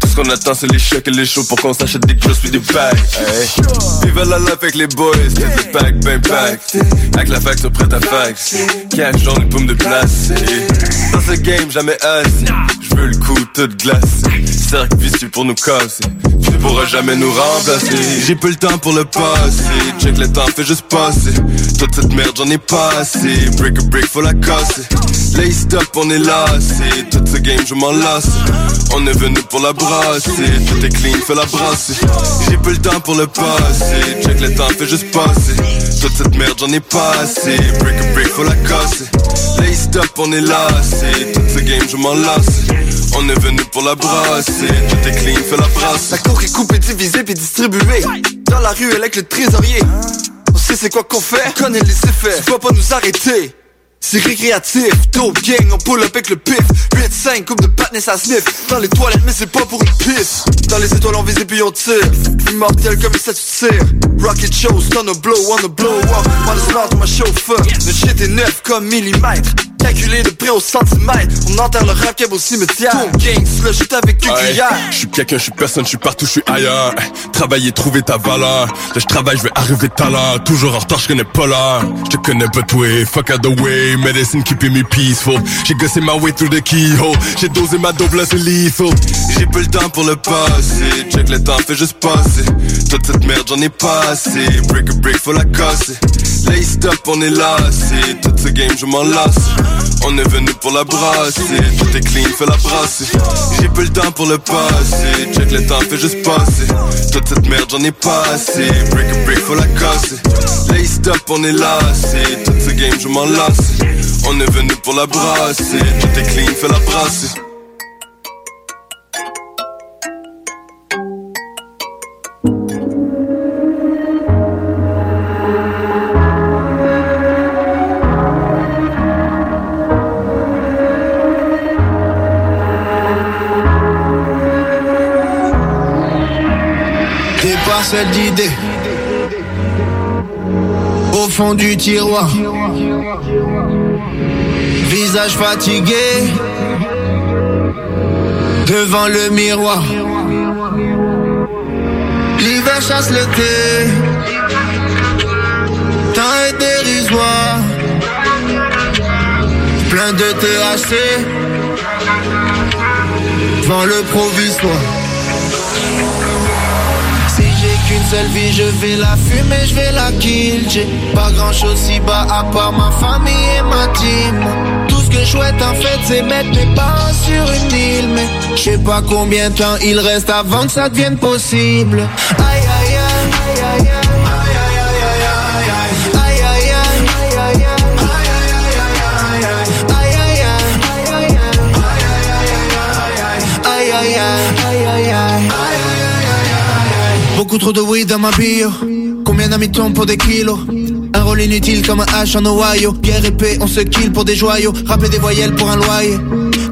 Tout ce qu'on attend c'est les chèques et les shows pour qu'on s'achète des grosses puis des bags. Hey. Vive la life avec les boys, c'est le pack, ben pack. Avec la facture prête à fax. Cash jaune, pomme de place. Dans ce game, jamais assis. Je veux le coup, toute glace. Cercle vicieux pour nous casser. Tu pourras jamais nous remplacer. J'ai plus le temps pour le passé. Check le temps fait juste passer. Toute cette merde, j'en ai pas assez. Break a break, faut la casser. Lay stop, on est lassé. Toute ce game, je m'en lasse. On est venu pour la brasser. Tout est clean, fais la brasser. J'ai plus le temps pour le passé. Check le temps fait juste passer. Toute cette merde, j'en ai pas assez. Break a break, faut la casser. Lay stop, on est lassé. Toute ce game, je m'en lasse. On est venu pour la brasser. Tout est clean, fais la brasse. La cour est coupée, divisée puis distribuée. Dans la rue avec le trésorier. On sait c'est quoi qu'on fait, on connaît les effets. Tu vas pas nous arrêter. C'est récréatif, dope gang, on pull up avec le pif 8-5, coupe de patness à sniff Dans les toilettes, mais c'est pas pour une pisse Dans les étoiles, on vise et puis on tire Immortel comme statue de cire Rocket show, stun a blow, on a blow up On the smart, ma chauffeur Le shit est neuf comme millimètre Calculé de près au centimètre On enterre le rap au cimetière Boom gang, slush it avec Je suis quelqu'un, je suis personne, je suis partout, je suis ailleurs. Travailler, trouver ta valeur. Là, je travaille, je vais arriver l'heure. Toujours en retard, je connais pas l'heure. Je te connais pas toi, fuck out the way. Medicine keeping me peaceful. J'ai gossé ma way through the keyhole. J'ai dosé ma dope, là c'est lethal. J'ai peu le temps pour le passé Check le temps fait juste passer Toute cette merde j'en ai pas assez Break a break faut la casser Laced up on est lassé Toute ce game je m'en lasse On est venu pour la brasser. Tout est clean fais la brasser. J'ai peu le temps pour le passer. Check le temps fait juste passer. Toute cette merde j'en ai pas assez Break a break faut la casser. Laced up on est lassé. Toute ce game je m'en lasse. On est venu pour la brasser. Tout est clean fais la brasser Des parcelles d'idées. Au fond du tiroir. Visage fatigué. Devant le miroir. L'hiver chasse l'été. Temps est dérisoire. Plein de THC Devant le provisoire qu'une seule vie, je vais la fumer, je vais la kill. J'ai pas grand chose si bas à part ma famille et ma team. Tout ce que je souhaite en fait, c'est mettre mes parents sur une île. Mais je sais pas combien de temps il reste avant que ça devienne possible. Beaucoup trop de weed dans ma bio Combien d'amis tombent pour des kilos? Un rôle inutile comme un H en Ohio. Guerre épée, on se kill pour des joyaux. Rapper des voyelles pour un loyer.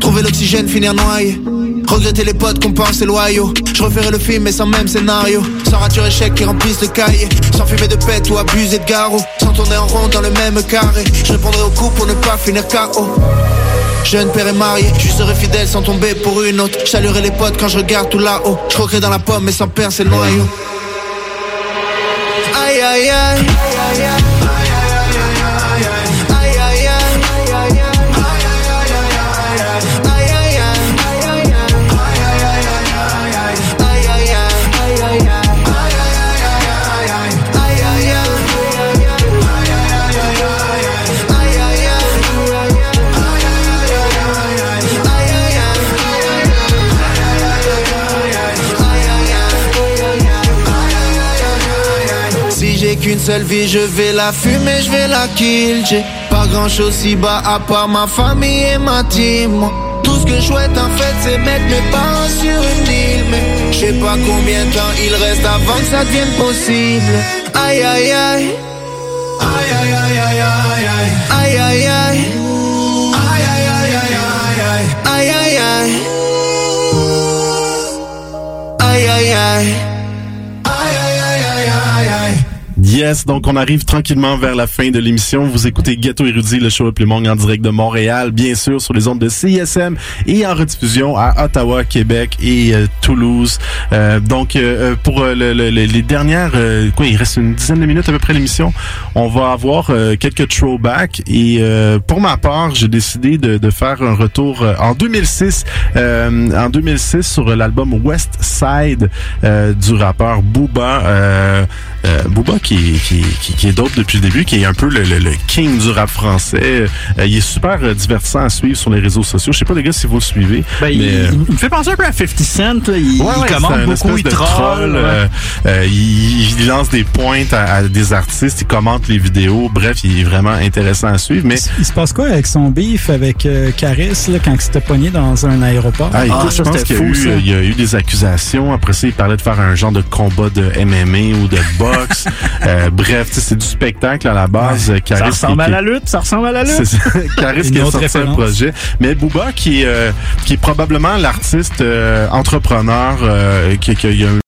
Trouver l'oxygène, finir noyé. Regretter les potes qu'on pense loyaux. Je referai le film mais sans même scénario. Sans rature échec qui remplissent le cahier. Sans fumer de pète ou abuser de garrot Sans tourner en rond dans le même carré. Je répondrai au coup pour ne pas finir KO Jeune père et marié, je serai fidèle sans tomber pour une autre. Je saluerai les potes quand je regarde tout là-haut. Je dans la pomme mais sans percer le noyau. Aïe aïe seule vie, je vais la fumer, je vais la kill. J'ai pas grand chose si bas à part ma famille et ma team. Tout ce que je souhaite en fait, c'est mettre mes parents sur une île. Je sais pas combien de temps il reste avant que ça devienne possible. Aïe aïe aïe. Aïe aïe aïe aïe aïe aïe. Aïe aïe aïe. Aïe aïe aïe aïe aïe aïe. Yes, donc on arrive tranquillement vers la fin de l'émission. Vous écoutez Ghetto Érudit, le show le plus long en direct de Montréal, bien sûr sur les ondes de CISM et en rediffusion à Ottawa, Québec et euh, Toulouse. Euh, donc euh, pour euh, le- le- le- les dernières, euh, quoi, il reste une dizaine de minutes à peu près l'émission. On va avoir euh, quelques throwbacks et euh, pour ma part, j'ai décidé de, de faire un retour euh, en 2006, euh, en 2006 sur l'album West Side euh, du rappeur Booba. Euh, Booba qui, est- qui, qui, qui est d'autre depuis le début, qui est un peu le, le- le king du rap français. Euh, il est super euh, divertissant à suivre sur les réseaux sociaux. Je sais pas les gars si vous le suivez. Ben, mais, il, euh, il me fait penser un peu à 50 Cent. là. Il, Ouais, il ouais, beaucoup, il de troll. troll, ouais. euh, Euh, il, il lance des pointes à, à des artistes, il commente les vidéos. Bref, il est vraiment intéressant à suivre. Mais Il se passe quoi avec son beef avec euh, Caris là, quand il s'était pogné dans un aéroport? Ah, écoute, je pense qu'il y, a eu, il y a eu des accusations. Après ça, il parlait de faire un genre de combat de MMA ou de boxe. Euh, bref, c'est du spectacle à la base. Ça ressemble qui- à la lutte, ça ressemble à la lutte. Caris qui a sorti un référence. projet. Mais Booba, qui, est, euh, qui est probablement l'artiste euh, entrepreneur euh, qui, qui a eu un